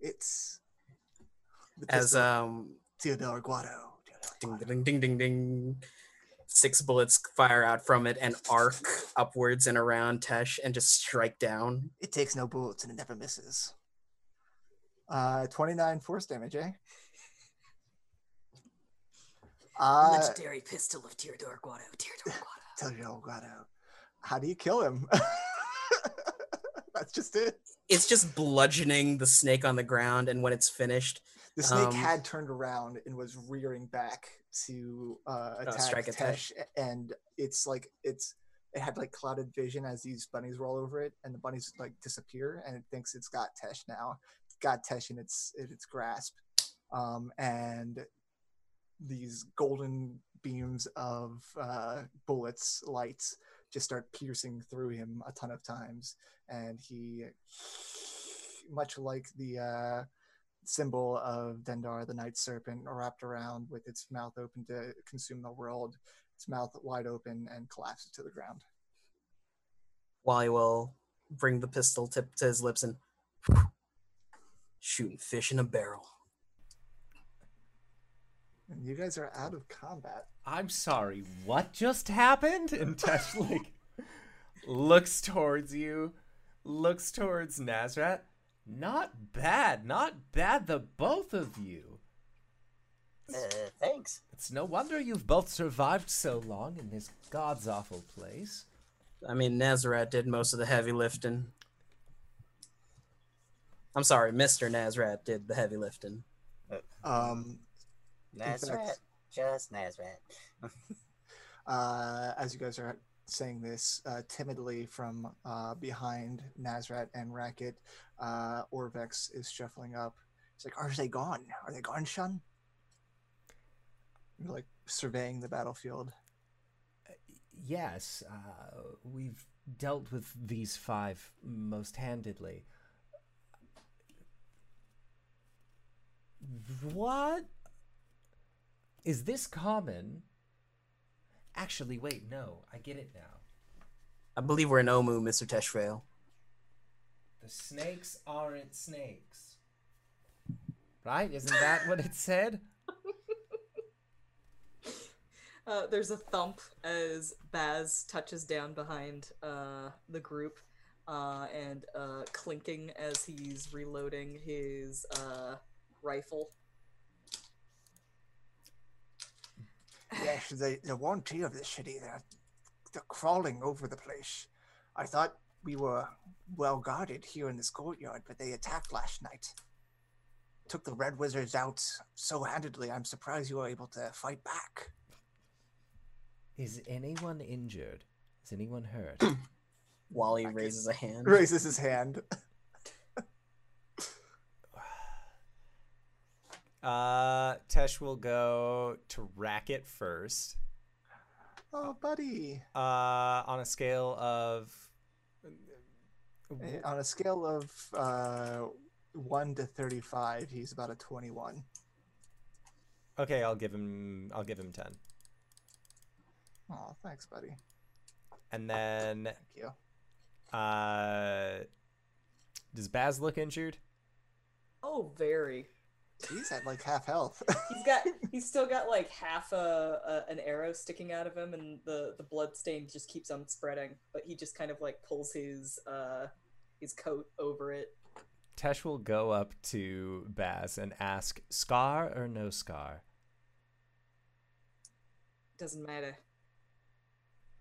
It's As pistol. um Theodore Guado. ding ding ding ding ding six bullets fire out from it and arc upwards and around Tesh and just strike down. It takes no bullets and it never misses. Uh, 29 force damage, eh? Uh, Legendary pistol of Teodor Guado. Teodor Guado. Theodore Guado. How do you kill him? That's just it. It's just bludgeoning the snake on the ground, and when it's finished, The snake Um, had turned around and was rearing back to uh, attack strike at Tesh, and it's like it's it had like clouded vision as these bunnies roll over it, and the bunnies like disappear, and it thinks it's got Tesh now. It's got Tesh in its in its grasp, um, and these golden beams of uh, bullets, lights, just start piercing through him a ton of times, and he, much like the uh, symbol of Dendar, the night serpent, wrapped around with its mouth open to consume the world, its mouth wide open and collapses to the ground. Wally will bring the pistol tip to his lips and shooting fish in a barrel. And you guys are out of combat. I'm sorry, what just happened? And Tesh like looks towards you, looks towards Nazrat. Not bad, not bad, the both of you. Uh, thanks. It's no wonder you've both survived so long in this god's awful place. I mean, Nazareth did most of the heavy lifting. I'm sorry, Mr. Nazareth did the heavy lifting. Um, Nazareth. Just Nazareth. uh, as you guys are saying this, uh, timidly from uh, behind Nazrat and Racket, uh, Orvex is shuffling up. He's like, Are they gone? Are they gone, Shun? You're like surveying the battlefield. Yes, uh, we've dealt with these five most handedly. What? Is this common? Actually, wait, no, I get it now. I believe we're in Omu, Mr. Teshvale. The snakes aren't snakes. Right? Isn't that what it said? Uh, there's a thump as Baz touches down behind uh, the group, uh, and uh, clinking as he's reloading his uh, rifle. Yes, the, the yuan-ti of this city. They're, they're crawling over the place. I thought we were well guarded here in this courtyard, but they attacked last night. Took the Red Wizards out so handedly, I'm surprised you were able to fight back. Is anyone injured? Is anyone hurt? Wally raises a hand. Raises his hand. Uh, Tesh will go to Racket first. Oh, buddy. Uh, on a scale of. Eh, On a scale of uh, 1 to 35, he's about a 21. Okay, I'll give him. I'll give him ten. Oh, thanks, buddy. And then, Thank you. uh, does Baz look injured? Oh, very. He's at like half health. He's got he's still got like half a, a an arrow sticking out of him, and the the blood stain just keeps on spreading. But he just kind of like pulls his uh his coat over it. Tesh will go up to Baz and ask, "Scar or no scar?" Doesn't matter.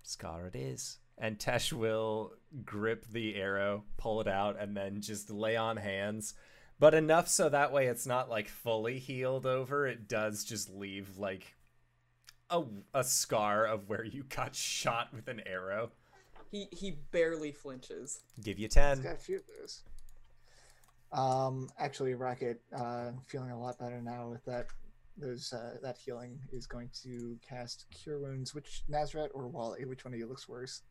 Scar it is. And Tesh will grip the arrow, pull it out, and then just lay on hands. But enough so that way it's not like fully healed over. It does just leave like a, a scar of where you got shot with an arrow. He he barely flinches. Give you He's 10. got a few of those. Um, actually, Rocket, uh, feeling a lot better now with that. Those uh, that healing is going to cast Cure Wounds. Which Nazrat or Wally? Which one of you looks worse?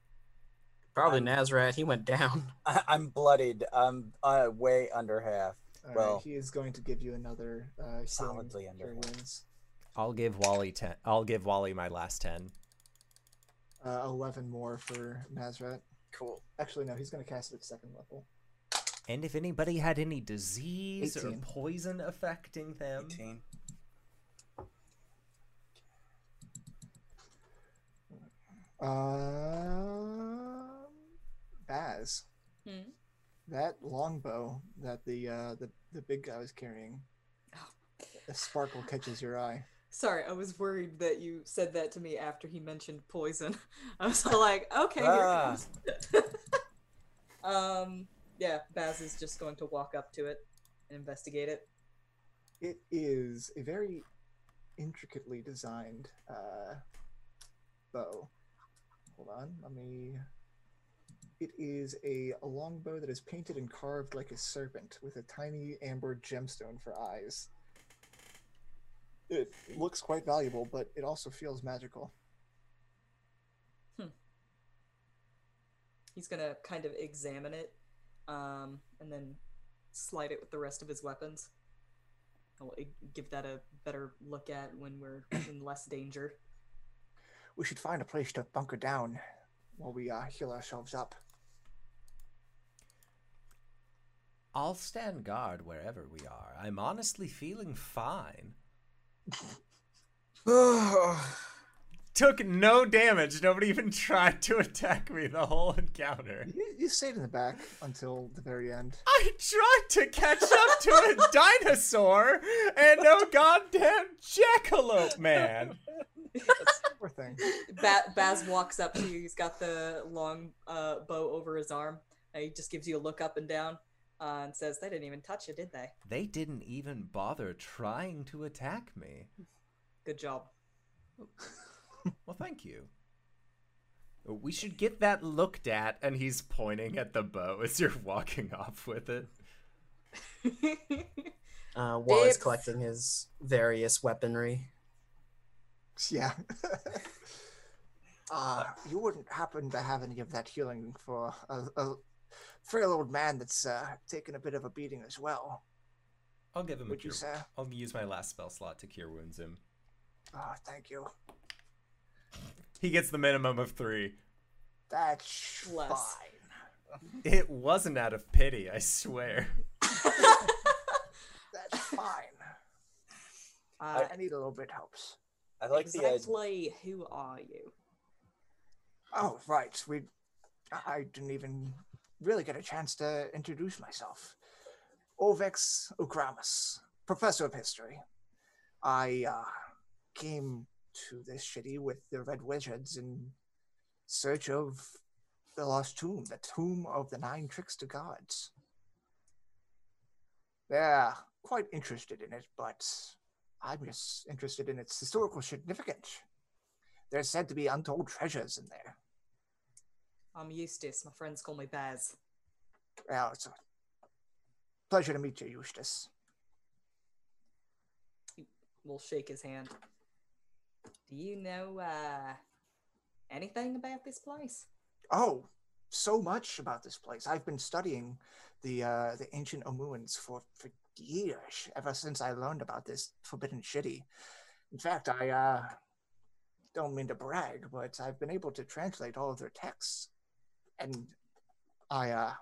Probably I'm- Nazrat. He went down. I, I'm bloodied. I'm uh, way under half. All right, Well- he is going to give you another uh, Solidly under Cure half. Wounds. I'll give Wally 10. I'll give Wally my last 10. Uh, Eleven more for Nazrat. Cool. Actually, no, he's going to cast it at second level. And if anybody had any disease or poison affecting them, 18. Um, Baz, Hmm? That longbow that the uh, the the big guy was carrying, Oh. the sparkle catches your eye. Sorry, I was worried that you said that to me after he mentioned poison. I was all like, okay, Ah. here it comes. um, yeah, Baz is just going to walk up to it and investigate it. It is a very intricately designed uh, bow. Hold on, let me. It is a, a longbow that is painted and carved like a serpent with a tiny amber gemstone for eyes. It looks quite valuable, but it also feels magical. Hmm. He's gonna kind of examine it, um, and then slide it with the rest of his weapons. I'll give that a better look at when we're in less danger. We should find a place to bunker down while we uh, heal ourselves up. I'll stand guard wherever we are. I'm honestly feeling fine. Took no damage. Nobody even tried to attack me the whole encounter. You, you stayed in the back until the very end. I tried to catch up to a dinosaur and no goddamn jackalope man. Poor thing. Ba- Baz walks up to you. He's got the long uh, bow over his arm. And he just gives you a look up and down uh, and says, "They didn't even touch you, did they? They didn't even bother trying to attack me. Good job." Well, thank you. We should get that looked at, and he's pointing at the bow as you're walking off with it. Uh, while he's collecting his various weaponry. Yeah. uh, you wouldn't happen to have any of that healing for a, a frail old man that's uh, taken a bit of a beating as well, I'll give him a would you cure. say? I'll use my last spell slot to cure wounds him. Oh, thank you. He gets the minimum of three. That's Less. fine. It wasn't out of pity, I swear. That's fine. Uh, a little bit helps. I like the idea. exactly who are you? Oh, right. We. I- I didn't even really get a chance to introduce myself. Orvex Ocrammas, professor of history. I uh, came to this city with the Red Wizards in search of the lost tomb, the tomb of the nine trickster gods. They're quite interested in it, but I'm just interested in its historical significance. There's said to be untold treasures in there. I'm Eustace. My friends call me Baz. Well, it's a pleasure to meet you, Eustace. We'll shake his hand. Do you know uh, anything about this place? Oh, so much about this place. I've been studying the uh, the ancient Omuans for, for years, ever since I learned about this forbidden city. In fact, I uh, don't mean to brag, but I've been able to translate all of their texts, and I uh,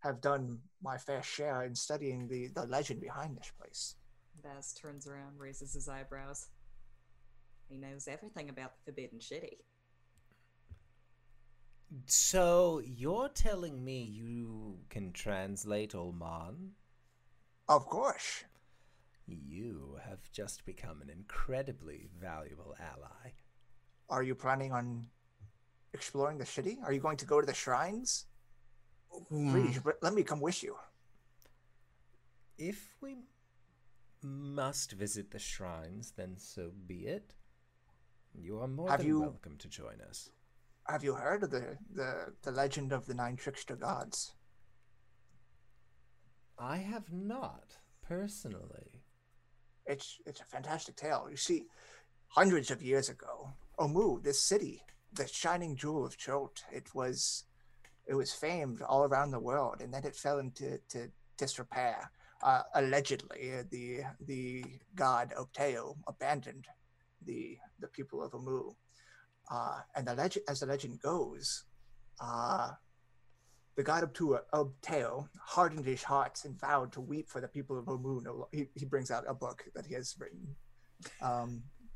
have done my fair share in studying the the legend behind this place. Baz turns around, raises his eyebrows. He knows everything about the Forbidden City. So you're telling me you can translate Olman? Of course, You have just become an incredibly valuable ally. are you planning on exploring the city? Are you going to go to the shrines? Hmm. Please, but let me come with you. If we must visit the shrines, then so be it. You are more Have than you- welcome to join us. Have you heard of the, the, the legend of the nine trickster gods? I have not, personally. It's it's a fantastic tale. You see, hundreds of years ago, Omu, this city, the shining jewel of Chult, it was it was famed all around the world, and then it fell into to disrepair. Uh, allegedly, uh, the the god Ubtao abandoned the the people of Omu, uh, and the legend, as the legend goes, uh, the god Ubtao hardened his heart and vowed to weep for the people of Omu. No, he, he brings out a book that he has written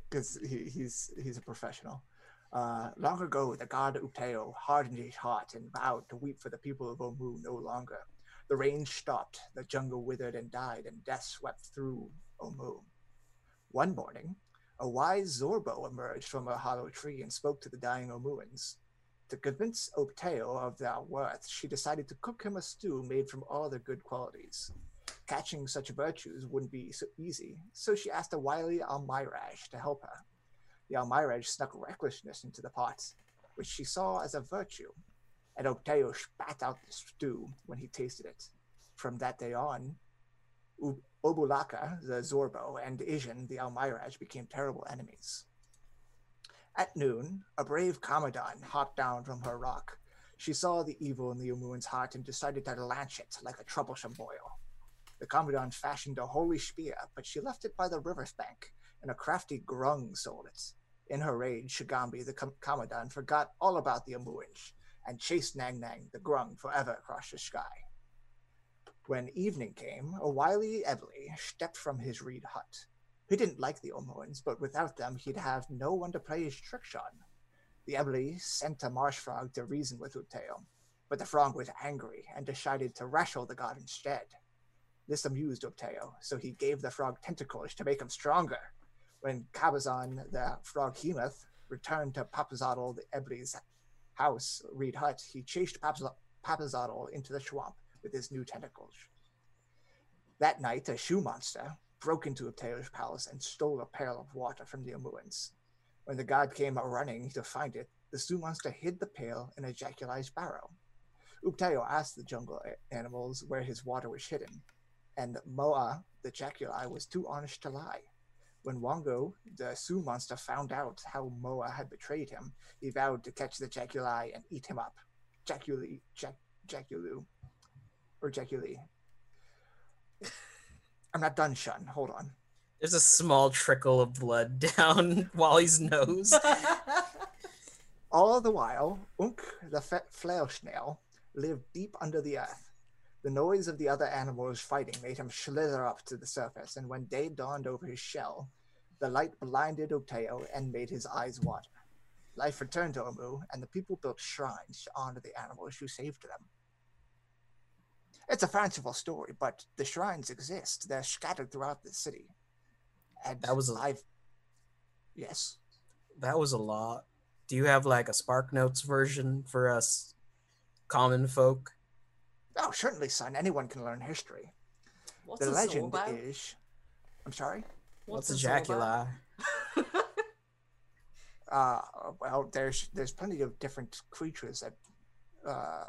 because he, he's he's a professional. Uh, long ago, the god Ubtao hardened his heart and vowed to weep for the people of Omu no longer. The rain stopped, the jungle withered and died, and death swept through Omu. One morning, a wise Zorbo emerged from a hollow tree and spoke to the dying Omuans. To convince Ubtao of their worth, she decided to cook him a stew made from all their good qualities. Catching such virtues wouldn't be so easy, so she asked a wily Almiraj to help her. The Almiraj snuck recklessness into the pot, which she saw as a virtue, and Ubtao spat out the stew when he tasted it. From that day on, U- Obo'laka, the Zorbo, and I'jin, the Almiraj, became terrible enemies. At noon, a brave Kamadan hopped down from her rock. She saw the evil in the Omuan's heart and decided to launch it like a troublesome boil. The Kamadan fashioned a holy spear, but she left it by the river's bank, and a crafty grung sold it. In her rage, Shagambi, the Kam- Kamadan, forgot all about the Omuans and chased Nangnang, the grung, forever across the sky. When evening came, a wily Ebli stepped from his reed hut. He didn't like the Omuans, but without them, he'd have no one to play his tricks on. The Ebli sent a marsh frog to reason with Ubtao, but the frog was angry and decided to wrestle the god instead. This amused Ubtao, so he gave the frog tentacles to make him stronger. When Kubazan, the frog Hemoth, returned to Papazotl, the Ebli's house, Reed Hut, he chased Papaz- Papazotl into the swamp with his new tentacles. That night, a su-monster broke into Ubtao's palace and stole a pail of water from the Omuans. When the god came running to find it, the su-monster hid the pail in a Jaculi's barrow. Ubtao asked the jungle animals where his water was hidden, and Moa, the Jaculi, was too honest to lie. When Wongo, the su-monster, found out how Moa had betrayed him, he vowed to catch the Jaculi and eat him up. Jaculi, Jac, Jaculu, or Jaculi. I'm not done, Shun. Hold on. There's a small trickle of blood down Wally's nose. All the while, Unkh, the flail snail, lived deep under the earth. The noise of the other animals fighting made him slither up to the surface, and when day dawned over his shell, the light blinded Ubtao and made his eyes water. Life returned to Omu, and the people built shrines to honor the animals who saved them. It's a fanciful story, but the shrines exist. They're scattered throughout the city. And That was a- I've yes. that was a lot. Do you have like a Spark Notes version for us common folk? Oh, certainly, son. Anyone can learn history. What's the a legend Zorbo? is. I'm sorry. What's, a a Zorbo? Uh, well, there's there's plenty of different creatures that uh,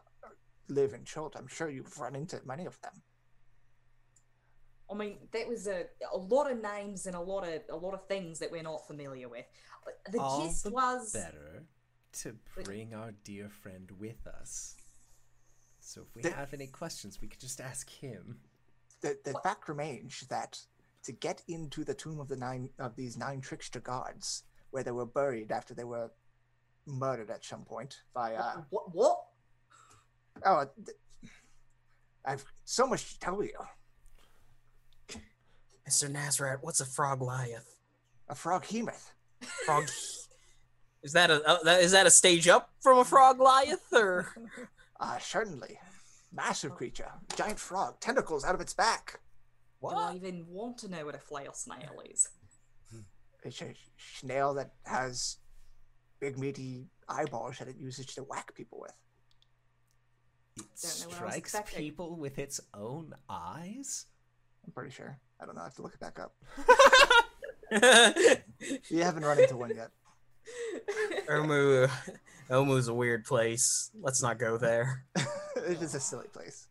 live in Chult. I'm sure you've run into many of them. I mean, that was a, a lot of names and a lot of a lot of things that we're not familiar with. But The All gist the was better to bring our dear friend with us. So if we The- have any questions, we could just ask him. The the What? fact remains that to get into the tomb of the nine of these nine trickster gods, where they were buried after they were murdered at some point by. Uh, What? What? oh, th- I've so much to tell you. Mr. Nazareth, what's a frog Liath? A frog hemoth. Frog. is that a uh, that, is that a stage up from a frog Liath or? Ah, certainly. Massive creature, giant frog, tentacles out of its back. Do I even want to know what a flail snail is? It's a snail that has big meaty eyeballs that it uses to whack people with. It Don't know what I was strikes people with its own eyes? I'm pretty sure. I don't know. I have to look it back up. You haven't run into one yet. Omu, Omu's a weird place. Let's not go there. it is a silly place.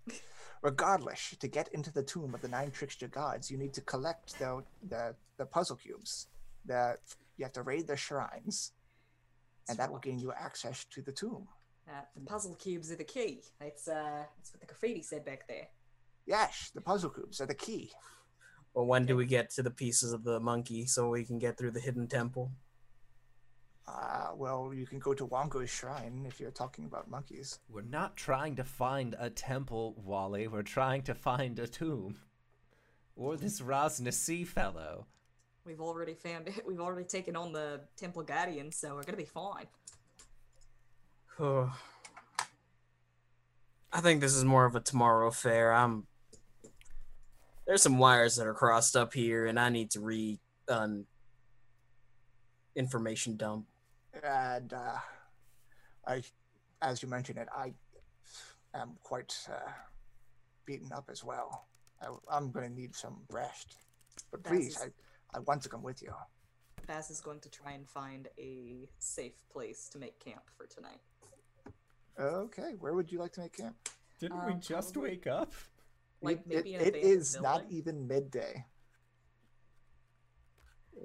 Regardless, to get into the tomb of the nine trickster gods, you need to collect the the, the puzzle cubes. The you have to raid their shrines, and that will gain you access to the tomb. Uh, the puzzle cubes are the key. That's uh, that's what the graffiti said back there. Yes, the puzzle cubes are the key. Well, when do we get to the pieces of the monkey so we can get through the hidden temple? Uh, well, you can go to Wongo's shrine if you're talking about monkeys. We're not trying to find a temple, Wally. We're trying to find a tomb. Or this Ras Nsi fellow. We've already found it. We've already taken on the Temple Guardian, so we're gonna be fine. I think this is more of a tomorrow affair. I'm there's some wires that are crossed up here, and I need to re um, information dump. And uh, I, as you mentioned it, I am quite uh, beaten up as well. I, I'm going to need some rest. But That's please, just- I, I want to come with you. Baz is going to try and find a safe place to make camp for tonight. Okay, where would you like to make camp? Didn't we Um, just probably- wake up? Like maybe it, an it abandoned is not even midday.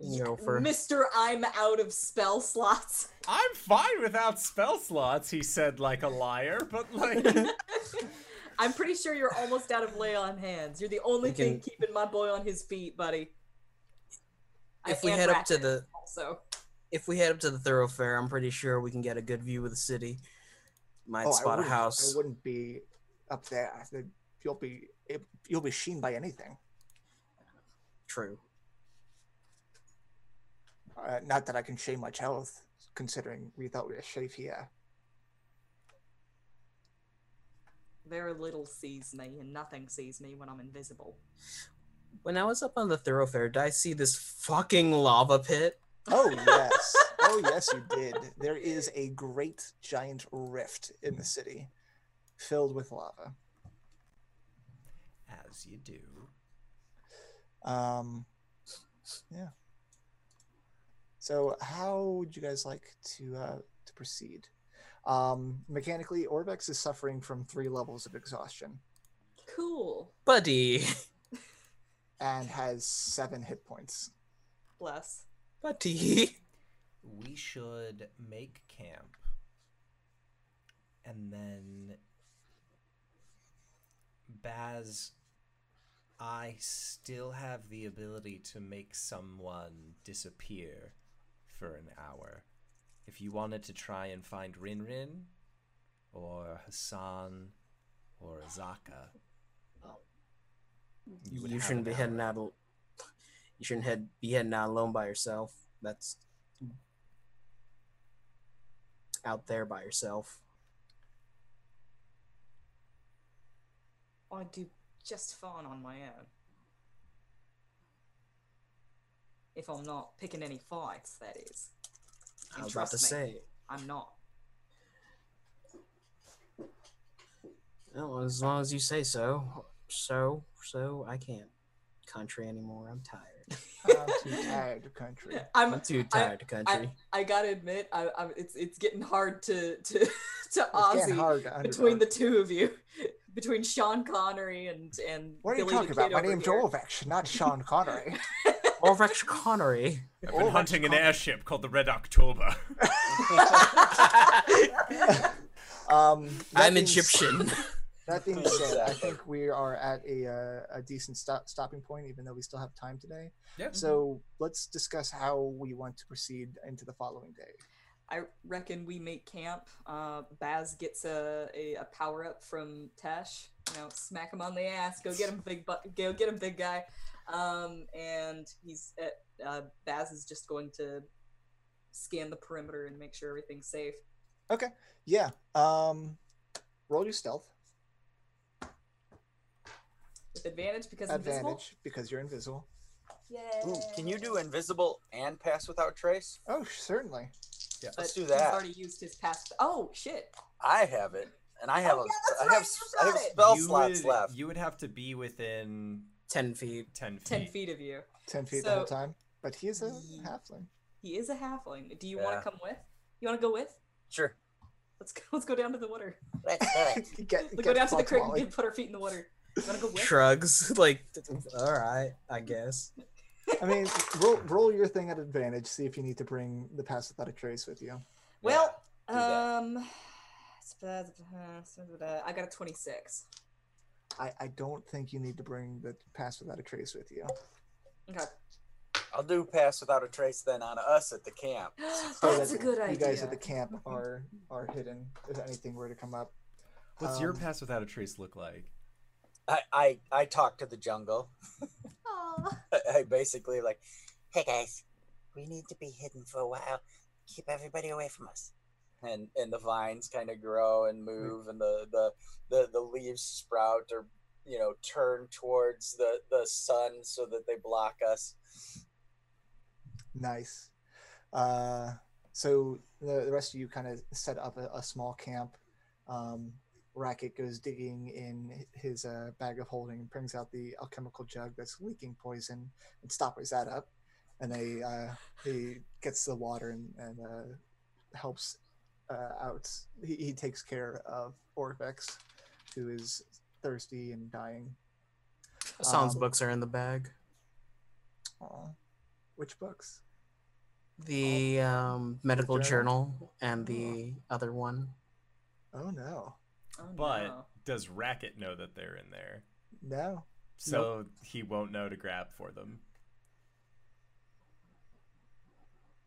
You know, for Mister, I'm out of spell slots. I'm fine without spell slots, he said like a liar, but like. I'm pretty sure you're almost out of lay on hands. You're the only We thing keeping my boy on his feet, buddy. I- if we head up to the also. if we head up to the thoroughfare, I'm pretty sure we can get a good view of the city. Might oh, spot a house. I wouldn't be up there. You'll be you'll be seen by anything. True. Uh, not that I can shame much health, considering we thought we were safe here. Very little sees me, and nothing sees me when I'm invisible. When I was up on the thoroughfare, did I see this fucking lava pit? Oh yes, oh yes, you did. There is a great giant rift in the city, filled with lava. As you do. Um, yeah. So, how would you guys like to uh, to proceed? Um, mechanically, Orvex is suffering from three levels of exhaustion Cool. Buddy. and has seven hit points. Bless. Buddy. We should make camp. And then. Baz, I still have the ability to make someone disappear for an hour. If you wanted to try and find Rinrin, or Hassan, or Azaka, You, would have shouldn't be an heading out. al- You shouldn't head be heading out alone by yourself. That's out there by yourself. I do just fine on my own. If I'm not picking any fights, that is. I And was about to me, say. I'm not. Well, as long as you say so. So, so I can't country anymore. I'm tired. I'm too tired of country. I'm. I'm too I- tired to country. I gotta admit, I, I, it's it's getting hard to to to It's getting Ozzy hard to between the two of you, between Sean Connery and and What are you Billy the talking about? My name's here. Orvex, not Sean Connery. Ulrich Connery. I've been that's hunting an cool. airship called the Red October. um, I'm being s- Egyptian. That being said, I think we are at a uh, a decent stop, stopping point, even though we still have time today. Yeah. So let's discuss how we want to proceed into the following day. I reckon we make camp. Uh, Baz gets a, a, a power up from Tesh. You know, smack him on the ass. Go get him, big bu- Go get him, big guy. Um, and he's uh, uh, Baz is just going to scan the perimeter and make sure everything's safe. Okay. Yeah. Um, roll your stealth With advantage because invisible. advantage because you're invisible. Yeah. Ooh, can you do invisible and pass without trace? Oh, certainly. Yeah. Let's But do He's that. already used his past. Oh shit! I have it, and I have Oh, a, yeah, that's I right, have, I have it. spell you slots would, left. You would have to be within 10 feet. 10 feet. Ten feet of you. Ten feet the whole time. But he is a Ye- halfling. He is a halfling. Do you want to come with? You want to go with? Sure. Let's go. Let's go down to the water. Let's do it. You get, Let's get go down to the creek Wally. and put our feet in the water. You want to go with? Shrugs. like, all right, I guess. I mean, roll, roll your thing at advantage. See if you need to bring the pass without a trace with you. Well, do that. um, I got a twenty-six. I, I don't think you need to bring the pass without a trace with you. Okay, I'll do pass without a trace then on us at the camp. So that's that a good idea. You guys at the camp are are hidden if anything were to come up. What's your Um, pass without a trace look like? I, I, I talk to the jungle. Aw. I basically like, Hey guys, we need to be hidden for a while. Keep everybody away from us. And and the vines kind of grow and move, and the the the, the leaves sprout or you know turn towards the the sun so that they block us. Nice. Uh, so the, the rest of you kind of set up a, a small camp. Um, Racket goes digging in his uh, bag of holding and brings out the alchemical jug that's leaking poison and stoppers that up. And they uh, he gets the water and, and uh, helps uh, out. He, he takes care of Orvex, who is thirsty and dying. Hassan's Um, books are in the bag. Aw. Which books? The um, medical journal? journal and the other one. Oh no, Oh, But no. does Racket know that they're in there? no. So he won't know to grab for them.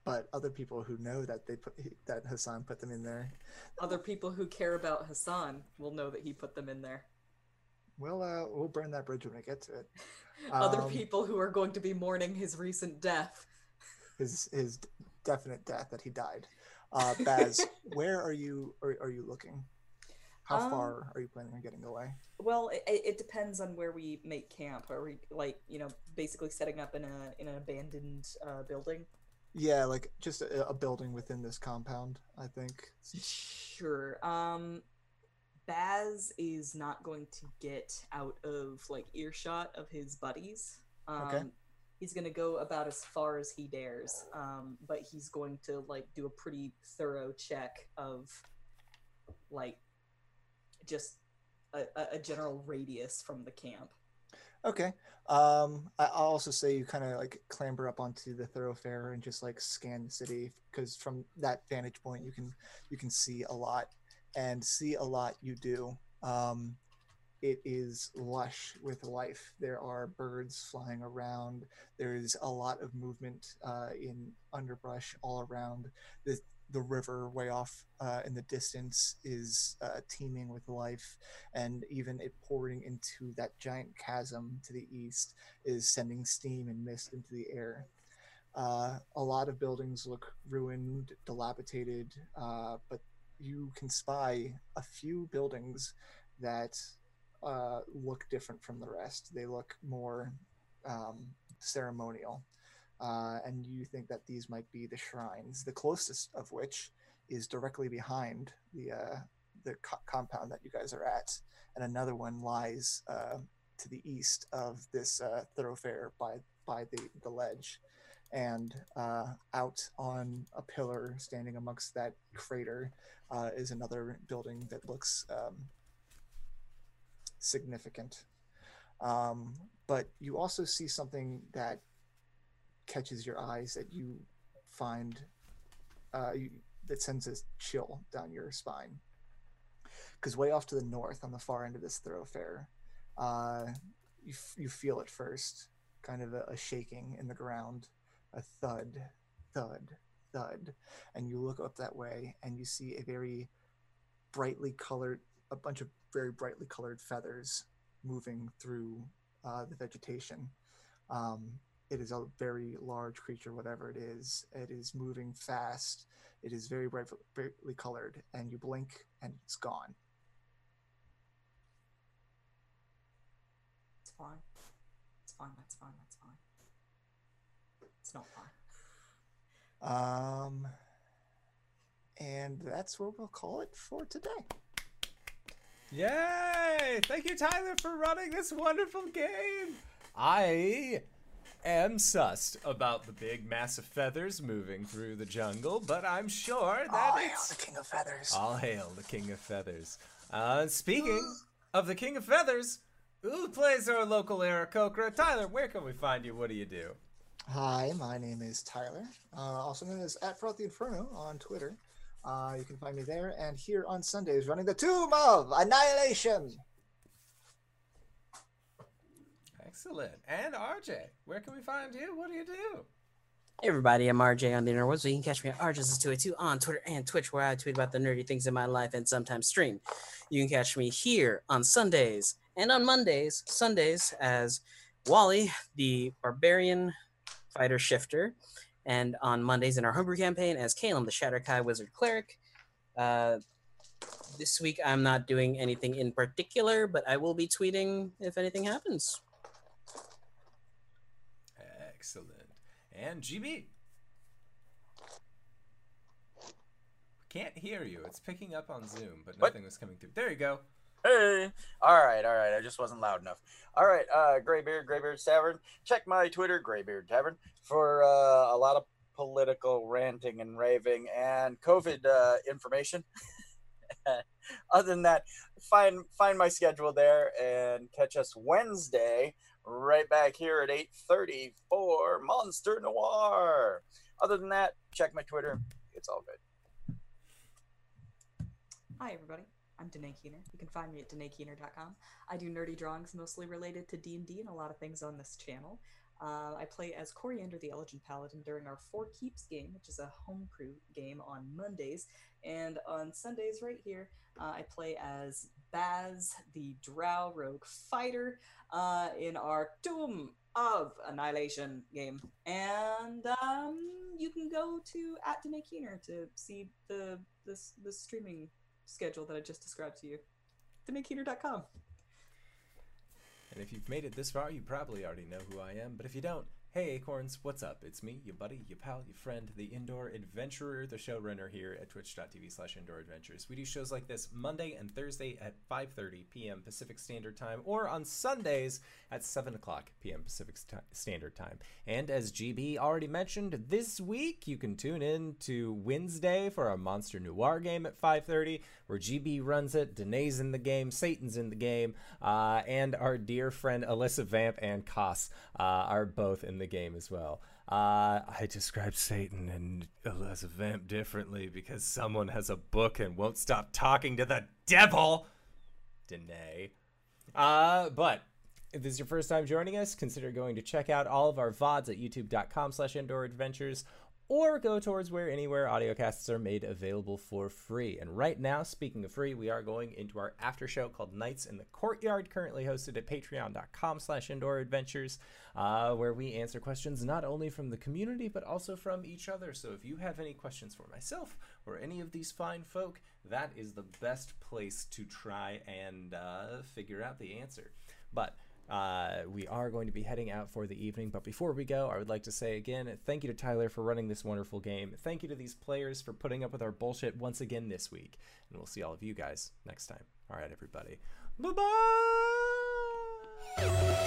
But other people who know that they put that Hassan put them in there. other people who care about Hassan will know that he put them in there. We'll uh, we'll burn that bridge when we get to it. other Um, people who are going to be mourning his recent death. His his definite death that he died. Uh, Baz, where are you? Are, are you looking? How Um, far are you planning on getting away? Well, it, it depends on where we make camp. Are we like you know basically setting up in a in an abandoned uh, building? Yeah, like just a, a building within this compound. I think. Sure. Um, Baz is not going to get out of like earshot of his buddies. Um, Okay. He's gonna go about as far as he dares, um, but he's going to like do a pretty thorough check of like just a, a general radius from the camp. Okay. Um, I- I'll also say you kind of like clamber up onto the thoroughfare and just like scan the city because from that vantage point you can you can see a lot and see a lot you do. Um, it is lush with life. There are birds flying around. There is a lot of movement uh, in underbrush all around. The the river way off uh, in the distance is uh, teeming with life and even it pouring into that giant chasm to the east is sending steam and mist into the air. Uh, a lot of buildings look ruined, dilapidated, uh, but you can spy a few buildings that uh, look different from the rest. They look more um, ceremonial. Uh, and you think that these might be the shrines, the closest of which is directly behind the uh, the co- compound that you guys are at, and another one lies uh, to the east of this uh, thoroughfare by by the the ledge, and uh, out on a pillar standing amongst that crater uh, is another building that looks um, significant. Um, but you also see something that catches your eyes that you find uh, you, that sends a chill down your spine because way off to the north on the far end of this thoroughfare, uh, you, f- you feel at first, kind of a, a shaking in the ground, a thud, thud, thud, and you look up that way and you see a very brightly colored, a bunch of very brightly colored feathers moving through uh, the vegetation. Um, it is a very large creature, whatever it is. It is moving fast. It is very bright, brightly colored, and you blink and it's gone. It's fine. It's fine. That's fine. That's fine. It's not fine. Um, and that's what we'll call it for today. Yay! Thank you, Tyler, for running this wonderful game. I am sussed about the big, massive feathers moving through the jungle, but I'm sure that All hail the King of Feathers. all hail the King of Feathers. Uh, speaking of the King of Feathers, who plays our local Aarakocra? Tyler, where can we find you? What do you do? Hi, my name is Tyler, uh, also known as at the Inferno on Twitter. Uh, you can find me there and here on Sundays running the Tomb of Annihilation. Excellent. And RJ, where can we find you? What do you do? Hey everybody, I'm RJ on the interwebs. So you can catch me at RJ's282 on Twitter and Twitch, where I tweet about the nerdy things in my life and sometimes stream. You can catch me here on Sundays and on Mondays, Sundays, as Wally, the barbarian fighter shifter, and on Mondays in our homebrew campaign as Caleb, the Shatterkai wizard cleric. Uh, this week I'm not doing anything in particular, but I will be tweeting if anything happens. Excellent. And GB. Can't hear you. It's picking up on Zoom, but What? nothing was coming through. There you go. Hey, all right, all right. I just wasn't loud enough. All right, uh, Graybeard, Graybeard Tavern. Check my Twitter, Graybeard Tavern, for uh, a lot of political ranting and raving and COVID uh, information. Other than that, find find my schedule there and catch us Wednesday right back here at eight thirty for Monster Noir. Other than that, check my Twitter. It's all good. Hi, everybody. I'm Danae Keener. You can find me at DanaeKeener.com. I do nerdy drawings mostly related to D&D and a lot of things on this channel. Uh, I play as Coriander the Elegant Paladin during our Four Keeps game, which is a homebrew game on Mondays. And on Sundays, right here, uh, I play as Baz the Drow Rogue Fighter uh, in our Doom of Annihilation game. And um, you can go to at Danae Keener to see the this the streaming schedule that I just described to you. DanaeKeener.com. And if you've made it this far, you probably already know who I am. But if you don't, hey Acorns, what's up? It's me, your buddy, your pal, your friend, the indoor adventurer, the showrunner here at twitch.tv slash indoor adventures. We do shows like this Monday and Thursday at 5.30 p.m. Pacific Standard Time or on Sundays at 7 o'clock p.m. Pacific St- Standard Time. And as GB already mentioned, this week you can tune in to Wednesday for our Monster Noir game at 5.30 where GB runs it, Danae's in the game, Satan's in the game, uh, and our dear friend Alyssa Vamp and Koss uh, are both in the game as well. Uh, I describe Satan and Alyssa Vamp differently because someone has a book and won't stop talking to the devil. Danae. Uh, but if this is your first time joining us, consider going to check out all of our VODs at youtube.com slash indoor adventures or go towards where anywhere audiocasts are made available for free. And right now, speaking of free, we are going into our after show called Nights in the Courtyard, currently hosted at patreon.com slash indoor adventures, uh, where we answer questions not only from the community, but also from each other. So if you have any questions for myself or any of these fine folk, that is the best place to try and uh, figure out the answer. But uh, we are going to be heading out for the evening, but before we go, I would like to say again, thank you to Tyler for running this wonderful game. Thank you to these players for putting up with our bullshit once again this week. And we'll see all of you guys next time. All right, everybody. Bye bye!